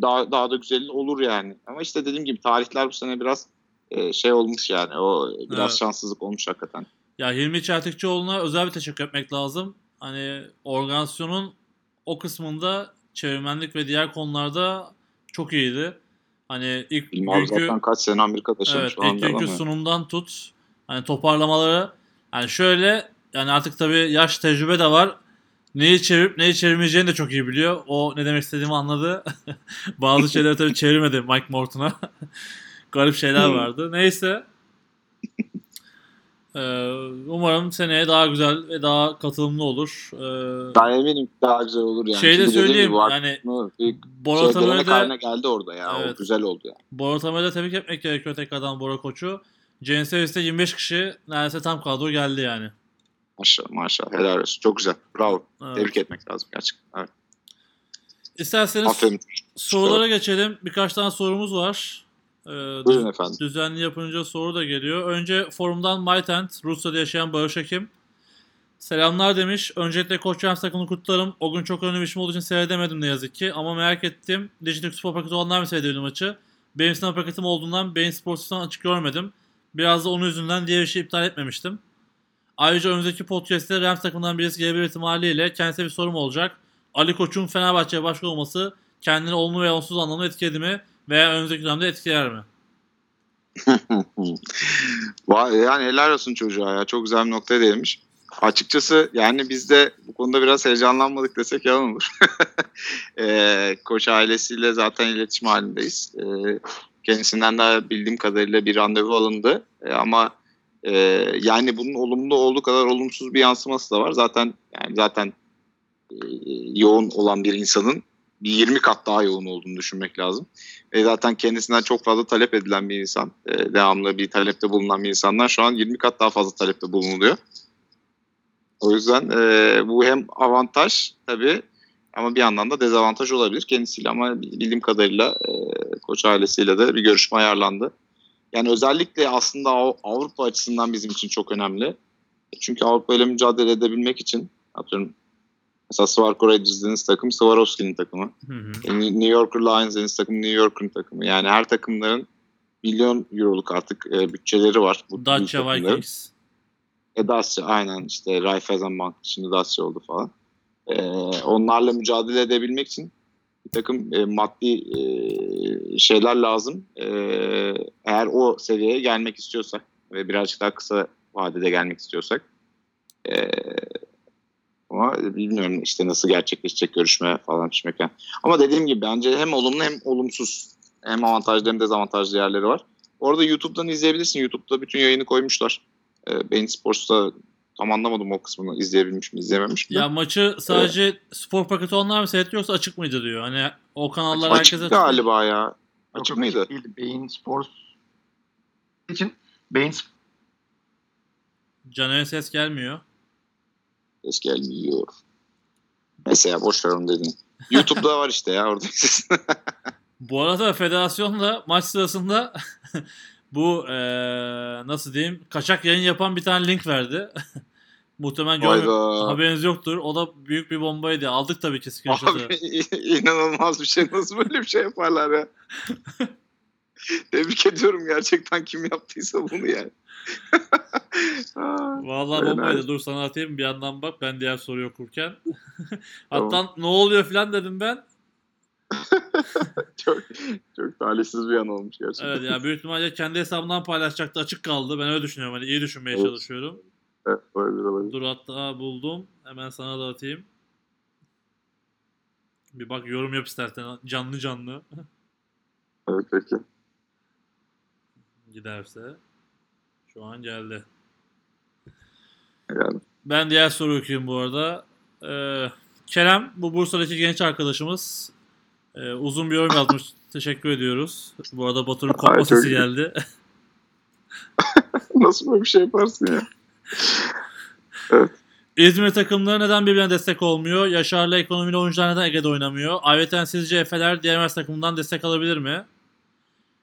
daha, daha da güzel olur yani. Ama işte dediğim gibi tarihler bu sene biraz e, şey olmuş yani. O biraz Evet. şanssızlık olmuş hakikaten. Ya Hilmi Çeltikçioğlu'na özel bir teşekkür etmek lazım. Hani organizasyonun o kısmında çevirmenlik ve diğer konularda çok iyiydi. Hani ilk abi günkü zaten kaç sene Amerika'da evet, ilk günkü sunumdan tut hani toparlamaları yani şöyle yani artık tabii yaş tecrübe de var. neyi çevirip neyi çevirmeyeceğini de çok iyi biliyor. O ne demek istediğimi anladı. Bazı şeyleri tabii çevirmedi Mike Morton'a. Garip şeyler vardı. Neyse. Ee, umarım seneye daha güzel ve daha katılımlı olur. Ee, Ben eminim daha güzel olur yani. şey de söyleyeyim yani bu bir Borat gelenek Haber'de haline geldi orada ya. Evet. O güzel oldu ya. Borat Haber'de tebrik etmek gerekiyor tekrardan Bora Koç'u. Jane Sevis'te 25 kişi neredeyse tam kadro geldi yani. Maşallah maşallah. Helal olsun. Çok güzel. Bravo. Evet. Tebrik etmek lazım gerçekten. Evet. İsterseniz Aferin. sorulara geçelim. Birkaç tane sorumuz var. Ee, Buyurun efendim. Düzenli yapınca soru da geliyor. Önce forumdan MyTent, Rusya'da yaşayan Barış Ekim. Selamlar demiş. Öncelikle Koç Rams takımını kutlarım. O gün çok önemli bir işim olduğu için seyredemedim ne yazık ki. Ama merak ettim. Digital Spor paketi olanlar mı seyredebildi maçı? Benim sınav paketim olduğundan Beyin Sports'tan açık görmedim. Biraz da onun yüzünden diğer işi iptal etmemiştim. Ayrıca önümüzdeki podcast'te Rams takımından birisi gelebilir ihtimaliyle kendisine bir sorum olacak. Ali Koç'un Fenerbahçe'ye başkan olması kendini olumlu veya olumsuz anlamda etkiledi mi? Veya önümüzdeki dönemde etkiler mi? Yani helal olsun çocuğa ya. Çok güzel bir noktaya değinmiş. Açıkçası yani biz de bu konuda biraz heyecanlanmadık desek yalan olur. Ee, koç ailesiyle zaten iletişim halindeyiz. Ee, kendisinden de bildiğim kadarıyla bir randevu alındı. Ee, ama e, yani bunun olumlu olduğu kadar olumsuz bir yansıması da var. Zaten yani zaten e, yoğun olan bir insanın bir 20 kat daha yoğun olduğunu düşünmek lazım. Ve zaten kendisinden çok fazla talep edilen bir insan, e, devamlı bir talepte bulunan bir insanlar şu an 20 kat daha fazla talepte bulunuluyor. O yüzden e, bu hem avantaj tabii ama bir yandan da dezavantaj olabilir kendisiyle ama bildiğim kadarıyla e, koç ailesiyle de bir görüşme ayarlandı. Yani özellikle aslında Av- Avrupa açısından bizim için çok önemli. Çünkü Avrupa ile mücadele edebilmek için atıyorum mesela Swarco Raiders dediğiniz takım Swarovski'nin takımı. Hı hı. E, New Yorker Lions dediğiniz takım New York'un takımı. Yani her takımların milyon euroluk artık e, bütçeleri var. Bu Dacia. Vikings. E, Dacia aynen işte Raiffeisenbank şimdi Dacia oldu falan. E, onlarla mücadele edebilmek için bir takım e, maddi e, şeyler lazım. E, eğer o seviyeye gelmek istiyorsak ve birazcık daha kısa vadede gelmek istiyorsak. E, ama bilmiyorum işte nasıl gerçekleşecek görüşme falan pişmeken. Ama dediğim gibi bence hem olumlu hem olumsuz hem avantajlı hem dezavantajlı yerleri var. Orada YouTube'dan izleyebilirsin. YouTube'da bütün yayını koymuşlar. E, Bein Sports'ta tam anlamadım o kısmını izleyebilmiş mi izlememiş mi? Ya maçı sadece spor paketi onlar mı seyretti yoksa açık mıydı diyor. Hani o kanallar Açık herkese galiba ya. Açık yok, mıydı? Değil. Beyin Sports için Beyin Caner'e ses gelmiyor. Ses gelmiyor. Neyse ya boş ver onu dedin. YouTube'da var işte ya orada. Bu arada federasyon da maç sırasında bu eee, nasıl diyeyim kaçak yayın yapan bir tane link verdi. Muhtemelen görmüyor. Haberiniz yoktur. O da büyük bir bombaydı. Aldık tabii ki screenshot'ı. Abi inanılmaz bir şey. Nasıl böyle bir şey yaparlar ya? Tebrik ediyorum gerçekten kim yaptıysa bunu yani. Aa, Vallahi bombaydı. Dur sana atayım bir yandan bak ben diğer soruyu okurken. Hatta ne oluyor falan dedim ben. çok çok talihsiz bir an olmuş gerçekten. Evet yani büyük ihtimalle kendi hesabından paylaşacaktı. Açık kaldı. Ben öyle düşünüyorum. Hani iyi düşünmeye Evet. çalışıyorum. Evet, olabilir, olabilir. Dur hatta buldum. Hemen sana da atayım. Bir bak yorum yap istersen canlı canlı Evet, peki. Giderse. Şu an geldi. Yani, Ben diğer soru okuyayım bu arada. Ee, Kerem bu Bursa'daki genç arkadaşımız Ee, uzun bir yorum yazmış. Teşekkür ediyoruz. Bu arada Batur'un kopma sesi geldi. nasıl böyle bir şey yaparsın ya? İzmir takımları neden birbirine destek olmuyor? Yaşar'la ekonomili oyuncular neden Ege'de oynamıyor? Ayrıca sizce Efe'ler diğer takımından destek alabilir mi?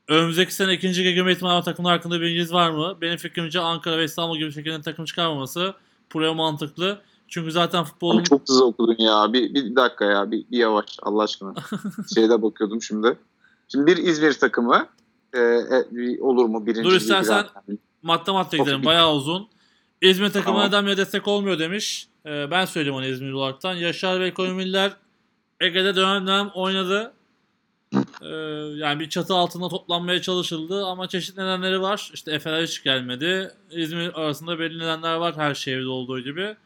Önümüzdeki sene ikinci gegeme ihtimali takımlar hakkında bilginiz var mı? Benim fikrimce Ankara ve İstanbul gibi şekilde takım çıkarmaması buraya mantıklı. Çünkü zaten futbolun Ama çok hızlı okudun ya. Bir, bir dakika ya. Bir, bir yavaş Allah aşkına. Şeyde bakıyordum şimdi. Şimdi bir İzmir takımı e, e, bir- olur mu? Birinci Dur istersen- girer. madde madde gidelim. Bayağı uzun. İzmir takımı Tamam. neden bile destek olmuyor demiş. Ee, ben söyleyeyim onu İzmir olaraktan. Yaşar ve ekonomiler Ege'de dönem dönem oynadı. Ee, yani bir çatı altında toplanmaya çalışıldı ama çeşitli nedenleri var. İşte Efeler hiç gelmedi. İzmir arasında belli nedenler var her şehirde olduğu gibi.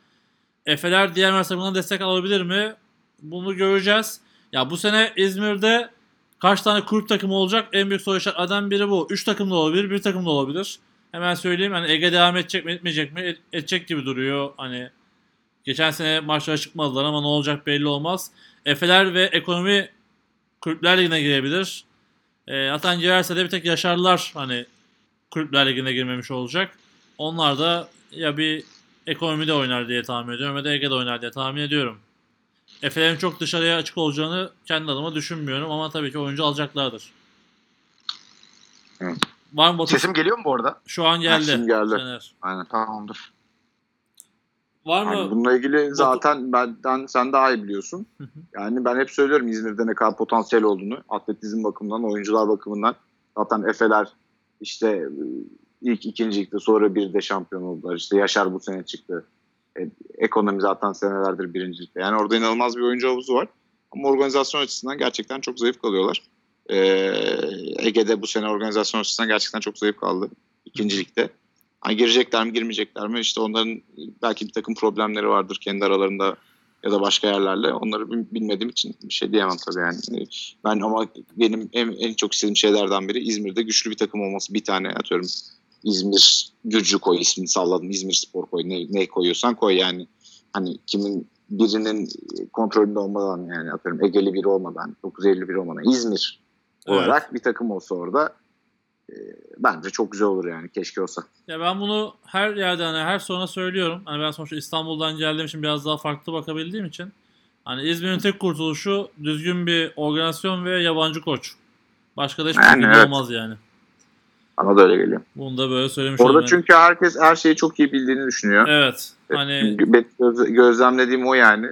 Efeler diğer mesleklerden destek alabilir mi? Bunu göreceğiz. Ya bu sene İzmir'de kaç tane kulüp takımı olacak? En büyük soru işaretlerinden biri bu. 3 takım da olabilir, bir takım da olabilir. Hemen söyleyeyim. Hani Ege devam edecek mi, etmeyecek mi? Et- edecek gibi duruyor. Hani geçen sene maçlara çıkmadılar ama ne olacak belli olmaz. Efeler ve ekonomi kulüpler ligine girebilir. E, zaten girerse de bir tek Yaşarlar hani kulüpler ligine girmemiş olacak. Onlar da ya bir ekonomide oynar diye tahmin ediyorum ya da Ege'de oynar diye tahmin ediyorum. Efe'lerin çok dışarıya açık olacağını kendi adıma düşünmüyorum ama tabii ki oyuncu alacaklardır. Hı. Var mı Batu? Sesim geliyor mu bu arada? Şu an geldi. şimdi geldi. Caner. Aynen. Tamamdır. Var mı? Yani bununla ilgili zaten benden sen daha iyi biliyorsun. Hı hı. Yani ben hep söylüyorum İzmir'de ne kadar potansiyel olduğunu. Atletizm bakımından, oyuncular bakımından. Zaten Efe'ler işte e, ilk ikinci ligde sonra bir de şampiyon oldular. İşte Yaşar bu sene çıktı. E, ekonomi zaten senelerdir birincilikte. Yani orada inanılmaz bir oyuncu havuzu var. Ama organizasyon açısından gerçekten çok zayıf kalıyorlar. E, Ege'de bu sene organizasyon açısından gerçekten çok zayıf kaldı. İkinci ligde. Hani girecekler mi girmeyecekler mi işte onların belki bir takım problemleri vardır kendi aralarında ya da başka yerlerle. Onları bil- bilmediğim için bir şey diyemem tabii yani. Ben ama benim en, en çok istediğim şeylerden biri İzmir'de güçlü bir takım olması. Bir tane atıyorum İzmir Gürcü koy ismini salladım. İzmir Spor koy. Ne, ne koyuyorsan koy yani. Hani kimin birinin kontrolünde olmadan yani atıyorum Egeli biri olmadan 951 olmadan İzmir Evet. olarak bir takım olsa orada bence çok güzel olur yani keşke olsa. Ya ben bunu her yerde hani her sonra söylüyorum. Hani ben sonuçta İstanbul'dan geldiğim için biraz daha farklı bakabildiğim için. Hani İzmir'in tek kurtuluşu düzgün bir organizasyon ve yabancı koç. Başka da hiçbir Yani evet. olmaz yani. Bana da öyle geliyor. Bunu da böyle söylemiş Orada olayım. çünkü herkes her şeyi çok iyi bildiğini düşünüyor. Evet. Hani Ben göz- gözlemlediğim o yani.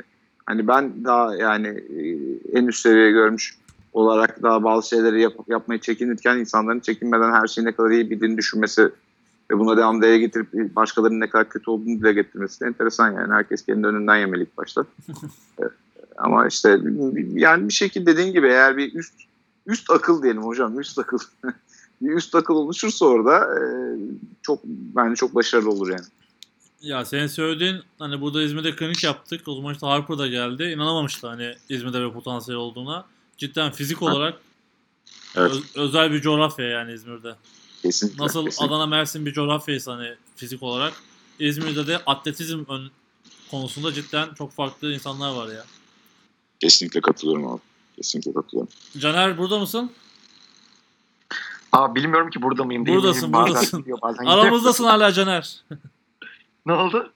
Hani ben daha yani e, en üst seviye görmüş olarak daha bazı şeyleri yap, yapmaya çekinirken insanların çekinmeden her şeyi ne kadar iyi bildiğini düşünmesi ve buna devam dile getirip başkalarının ne kadar kötü olduğunu dile getirmesi de enteresan yani. Herkes kendi önünden yemeli ilk başta. Ama işte yani bir şekilde dediğin gibi eğer bir üst üst akıl diyelim hocam üst akıl bir üst akıl oluşursa orada e, çok bence çok başarılı olur yani. ya senin söylediğin hani burada İzmir'de klinik yaptık. O zaman işte Harper da geldi. İnanamamıştı hani İzmir'de bir potansiyel olduğuna. Cidden fizik olarak Evet. öz- özel bir coğrafya yani İzmir'de. Kesinlikle. Nasıl kesinlikle. Adana Mersin bir coğrafyaysa hani fizik olarak İzmir'de de atletizm ön konusunda cidden çok farklı insanlar var ya. Kesinlikle katılıyorum abi. Kesinlikle katılıyorum. Caner burada mısın? Aa bilmiyorum ki burada mıyım değil Buradasın, miyim? Bazen buradasın. gidiyor, bazen gidiyor. Aramızdasın hala Caner. Ne oldu?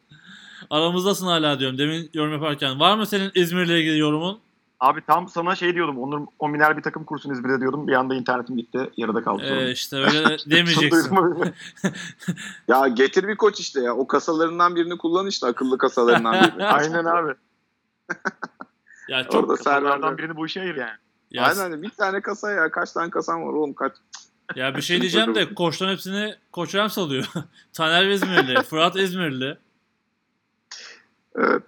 Aramızdasın hala diyorum demin yorum yaparken. Var mı senin İzmir'le ilgili yorumun? Abi tam sana şey diyordum. Onur Ominer bir takım kursun İzmir'de diyordum. Bir anda internetim gitti. Yarıda kaldı. Ee, işte öyle demeyeceksin. Ya getir bir koç işte ya. O kasalarından birini kullan işte akıllı kasalarından birini. Aynen abi. ya çok Orada Kasalardan serverler. birini bu işe ayır yani. ya, Aynen bir tane kasa ya. Kaç tane kasan var oğlum kaç. ya bir şey diyeceğim de koçların hepsini Koç Rams alıyor. Taner İzmirli, Fırat İzmirli. Evet.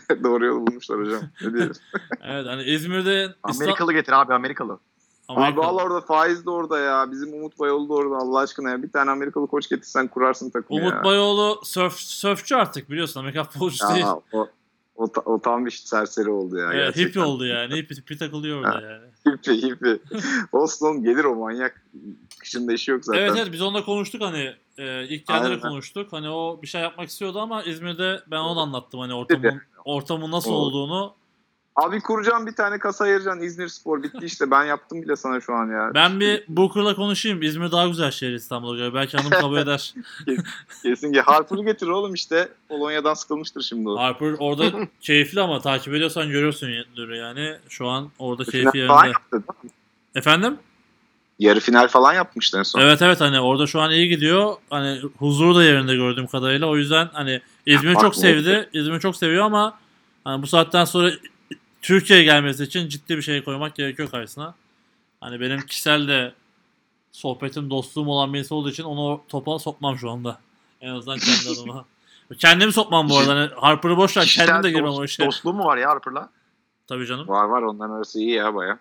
Doğru yolu bulmuşlar hocam. Ne diyelim. Evet hani İzmir'de Amerikalı getir abi Amerikalı. Abi Amerika. valla orada faiz de orada ya. Bizim Umut Bayolu da orada Allah aşkına ya. Bir tane Amerikalı koç getirsen kurarsın takımı Umut ya. Bayoğlu surf, surfçü artık biliyorsun Amerika futbolcusu değil. Ya, o, o, o tam bir serseri oldu ya. Evet, gerçekten. hippie oldu yani. Hippie, hippie takılıyor orada yani. Hippie hippie. Olsun oğlum gelir o manyak. Kışında işi yok zaten. Evet evet biz onunla konuştuk hani e, ilk geldiğinde konuştuk. Hani o bir şey yapmak istiyordu ama İzmir'de ben onu da anlattım hani ortamın, ortamın nasıl O- olduğunu. Abi kuracağım bir tane kasa ayıracaksın İzmir Spor bitti işte ben yaptım bile sana şu an ya. Ben bir Booker'la konuşayım. İzmir daha güzel şehir İstanbul'a göre. Belki hanım kabul eder. Kesin ki Harper'ı getir oğlum işte Polonya'dan sıkılmıştır şimdi o. Harper orada keyifli ama takip ediyorsan görüyorsun yani. Şu an orada keyfi yerinde. Efendim? Yarı final falan yapmıştı en son. Evet evet hani orada şu an iyi gidiyor. Hani huzuru da yerinde gördüğüm kadarıyla. O yüzden hani İzmir'i çok sevdi. İzmir'i çok seviyor ama hani bu saatten sonra Türkiye'ye gelmesi için ciddi bir şey koymak gerekiyor karşısına. Hani benim kişisel de sohbetim, dostluğum olan birisi olduğu için onu topa sokmam şu anda. En azından kendi adıma. Kendimi sokmam bu arada. Hani Harper'ı boş ver. Kendim de girmem o işe. Dostluğu mu var ya Harper'la? Tabii canım. Var var onların arası iyi ya baya.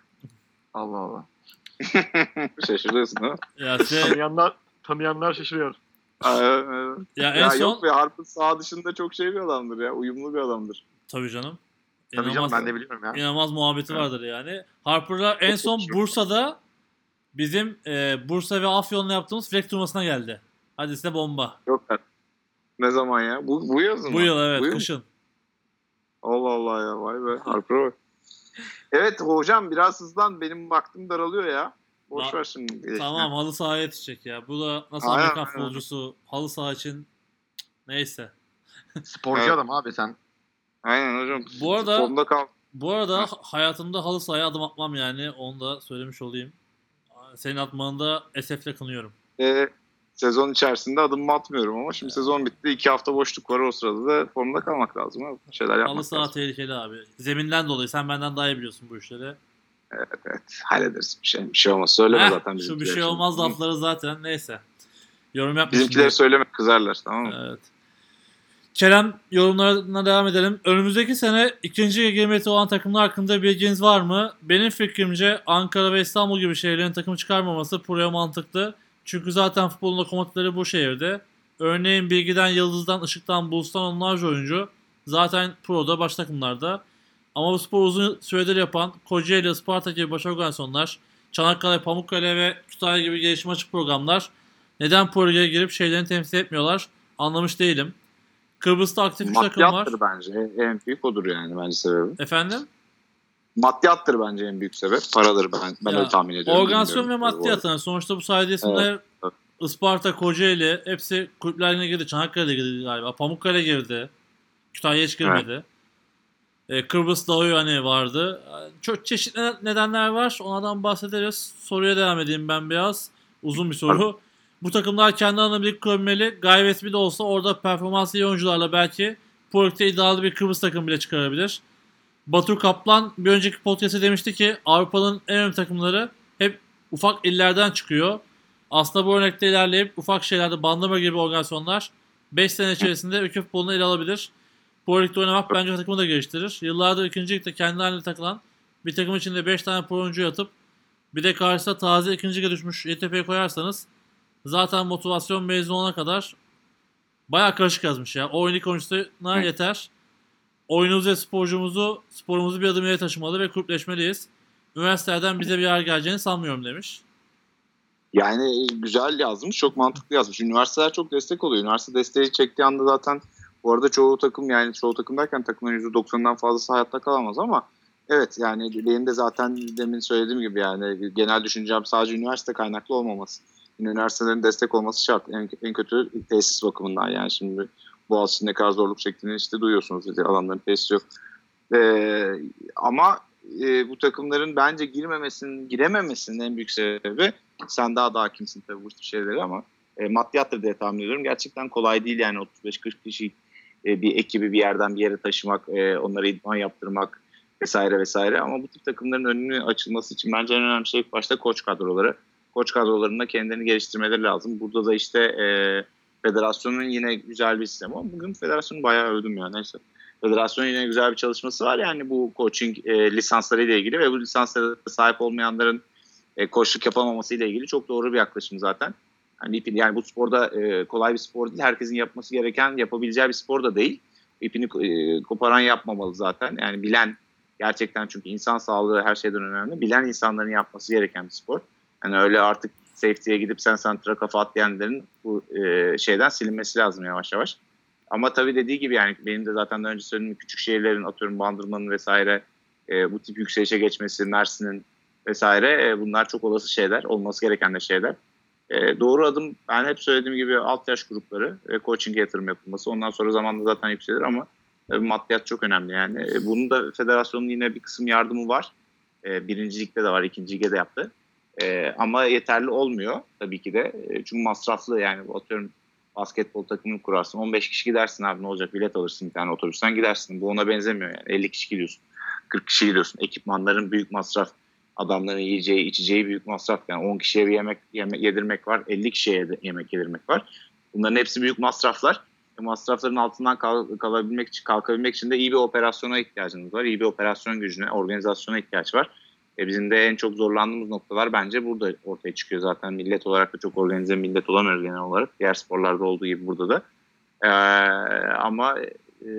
Allah Allah. Şaşırıyorsun ha. Ya size Tanıyanlar, tanıyanlar şaşırıyor. Ya en ya son yok be Harp'ın sağ dışında çok şey bir adamdır ya. Uyumlu bir adamdır. tabii canım. Tabii canım ben de biliyorum ya. İnanılmaz muhabbeti vardır yani. Harper'la en son. Bursa'da bizim e, Bursa ve Afyon'la yaptığımız frek turnuvasına geldi. Hadi size bomba. Yok ben. Ne zaman ya? Bu, bu yaz mı? Bu yıl evet Bu yıl mı? kışın. Allah Allah ya vay be Harper bak. Evet hocam biraz hızlan benim vaktim daralıyor ya. Boş ver şimdi. Tamam halı sahaya yetişecek ya. Bu da nasıl Aynen, Amerikan aynen. futbolcusu halı saha için neyse. Sporcu Evet. adam abi sen. Aynen hocam. Bu arada- kal. Bu arada ha- hayatımda halı sahaya adım atmam yani onu da söylemiş olayım. Senin atmanı da esefle kınıyorum. Ee, sezon içerisinde adımımı atmıyorum ama şimdi sezon bitti. iki hafta boşluk var o sırada da formda kalmak lazım. Abi. Şeyler yapmak Halı saha lazım. tehlikeli abi. Zeminden dolayı sen benden daha iyi biliyorsun bu işleri. Evet, evet hallederiz bir şey. Bir şey olmaz. Söyleme Heh, zaten şu bir şey için. olmaz lafları zaten neyse. Yorum yapmışsın. Bizimkileri söyleme kızarlar tamam mı? Evet. Kerem yorumlarına devam edelim. Önümüzdeki sene ikinci lige girmekte olan takımlar hakkında bilginiz var mı? Benim fikrimce Ankara ve İstanbul gibi şehirlerin takımı çıkarmaması buraya mantıklı. Çünkü zaten futbolun lokomotifleri bu şehirde. Örneğin Bilgi'den, Yıldız'dan, Işık'tan, Bulus'tan onlarca oyuncu zaten Pro'da, baş takımlarda. Ama bu sporu uzun süredir yapan Kocaeli, Isparta gibi baş organizasyonlar, Çanakkale, Pamukkale ve Kütahya gibi gelişim açık programlar neden Pro Lig'e girip şeylerini temsil etmiyorlar anlamış değilim. Kıbrıs'ta aktif bir takım var. Bence. En- En büyük odur yani bence sebebi. Efendim? Maddiyattır bence en büyük sebep. Paradır ben ben Ya, öyle tahmin ediyorum. Organizasyon ve maddiyat. Yani sonuçta bu sayede isimler evet. Isparta, Kocaeli hepsi kulüplerine girdi. Çanakkale'de girdi galiba. Pamukkale girdi. Kütahya hiç girmedi. Ee, Kıbrıs Dağı hani vardı. Çok çeşitli nedenler var. Onlardan bahsederiz. Soruya devam edeyim ben biraz. Uzun bir soru. Bu takımlar kendi alanına birlik kurabilmeli. Gayret bir de olsa orada performans iyi oyuncularla belki Portek'te iddialı bir Kıbrıs takımı bile çıkarabilir. Batur Kaplan bir önceki podcast'te demişti ki Avrupa'nın en önemli takımları hep ufak illerden çıkıyor. Aslında bu örnekte ilerleyip ufak şeylerde bandırma gibi organizasyonlar 5 sene içerisinde ülke futbolunu ele alabilir. Bu ligde oynamak bence takımı da geliştirir. Yıllardır ikinci ligde kendi haline takılan bir takım içinde 5 tane pro oyuncu yatıp bir de karşısına taze ikinci lige düşmüş YTP'ye koyarsanız zaten motivasyon mezun olana kadar bayağı karışık yazmış ya. O oyunluk oyuncusuna Evet. yeter. Oyunumuzu ve sporcumuzu, sporumuzu bir adım ileri taşımalı ve kulüpleşmeliyiz. Üniversitelerden bize bir yer geleceğini sanmıyorum demiş. Yani güzel yazmış, çok mantıklı yazmış. Üniversiteler çok destek oluyor. Üniversite desteği çektiği anda zaten bu arada çoğu takım yani çoğu takım derken takımların %90'dan fazlası hayatta kalamaz ama evet yani benim de zaten demin söylediğim gibi yani genel düşüncem sadece üniversite kaynaklı olmaması. Üniversitelerin destek olması şart. En, en kötü tesis bakımından yani şimdi Boğaziçi'nin ne kadar zorluk çektiğini işte duyuyorsunuz. İşte alanların tesis yok. Ee, ama e, bu takımların bence girmemesinin, girememesinin en büyük sebebi sen daha da hakimsin tabii bu tür şeylere ama e, maddiyattır diye tahmin ediyorum. Gerçekten kolay değil yani 35-40 kişi e, bir ekibi bir yerden bir yere taşımak, e, onlara idman yaptırmak vesaire vesaire. Ama bu tip takımların önünü açılması için bence en önemli şey başta koç kadroları. Koç kadrolarında kendilerini geliştirmeleri lazım. Burada da işte e, federasyonun yine güzel bir sistemi ama bugün federasyonu bayağı övdüm ya neyse. Federasyonun yine güzel bir çalışması var yani bu coaching e, lisansları ile ilgili ve bu lisanslara sahip olmayanların e, koçluk yapamaması ile ilgili çok doğru bir yaklaşım zaten. Yani, yani bu sporda e, kolay bir spor değil. Herkesin yapması gereken, yapabileceği bir spor da değil. İpini e, koparan yapmamalı zaten. Yani bilen gerçekten çünkü insan sağlığı her şeyden önemli. Bilen insanların yapması gereken bir spor. Yani öyle artık safety'ye gidip sen santra kafa at diyenlerin bu e, şeyden silinmesi lazım yavaş yavaş. Ama tabii dediği gibi yani benim de zaten daha önce söylediğim küçük şehirlerin atıyorum Bandırma'nın vesaire e, bu tip yükselişe geçmesi, Mersin'in vesaire e, bunlar çok olası şeyler, olması gereken de şeyler. E, doğru adım ben hep söylediğim gibi alt yaş grupları ve coaching'e yatırım yapılması. Ondan sonra zamanla zaten yükselir ama e, maddiyat çok önemli yani. E, bunun da federasyonun yine bir kısım yardımı var. E, birinci ligde de var, ikinci ligde de yaptı. E, ama yeterli olmuyor tabii ki de. E, çünkü masraflı yani atıyorum basketbol takımını kurarsın. 15 kişi gidersin abi ne olacak bilet alırsın bir tane otobüsten gidersin. Bu ona benzemiyor yani 50 kişi gidiyorsun. 40 kişi gidiyorsun. Ekipmanların büyük masraf. Adamların yiyeceği, içeceği büyük masraf. Yani 10 kişiye bir yemek, yemek yedirmek var. 50 kişiye yemek yedirmek var. Bunların hepsi büyük masraflar. E, masrafların altından kal- kalabilmek için, kalkabilmek için de iyi bir operasyona ihtiyacınız var. İyi bir operasyon gücüne, organizasyona ihtiyaç var. E bizim de en çok zorlandığımız noktalar bence burada ortaya çıkıyor zaten. Millet olarak da çok organize millet olamıyoruz genel olarak. Diğer sporlarda olduğu gibi burada da. E, ama e,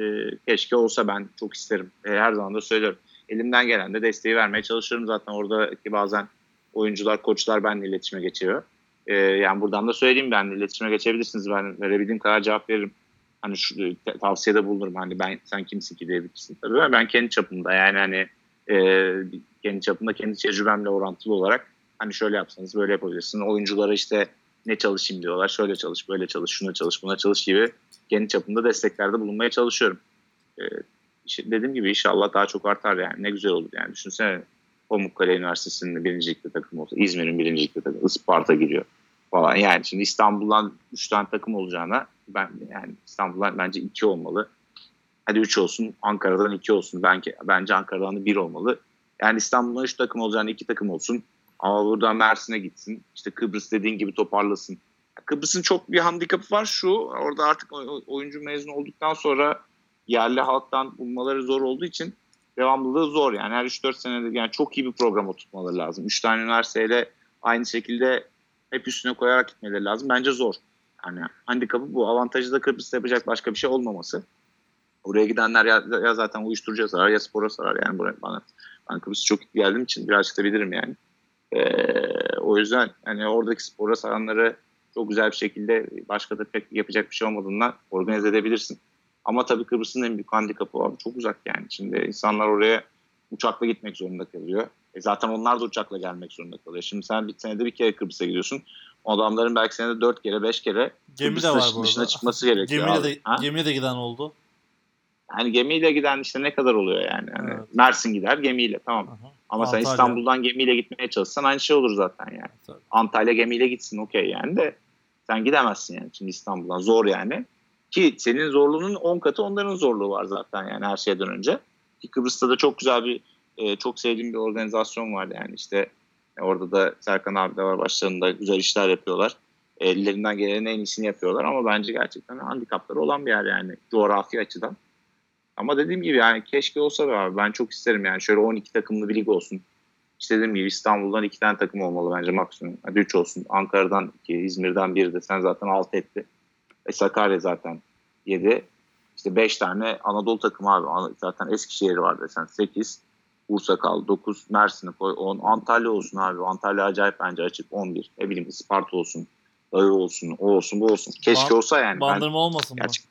keşke olsa ben çok isterim. E, her zaman da söylüyorum. Elimden gelen de desteği vermeye çalışıyorum. Zaten oradaki bazen oyuncular, koçlar benimle iletişime geçiyor. E, yani buradan da söyleyeyim benimle iletişime geçebilirsiniz. Ben verebildiğim kadar cevap veririm. Hani şu te- tavsiyede bulunurum. Hani ben sen kimsin ki diyebilirsin tabii. Ben kendi çapımda yani hani e, kendi çapımda kendi tecrübemle orantılı olarak hani şöyle yapsanız böyle yapabilirsin. Oyunculara işte ne çalışayım diyorlar. Şöyle çalış, böyle çalış, şuna çalış, buna çalış gibi kendi çapımda desteklerde bulunmaya çalışıyorum. İşte dediğim gibi inşallah daha çok artar yani. Ne güzel olur yani. Düşünsene Pamukkale Üniversitesi'nin birincilikte takım olsa, İzmir'in birincilikte takım, Isparta giriyor falan. Yani şimdi İstanbul'dan 3 tane takım olacağına ben yani İstanbul'dan bence 2 olmalı. Hadi 3 olsun, Ankara'dan 2 olsun. Bence, bence Ankara'dan da 1 olmalı. Yani İstanbul'dan 3 takım olacağına 2 takım olsun. Ama buradan Mersin'e gitsin. İşte Kıbrıs dediğin gibi toparlasın. Kıbrıs'ın çok bir handikapı var şu. Orada artık oy- oyuncu mezun olduktan sonra yerli halktan bulmaları zor olduğu için devamlılığı zor. Yani her 3-4 senede yani çok iyi bir program oturtmaları lazım. 3 tane üniversiteyle aynı şekilde hep üstüne koyarak gitmeleri lazım. Bence zor. Yani handikapı bu. Avantajı da Kıbrıs'ta yapacak başka bir şey olmaması. Oraya gidenler ya, ya zaten uyuşturucuya zarar ya spora zarar. Yani buraya bana ben Kıbrıs'a çok geldiğim için birazcık da bilirim yani. Ee, o yüzden hani oradaki spora saranları çok güzel bir şekilde başka da pek yapacak bir şey olmadığından organize edebilirsin. Ama tabii Kıbrıs'ın en büyük handikapı abi çok uzak yani. Şimdi insanlar oraya uçakla gitmek zorunda kalıyor. E zaten onlar da uçakla gelmek zorunda kalıyor. Şimdi sen bir senede bir kere Kıbrıs'a gidiyorsun. O adamların belki senede dört kere beş kere Gemi de Kıbrıs var dışına, çıkması gerekiyor. Gemiyle abi. de, Ha? gemiyle de giden oldu. Yani gemiyle giden işte ne kadar oluyor yani. yani Evet. Mersin gider gemiyle tamam. Aha. Ama sen Antalya. İstanbul'dan gemiyle gitmeye çalışsan aynı şey olur zaten yani. Tabii. Antalya gemiyle gitsin okey yani de sen gidemezsin yani şimdi İstanbul'dan zor yani. Ki senin zorluğunun 10 katı onların zorluğu var zaten yani her şeyden önce. Ki Kıbrıs'ta da çok güzel bir e, çok sevdiğim bir organizasyon var yani işte e, orada da Serkan abi de var başlarında güzel işler yapıyorlar. E, Ellerinden gelenin en iyisini yapıyorlar ama bence gerçekten handikapları olan bir yer yani coğrafi açıdan. Ama dediğim gibi yani keşke olsa be abi ben çok isterim yani şöyle 12 takımlı bir lig olsun. İşte dediğim gibi İstanbul'dan iki tane takım olmalı bence maksimum. Hadi üç olsun. Ankara'dan iki, İzmir'den bir de sen zaten alt etti. E Sakarya zaten yedi. İşte beş tane Anadolu takımı abi. Zaten Eskişehir var desen sekiz. Bursa kaldı dokuz. Mersin'i koy on. Antalya olsun abi. Antalya acayip bence açık on bir. Ne bileyim Isparta olsun. Dağı olsun. O olsun bu olsun. Keşke Ban- olsa yani. Ben- Bandırma olmasın mı? Gerçek-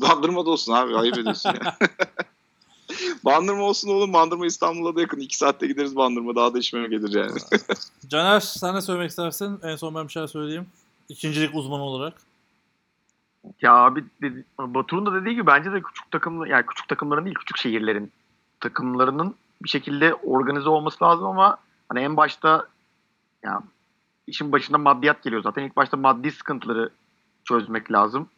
Bandırma da olsun abi. Ayıp ediyorsun ya. Bandırma olsun oğlum. Bandırma İstanbul'a da yakın. iki saatte gideriz Bandırma. Daha da işime gelir yani. Caner sen ne söylemek istersin? En son ben bir şey söyleyeyim. İkincilik uzmanı olarak. Ya abi dedi, Batur'un da dediği gibi bence de küçük takımlı yani küçük takımların değil küçük şehirlerin takımlarının bir şekilde organize olması lazım ama hani en başta ya işin başında maddiyat geliyor zaten. İlk başta maddi sıkıntıları çözmek lazım.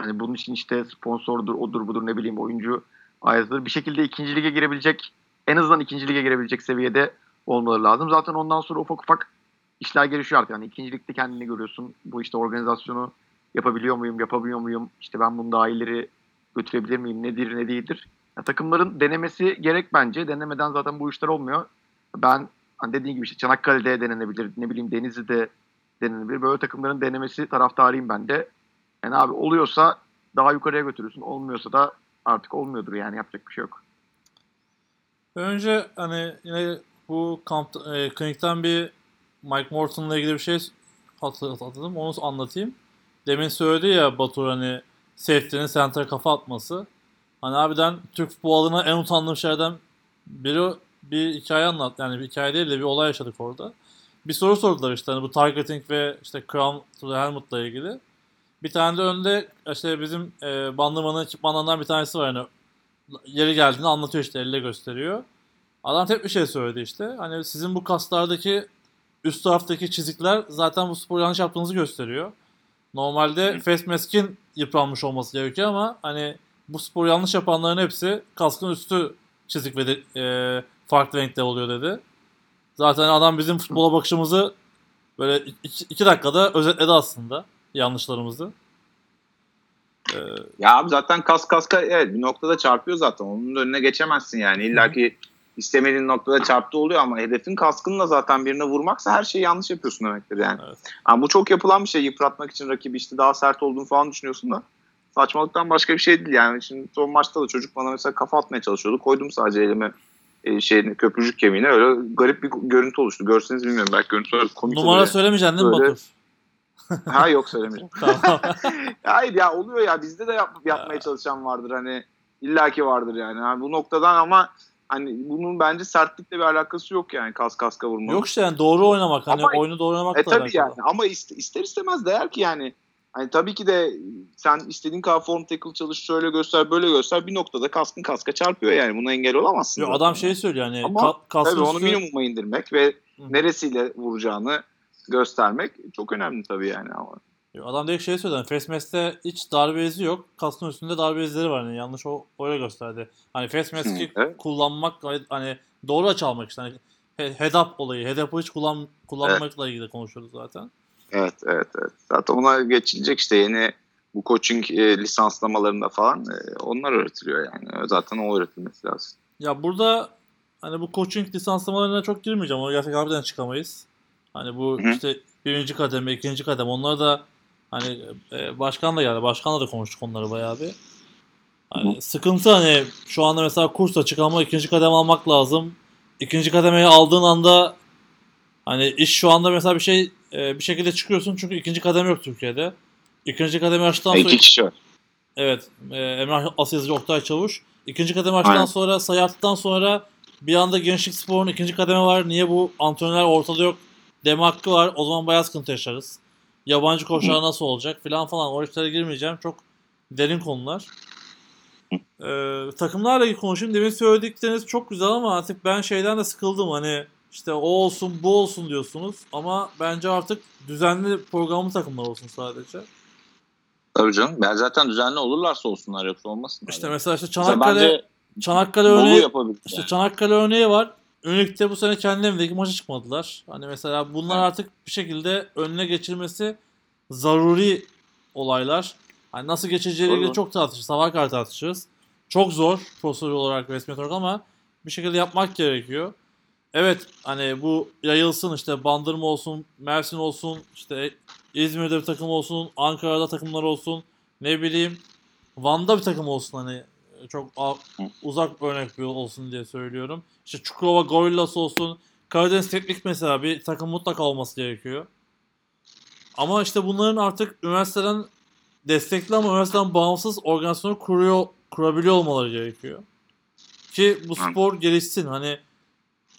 Hani bunun için işte sponsordur, odur budur ne bileyim oyuncu ayazıdır. Bir şekilde ikinci lige girebilecek, en azından ikinci lige girebilecek seviyede olmaları lazım. Zaten ondan sonra ufak ufak işler gelişiyor artık. Yani ikinci ligde kendini görüyorsun. Bu işte organizasyonu yapabiliyor muyum, yapabiliyor muyum? İşte ben bunu daha ileri götürebilir miyim? Nedir, ne değildir? Ya, takımların denemesi gerek bence. Denemeden zaten bu işler olmuyor. Ben hani dediğim gibi işte Çanakkale'de denenebilir, ne bileyim Denizli'de denenebilir. Böyle takımların denemesi taraftarıyım ben de. Yani abi oluyorsa daha yukarıya götürürsün. Olmuyorsa da artık olmuyordur yani yapacak bir şey yok. Önce hani yine bu kamp e, klinikten bir Mike Morton'la ilgili bir şey hatırladım. Onu anlatayım. Demin söyledi ya Batur hani safety'nin center'a kafa atması. Hani harbiden Türk futbol adına en utandığım şeylerden biri bir hikaye anlat. Yani bir hikaye değil de bir olay yaşadık orada. Bir soru sordular işte hani bu targeting ve işte crown to the helmet'la ilgili. Bir tane de önde işte bizim e, bandırmanın ekipmanlarından bir tanesi var hani yeri geldiğinde anlatıyor işte elle gösteriyor. Adam tek bir şey söyledi işte. Hani sizin bu kaslardaki üst taraftaki çizikler zaten bu sporu yanlış yaptığınızı gösteriyor. Normalde face mask'in yıpranmış olması gerekiyor ama hani bu sporu yanlış yapanların hepsi kaskın üstü çizik ve de, e, farklı renkte oluyor dedi. Zaten adam bizim futbola bakışımızı böyle iki, iki dakikada özetledi aslında yanlışlarımızı. Ee, Ya abi zaten kas kaska evet bir noktada çarpıyor zaten. Onun önüne geçemezsin yani. İlla ki istemediğin noktada çarptı oluyor ama hedefin kaskınla zaten birine vurmaksa her şeyi yanlış yapıyorsun demektir yani. Evet. Yani bu çok yapılan bir şey yıpratmak için rakibi işte daha sert olduğunu falan düşünüyorsun da saçmalıktan başka bir şey değil yani. Şimdi son maçta da çocuk bana mesela kafa atmaya çalışıyordu. Koydum sadece elime e, şeyini, köprücük kemiğine öyle garip bir görüntü oluştu. Görseniz bilmiyorum belki görüntü olarak komik Numara söylemeyeceksin değil mi Batur? Ha yok söylemeyeceğim. Hayır ya oluyor ya bizde de yap, yapmaya çalışan vardır hani illaki vardır yani. yani bu noktadan ama hani bunun bence sertlikle bir alakası yok yani kas kaska vurmanın. Yok işte yani doğru oynamak. Hani Ama- oyunu doğru oynamak E tabii alakalı. yani ama iste- ister istemez değer ki yani. Hani tabii ki de sen istediğin kadar form tackle çalış şöyle göster böyle göster bir noktada kaskın kaska çarpıyor yani buna engel olamazsın. Yo, zaten. adam şey söylüyor hani Ama ka- kaskın Tabii onu minimuma indirmek ve Hı. neresiyle vuracağını göstermek çok önemli tabii yani ama. Adam direkt şey söyledi. Hani face mask'te hiç darbe izi yok. Kaskın üstünde darbe izleri var. Yani yanlış o öyle gösterdi. Hani evet. kullanmak hani doğru açı almak işte. Hani he- head up olayı. Head up'ı hiç kullan kullanmakla ilgili konuşuyoruz zaten. Evet evet evet. Zaten ona geçilecek işte yeni bu coaching e, lisanslamalarında falan e, onlar öğretiliyor yani. Zaten o öğretilmesi lazım. Ya burada hani bu coaching lisanslamalarına çok girmeyeceğim. O gerçekten harbiden çıkamayız. Hani bu Hı hı. işte birinci kademe, ikinci kademe onlar da hani e, başkan da geldi. Başkanla da konuştuk onları bayağı bir. Hani sıkıntı hani şu anda mesela kurs açık ama ikinci kademe almak lazım. İkinci kademeyi aldığın anda hani iş şu anda mesela bir şey e, bir şekilde çıkıyorsun çünkü ikinci kademe yok Türkiye'de. İkinci kademe açtıktan sonra İki kişi var. Evet. E, Emrah Asyazıcı Oktay Çavuş. İkinci kademe açtıktan Aynen. sonra sayı sonra bir anda Gençlik Spor'un ikinci kademe var. Niye bu antrenörler ortada yok deme hakkı var. O zaman bayağı sıkıntı yaşarız. Yabancı koçlar nasıl olacak filan falan. O işlere girmeyeceğim. Çok derin konular. Ee, takımlarla ilgili konuşayım. Demin söyledikleriniz çok güzel ama artık ben şeyden de sıkıldım. Hani işte o olsun bu olsun diyorsunuz. Ama bence artık düzenli programlı takımlar olsun sadece. Tabii canım. Ben zaten düzenli olurlarsa olsunlar yoksa olmasın. İşte mesela işte Mesela Çanakkale bence Çanakkale örneği işte yani. Çanakkale örneği var. Ünlük'te bu sene kendi evindeki maça çıkmadılar. Hani mesela bunlar Evet. artık bir şekilde önüne geçilmesi zaruri olaylar. Hani nasıl geçeceğiyle çok tartışırız. Sabah kadar tartışırız. Çok zor prosedür olarak resmi olarak ama bir şekilde yapmak gerekiyor. Evet hani bu yayılsın işte Bandırma olsun, Mersin olsun, işte İzmir'de bir takım olsun, Ankara'da takımlar olsun, ne bileyim Van'da bir takım olsun hani çok uzak örnek bir olsun diye söylüyorum. İşte Çukurova Gorillas olsun, Karadeniz Teknik mesela bir takım mutlaka olması gerekiyor. Ama işte bunların artık üniversiteden destekli ama üniversiteden bağımsız organizasyonu kuruyor, kurabiliyor olmaları gerekiyor. Ki bu spor gelişsin. Hani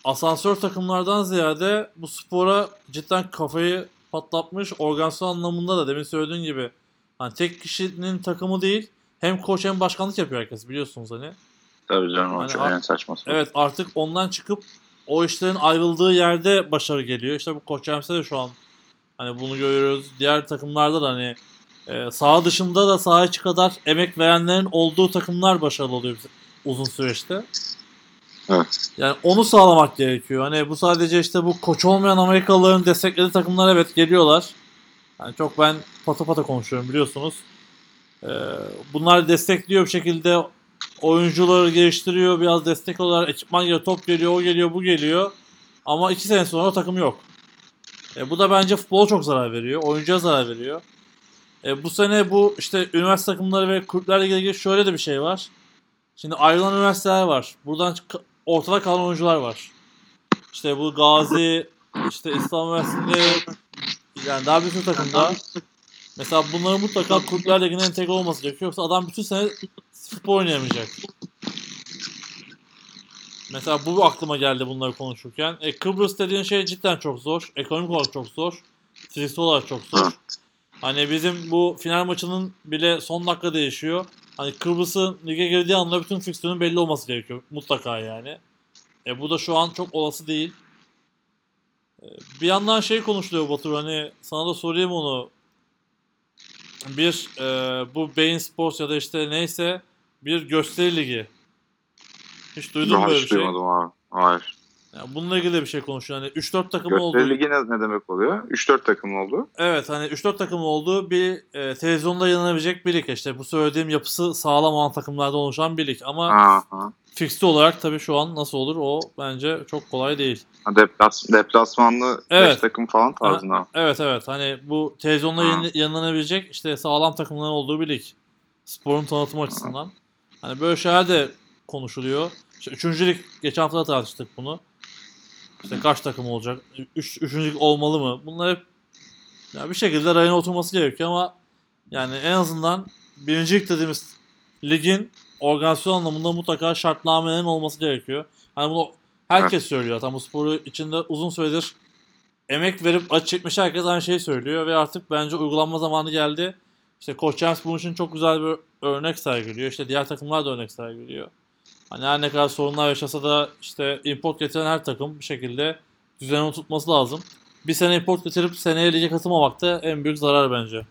asansör takımlardan ziyade bu spora cidden kafayı patlatmış organizasyon anlamında da demin söylediğin gibi hani tek kişinin takımı değil hem koç hem başkanlık yapıyor herkes biliyorsunuz hani. Tabii canım. O Hani çok en saçması. Evet artık ondan çıkıp o işlerin ayrıldığı yerde başarı geliyor. İşte bu Koç James'te de şu an hani bunu görüyoruz. Diğer takımlarda da hani e, saha dışında da saha içi kadar emek verenlerin olduğu takımlar başarılı oluyor uzun süreçte. Evet. Yani onu sağlamak gerekiyor. Hani bu sadece işte bu koç olmayan Amerikalıların desteklediği takımlar evet geliyorlar. Yani çok ben pata pata konuşuyorum biliyorsunuz. Ee, bunlar destekliyor bir şekilde oyuncuları geliştiriyor. Biraz destek olarak ekipman geliyor, top geliyor, o geliyor, bu geliyor. Ama iki sene sonra o takım yok. E, bu da bence futbola çok zarar veriyor. Oyuncuya zarar veriyor. E, bu sene bu işte üniversite takımları ve kulüplerle ilgili şöyle de bir şey var. Şimdi ayrılan üniversiteler var. Buradan ortada kalan oyuncular var. İşte bu Gazi, işte İslam Üniversitesi'nde yani daha bir sürü takımda mesela bunların mutlaka kulüpler ligine entegre olması gerekiyor. Yoksa adam bütün sene futbol oynayamayacak. Mesela bu aklıma geldi bunları konuşurken. E, Kıbrıs dediğin şey cidden çok zor. Ekonomik olarak çok zor. Fiziksel olarak çok zor. Hani bizim bu final maçının bile son dakika değişiyor. Hani Kıbrıs'ın lige girdiği anda bütün fikstürün belli olması gerekiyor. Mutlaka yani. E bu da şu an çok olası değil. E, bir yandan şey konuşuluyor Batur hani sana da sorayım onu. Bir e, bu Bein Sports ya da işte neyse bir gösteri ligi. Hiç duydun mu böyle bir şey? duymadım abi. Hayır. Yani bununla ilgili de bir şey konuşuyor. Hani 3-4 takım oldu. Gösteri ligi ne, ne demek oluyor? 3-4 takım oldu. Evet hani 3-4 takım olduğu bir e, televizyonda yayınlanabilecek bir lig. İşte bu söylediğim yapısı sağlam olan takımlardan oluşan bir lig. Ama Ha, ha. fikstü olarak tabii şu an nasıl olur o bence çok kolay değil. Deplas, deplasmanlı 5 Evet. takım falan tarzında. Evet evet hani bu televizyonda Ha. yayın- yayınlanabilecek işte sağlam takımların olduğu bir lig. Sporun tanıtım açısından. Hani böyle şeyler de konuşuluyor. İşte üçüncü lig geçen hafta da tartıştık bunu. İşte kaç takım olacak? Üç, üçüncü lig olmalı mı? Bunlar hep ya bir şekilde rayına oturması gerekiyor ama yani en azından birinci lig dediğimiz ligin organizasyon anlamında mutlaka şartnamelerin olması gerekiyor. Hani bunu herkes söylüyor. Tam bu sporu içinde uzun süredir emek verip acı çekmiş herkes aynı şeyi söylüyor ve artık bence uygulanma zamanı geldi. İşte Koç James bunun için çok güzel bir örnek sergiliyor. İşte diğer takımlar da örnek sergiliyor. Hani her ne kadar sorunlar yaşasa da işte import getiren her takım bir şekilde düzenini tutması lazım. Bir sene import getirip seneye lige katılmamak da en büyük zarar bence.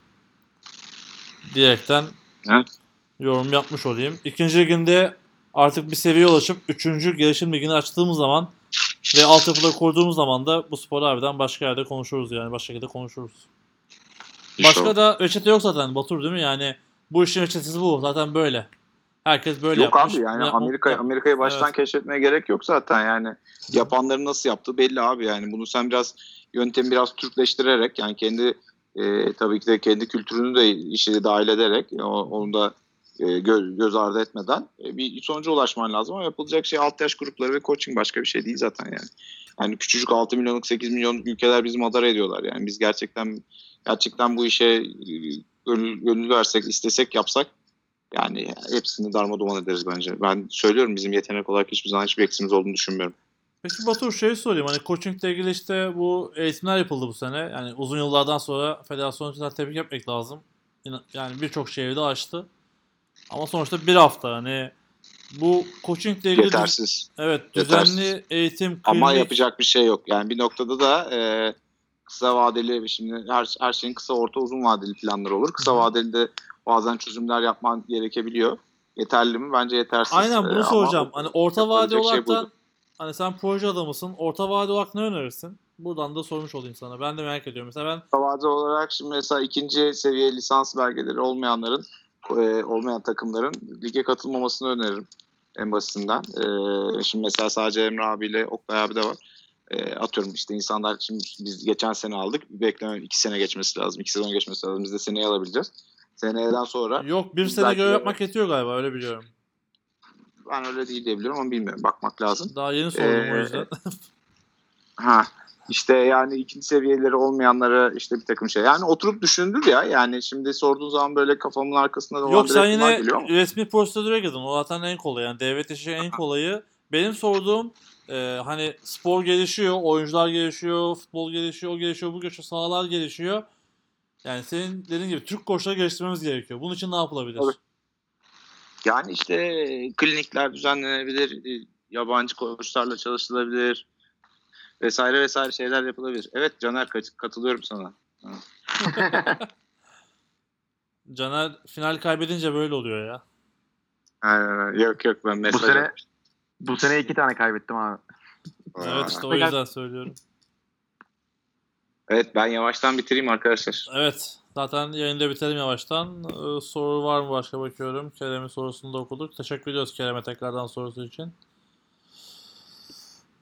Diyerekten Evet. Yorum yapmış olayım. İkinci liginde artık bir seviye ulaşıp üçüncü gelişim ligini açtığımız zaman ve altyapıda kurduğumuz zaman da bu sporu harbiden başka yerde konuşuruz yani. Başka şekilde konuşuruz. Başka da reçete yok zaten Batur değil mi? Yani bu işin reçetesi bu. Zaten böyle. Herkes böyle Yok yapmış. abi yani Ne- Amerika Amerika'yı baştan Evet. keşfetmeye gerek yok zaten yani. Yapanların nasıl yaptığı belli abi yani. Bunu sen biraz yöntemi biraz Türkleştirerek yani kendi e, tabii ki de kendi kültürünü de işe dahil ederek o- onu da e, göz, göz ardı etmeden e, bir sonuca ulaşman lazım ama yapılacak şey alt yaş grupları ve coaching başka bir şey değil zaten yani. Yani küçücük 6 milyonluk 8 milyonluk ülkeler bizi madara ediyorlar yani biz gerçekten gerçekten bu işe e, gönül, gönül versek istesek yapsak yani hepsini darmadağın ederiz bence. Ben söylüyorum bizim yetenek olarak hiçbir zaman hiçbir eksimiz olduğunu düşünmüyorum. Peki Batur şey sorayım. Hani coachingle ilgili işte bu eğitimler yapıldı bu sene. Yani uzun yıllardan sonra federasyon için tebrik etmek lazım. Yani birçok şehri de açtı. Ama sonuçta bir hafta hani bu coachingle ilgili Yetersiz. evet Yetersiz. düzenli eğitim Ama klinik- yapacak bir şey yok. Yani bir noktada da e, kısa vadeli şimdi her, her şeyin kısa orta uzun vadeli planları olur. Kısa Hı vadeli de bazen çözümler yapman gerekebiliyor. Yeterli mi? Bence yetersiz. Aynen bunu ama soracağım. Hani orta vade şey olarak da hani sen proje adamısın. Orta vade olarak ne önerirsin? Buradan da sormuş olayım sana. Ben de merak ediyorum. Mesela ben Kısa vade olarak şimdi mesela ikinci seviye lisans belgeleri olmayanların e, olmayan takımların lige katılmamasını öneririm en basitinden. E, şimdi mesela sadece Emre abiyle Oktay abi de var. E, atıyorum işte insanlar şimdi biz geçen sene aldık. Beklenen iki sene geçmesi lazım. iki sezon geçmesi lazım. Biz de seneye alabileceğiz. Seneden sonra yok bir sene görev yapmak yetiyor galiba öyle biliyorum. ben öyle değil diye biliyorum ama bilmiyorum. Bakmak lazım. Daha yeni sordum o Ee, yüzden. Ha işte yani ikinci seviyeleri olmayanlara işte bir takım şey. Yani oturup düşündür ya. Yani şimdi sorduğun zaman böyle kafamın arkasında da Yok sen yine resmi prosedüre girdin. O zaten en kolay. Yani devlet işi en kolayı. Benim sorduğum e, hani spor gelişiyor, oyuncular gelişiyor, futbol gelişiyor, o gelişiyor, bu gelişiyor, sahalar gelişiyor. Yani senin dediğin gibi Türk koçları geliştirmemiz gerekiyor. Bunun için ne yapılabilir? Tabii. Yani işte klinikler düzenlenebilir, e, yabancı koçlarla çalışılabilir vesaire vesaire şeyler yapılabilir. Evet Caner kat- katılıyorum sana. Caner final kaybedince böyle oluyor ya. Ee, yok yok ben Bu mesaj sene atmıştım. bu sene iki tane kaybettim abi. Evet işte o yüzden söylüyorum. Evet ben yavaştan bitireyim arkadaşlar. Evet. Zaten yayında bitelim yavaştan. Ee, soru var mı başka bakıyorum. Kerem'in sorusunu da okuduk. Teşekkür ediyoruz Kerem'e tekrardan sorusu için.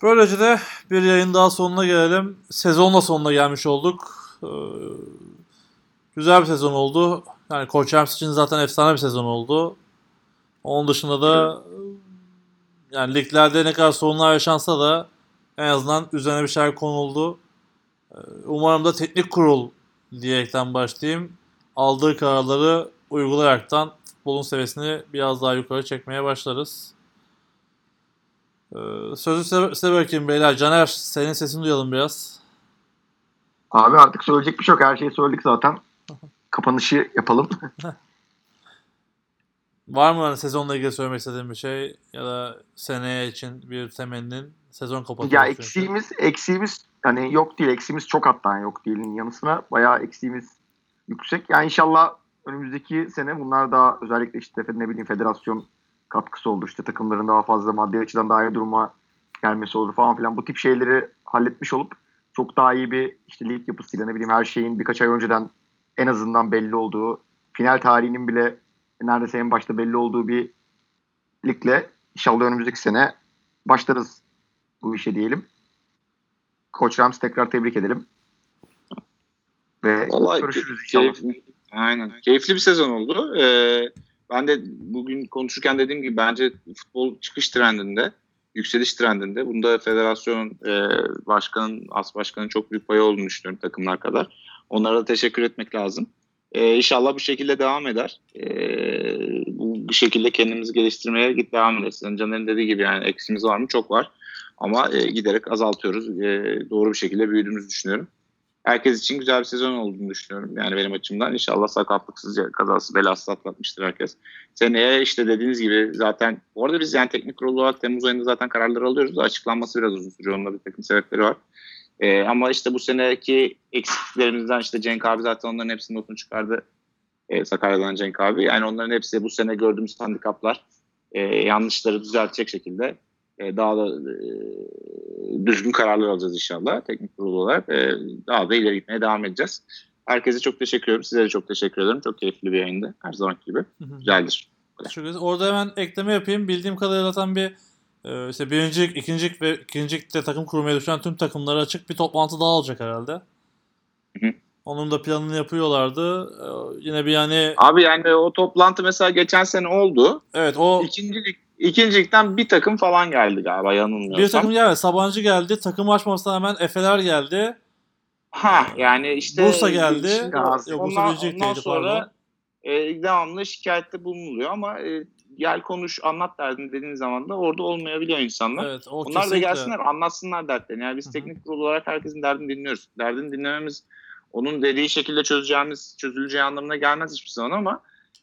Böylece de bir yayın daha sonuna gelelim. Sezonla sonuna gelmiş olduk. Ee, güzel bir sezon oldu. Yani Koç Rams için zaten efsane bir sezon oldu. Onun dışında da yani liglerde ne kadar sorunlar yaşansa da en azından üzerine bir şeyler konuldu. Ee, Umarım da teknik kurul diyerekten başlayayım. Aldığı kararları uygulayaraktan futbolun seviyesini biraz daha yukarı çekmeye başlarız. Ee, sözü size, size bırakayım beyler. Caner senin sesini duyalım biraz. Abi artık söyleyecek bir şey yok. Her şeyi söyledik zaten. Kapanışı yapalım. Var mı hani sezonla ilgili söylemek istediğin bir şey ya da seneye için bir temennin? Sezon kapatıyoruz ya çünkü. eksiğimiz eksiğimiz hani yok değil. Eksiğimiz çok hatta yok değilin yanısına bayağı eksiğimiz yüksek. Yani inşallah önümüzdeki sene bunlar daha özellikle işte ne bileyim federasyon katkısı olur. İşte takımların daha fazla maddi açıdan daha iyi duruma gelmesi olur falan filan. Bu tip şeyleri halletmiş olup çok daha iyi bir işte lig yapısıyla ne bileyim her şeyin birkaç ay önceden en azından belli olduğu final tarihinin bile neredeyse en başta belli olduğu bir ligle İnşallah önümüzdeki sene başlarız bu işe diyelim. Koç Rams tekrar tebrik edelim. Ve Vallahi görüşürüz inşallah. Keyifli, aynen. Keyifli bir sezon oldu. Ee, ben de bugün konuşurken dediğim gibi bence futbol çıkış trendinde, yükseliş trendinde. Bunda federasyonun, e, başkanın, as başkanın çok büyük payı olduğunu düşünüyorum takımlar kadar. Onlara da teşekkür etmek lazım. Ee, inşallah bu şekilde devam eder. Ee, bu, bu şekilde kendimizi geliştirmeye git devam ederiz. Yani Caner'in dediği gibi yani eksimiz var mı? Çok var. Ama e, giderek azaltıyoruz. E, doğru bir şekilde büyüdüğümüzü düşünüyorum herkes için güzel bir sezon olduğunu düşünüyorum. Yani benim açımdan inşallah sakatlıksız kazası belasız atlatmıştır herkes. Seneye işte dediğiniz gibi zaten bu arada biz yani teknik kurulu olarak Temmuz ayında zaten kararları alıyoruz açıklanması biraz uzun sürüyor. Da bir takım sebepleri var. Ee, ama işte bu seneki eksikliklerimizden işte Cenk abi zaten onların hepsinin notunu çıkardı. Ee, Sakarya'dan Cenk abi. Yani onların hepsi bu sene gördüğümüz handikaplar e, yanlışları düzeltecek şekilde e, daha da e, düzgün kararlar alacağız inşallah teknik kurulu olarak. E, daha da ileri gitmeye devam edeceğiz. Herkese çok teşekkür ediyorum. Size de çok teşekkür ederim. Çok keyifli bir yayındı. Her zamanki gibi. Güzeldir. Teşekkür ederiz. Orada hemen ekleme yapayım. Bildiğim kadarıyla zaten bir e, işte birincilik, ikincilik ve ikincilikte takım kurmaya düşen tüm takımlara açık bir toplantı daha olacak herhalde. Hı hı. Onun da planını yapıyorlardı. E, yine bir yani Abi yani o toplantı mesela geçen sene oldu. evet o İkincilik, ikincilikten bir takım falan geldi galiba yanılmıyorsam. bir takım geldi. Sabancı geldi. Takım açmasına hemen Efeler geldi. Ha yani işte Bursa geldi. Yok, Bursa ondan, ondan sonra pardon. e, devamlı şikayette bulunuluyor ama e, gel konuş anlat derdini dediğin zaman da orada olmayabiliyor insanlar. Evet, o Onlar da kesinlikle. gelsinler anlatsınlar dertlerini. Yani biz Hı hı. teknik kurulu olarak herkesin derdini dinliyoruz. Derdini dinlememiz onun dediği şekilde çözeceğimiz, çözüleceği anlamına gelmez hiçbir zaman ama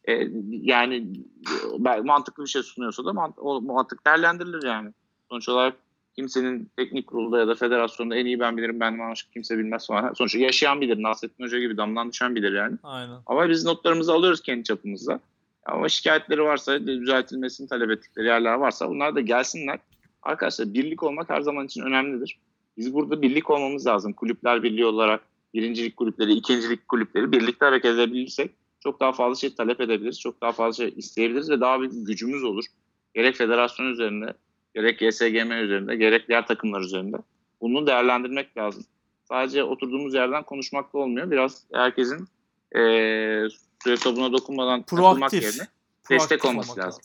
e, yani e, ben- mantıklı bir şey sunuyorsa da mant- o mantık değerlendirilir yani. Sonuç olarak kimsenin teknik kurulda ya da federasyonda en iyi ben bilirim benden başka kimse bilmez falan. Sonuçta yaşayan bilir. Nasrettin Hoca gibi damdan düşen bilir yani. Aynen. Ama biz notlarımızı alıyoruz kendi çapımızda. Ama şikayetleri varsa, düzeltilmesini talep ettikleri yerler varsa bunlar da gelsinler. Arkadaşlar birlik olmak her zaman için önemlidir. Biz burada birlik olmamız lazım. Kulüpler birliği olarak birincilik kulüpleri, ikincilik kulüpleri birlikte hareket edebilirsek çok daha fazla şey talep edebiliriz. Çok daha fazla şey isteyebiliriz ve daha bir gücümüz olur. Gerek federasyon üzerinde, gerek YSGM üzerinde, gerek diğer takımlar üzerinde. Bunu değerlendirmek lazım. Sadece oturduğumuz yerden konuşmakla olmuyor. Biraz herkesin eee süre topuna dokunmadan takılmak Proaktif. yerine destek olması olmak lazım.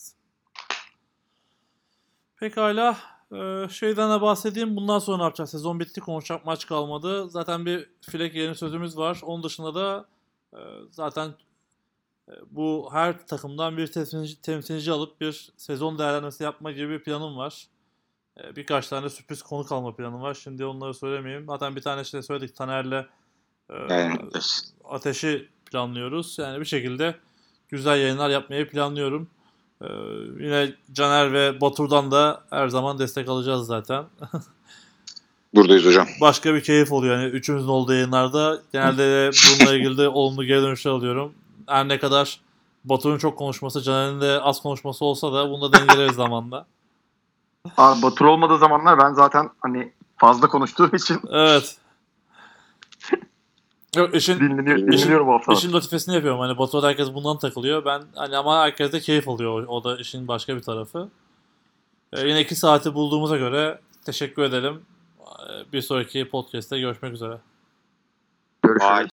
Pekala. Ee, şeyden de bahsedeyim. Bundan sonra ne yapacağız? Sezon bitti. Konuşacak maç kalmadı. Zaten bir filek yeni sözümüz var. Onun dışında da e, zaten e, bu her takımdan bir temsilci, temsilci alıp bir sezon değerlendirmesi yapma gibi bir planım var. E, birkaç tane sürpriz konuk alma planım var. Şimdi onları söylemeyeyim. Zaten bir tane şey söyledik. Taner'le e, ateşi planlıyoruz. Yani bir şekilde güzel yayınlar yapmayı planlıyorum. Ee, yine Caner ve Batur'dan da her zaman destek alacağız zaten. Buradayız hocam. Başka bir keyif oluyor. Yani üçümüzün olduğu yayınlarda genelde de bununla ilgili de olumlu geri dönüşler alıyorum. Her ne kadar Batur'un çok konuşması, Caner'in de az konuşması olsa da bunu da dengeleriz zamanla. Abi Batur olmadığı zamanlar ben zaten hani fazla konuştuğum için Evet. Yok işin dinleniyor, İşin- dinleniyorum bu hafta. İşin notifesini yapıyorum. Hani Batu'da herkes bundan takılıyor. Ben hani ama herkes de keyif alıyor. O, da işin başka bir tarafı. Ee, yine iki saati bulduğumuza göre teşekkür edelim. Ee, Bir sonraki podcast'te görüşmek üzere. Görüşürüz. Vay.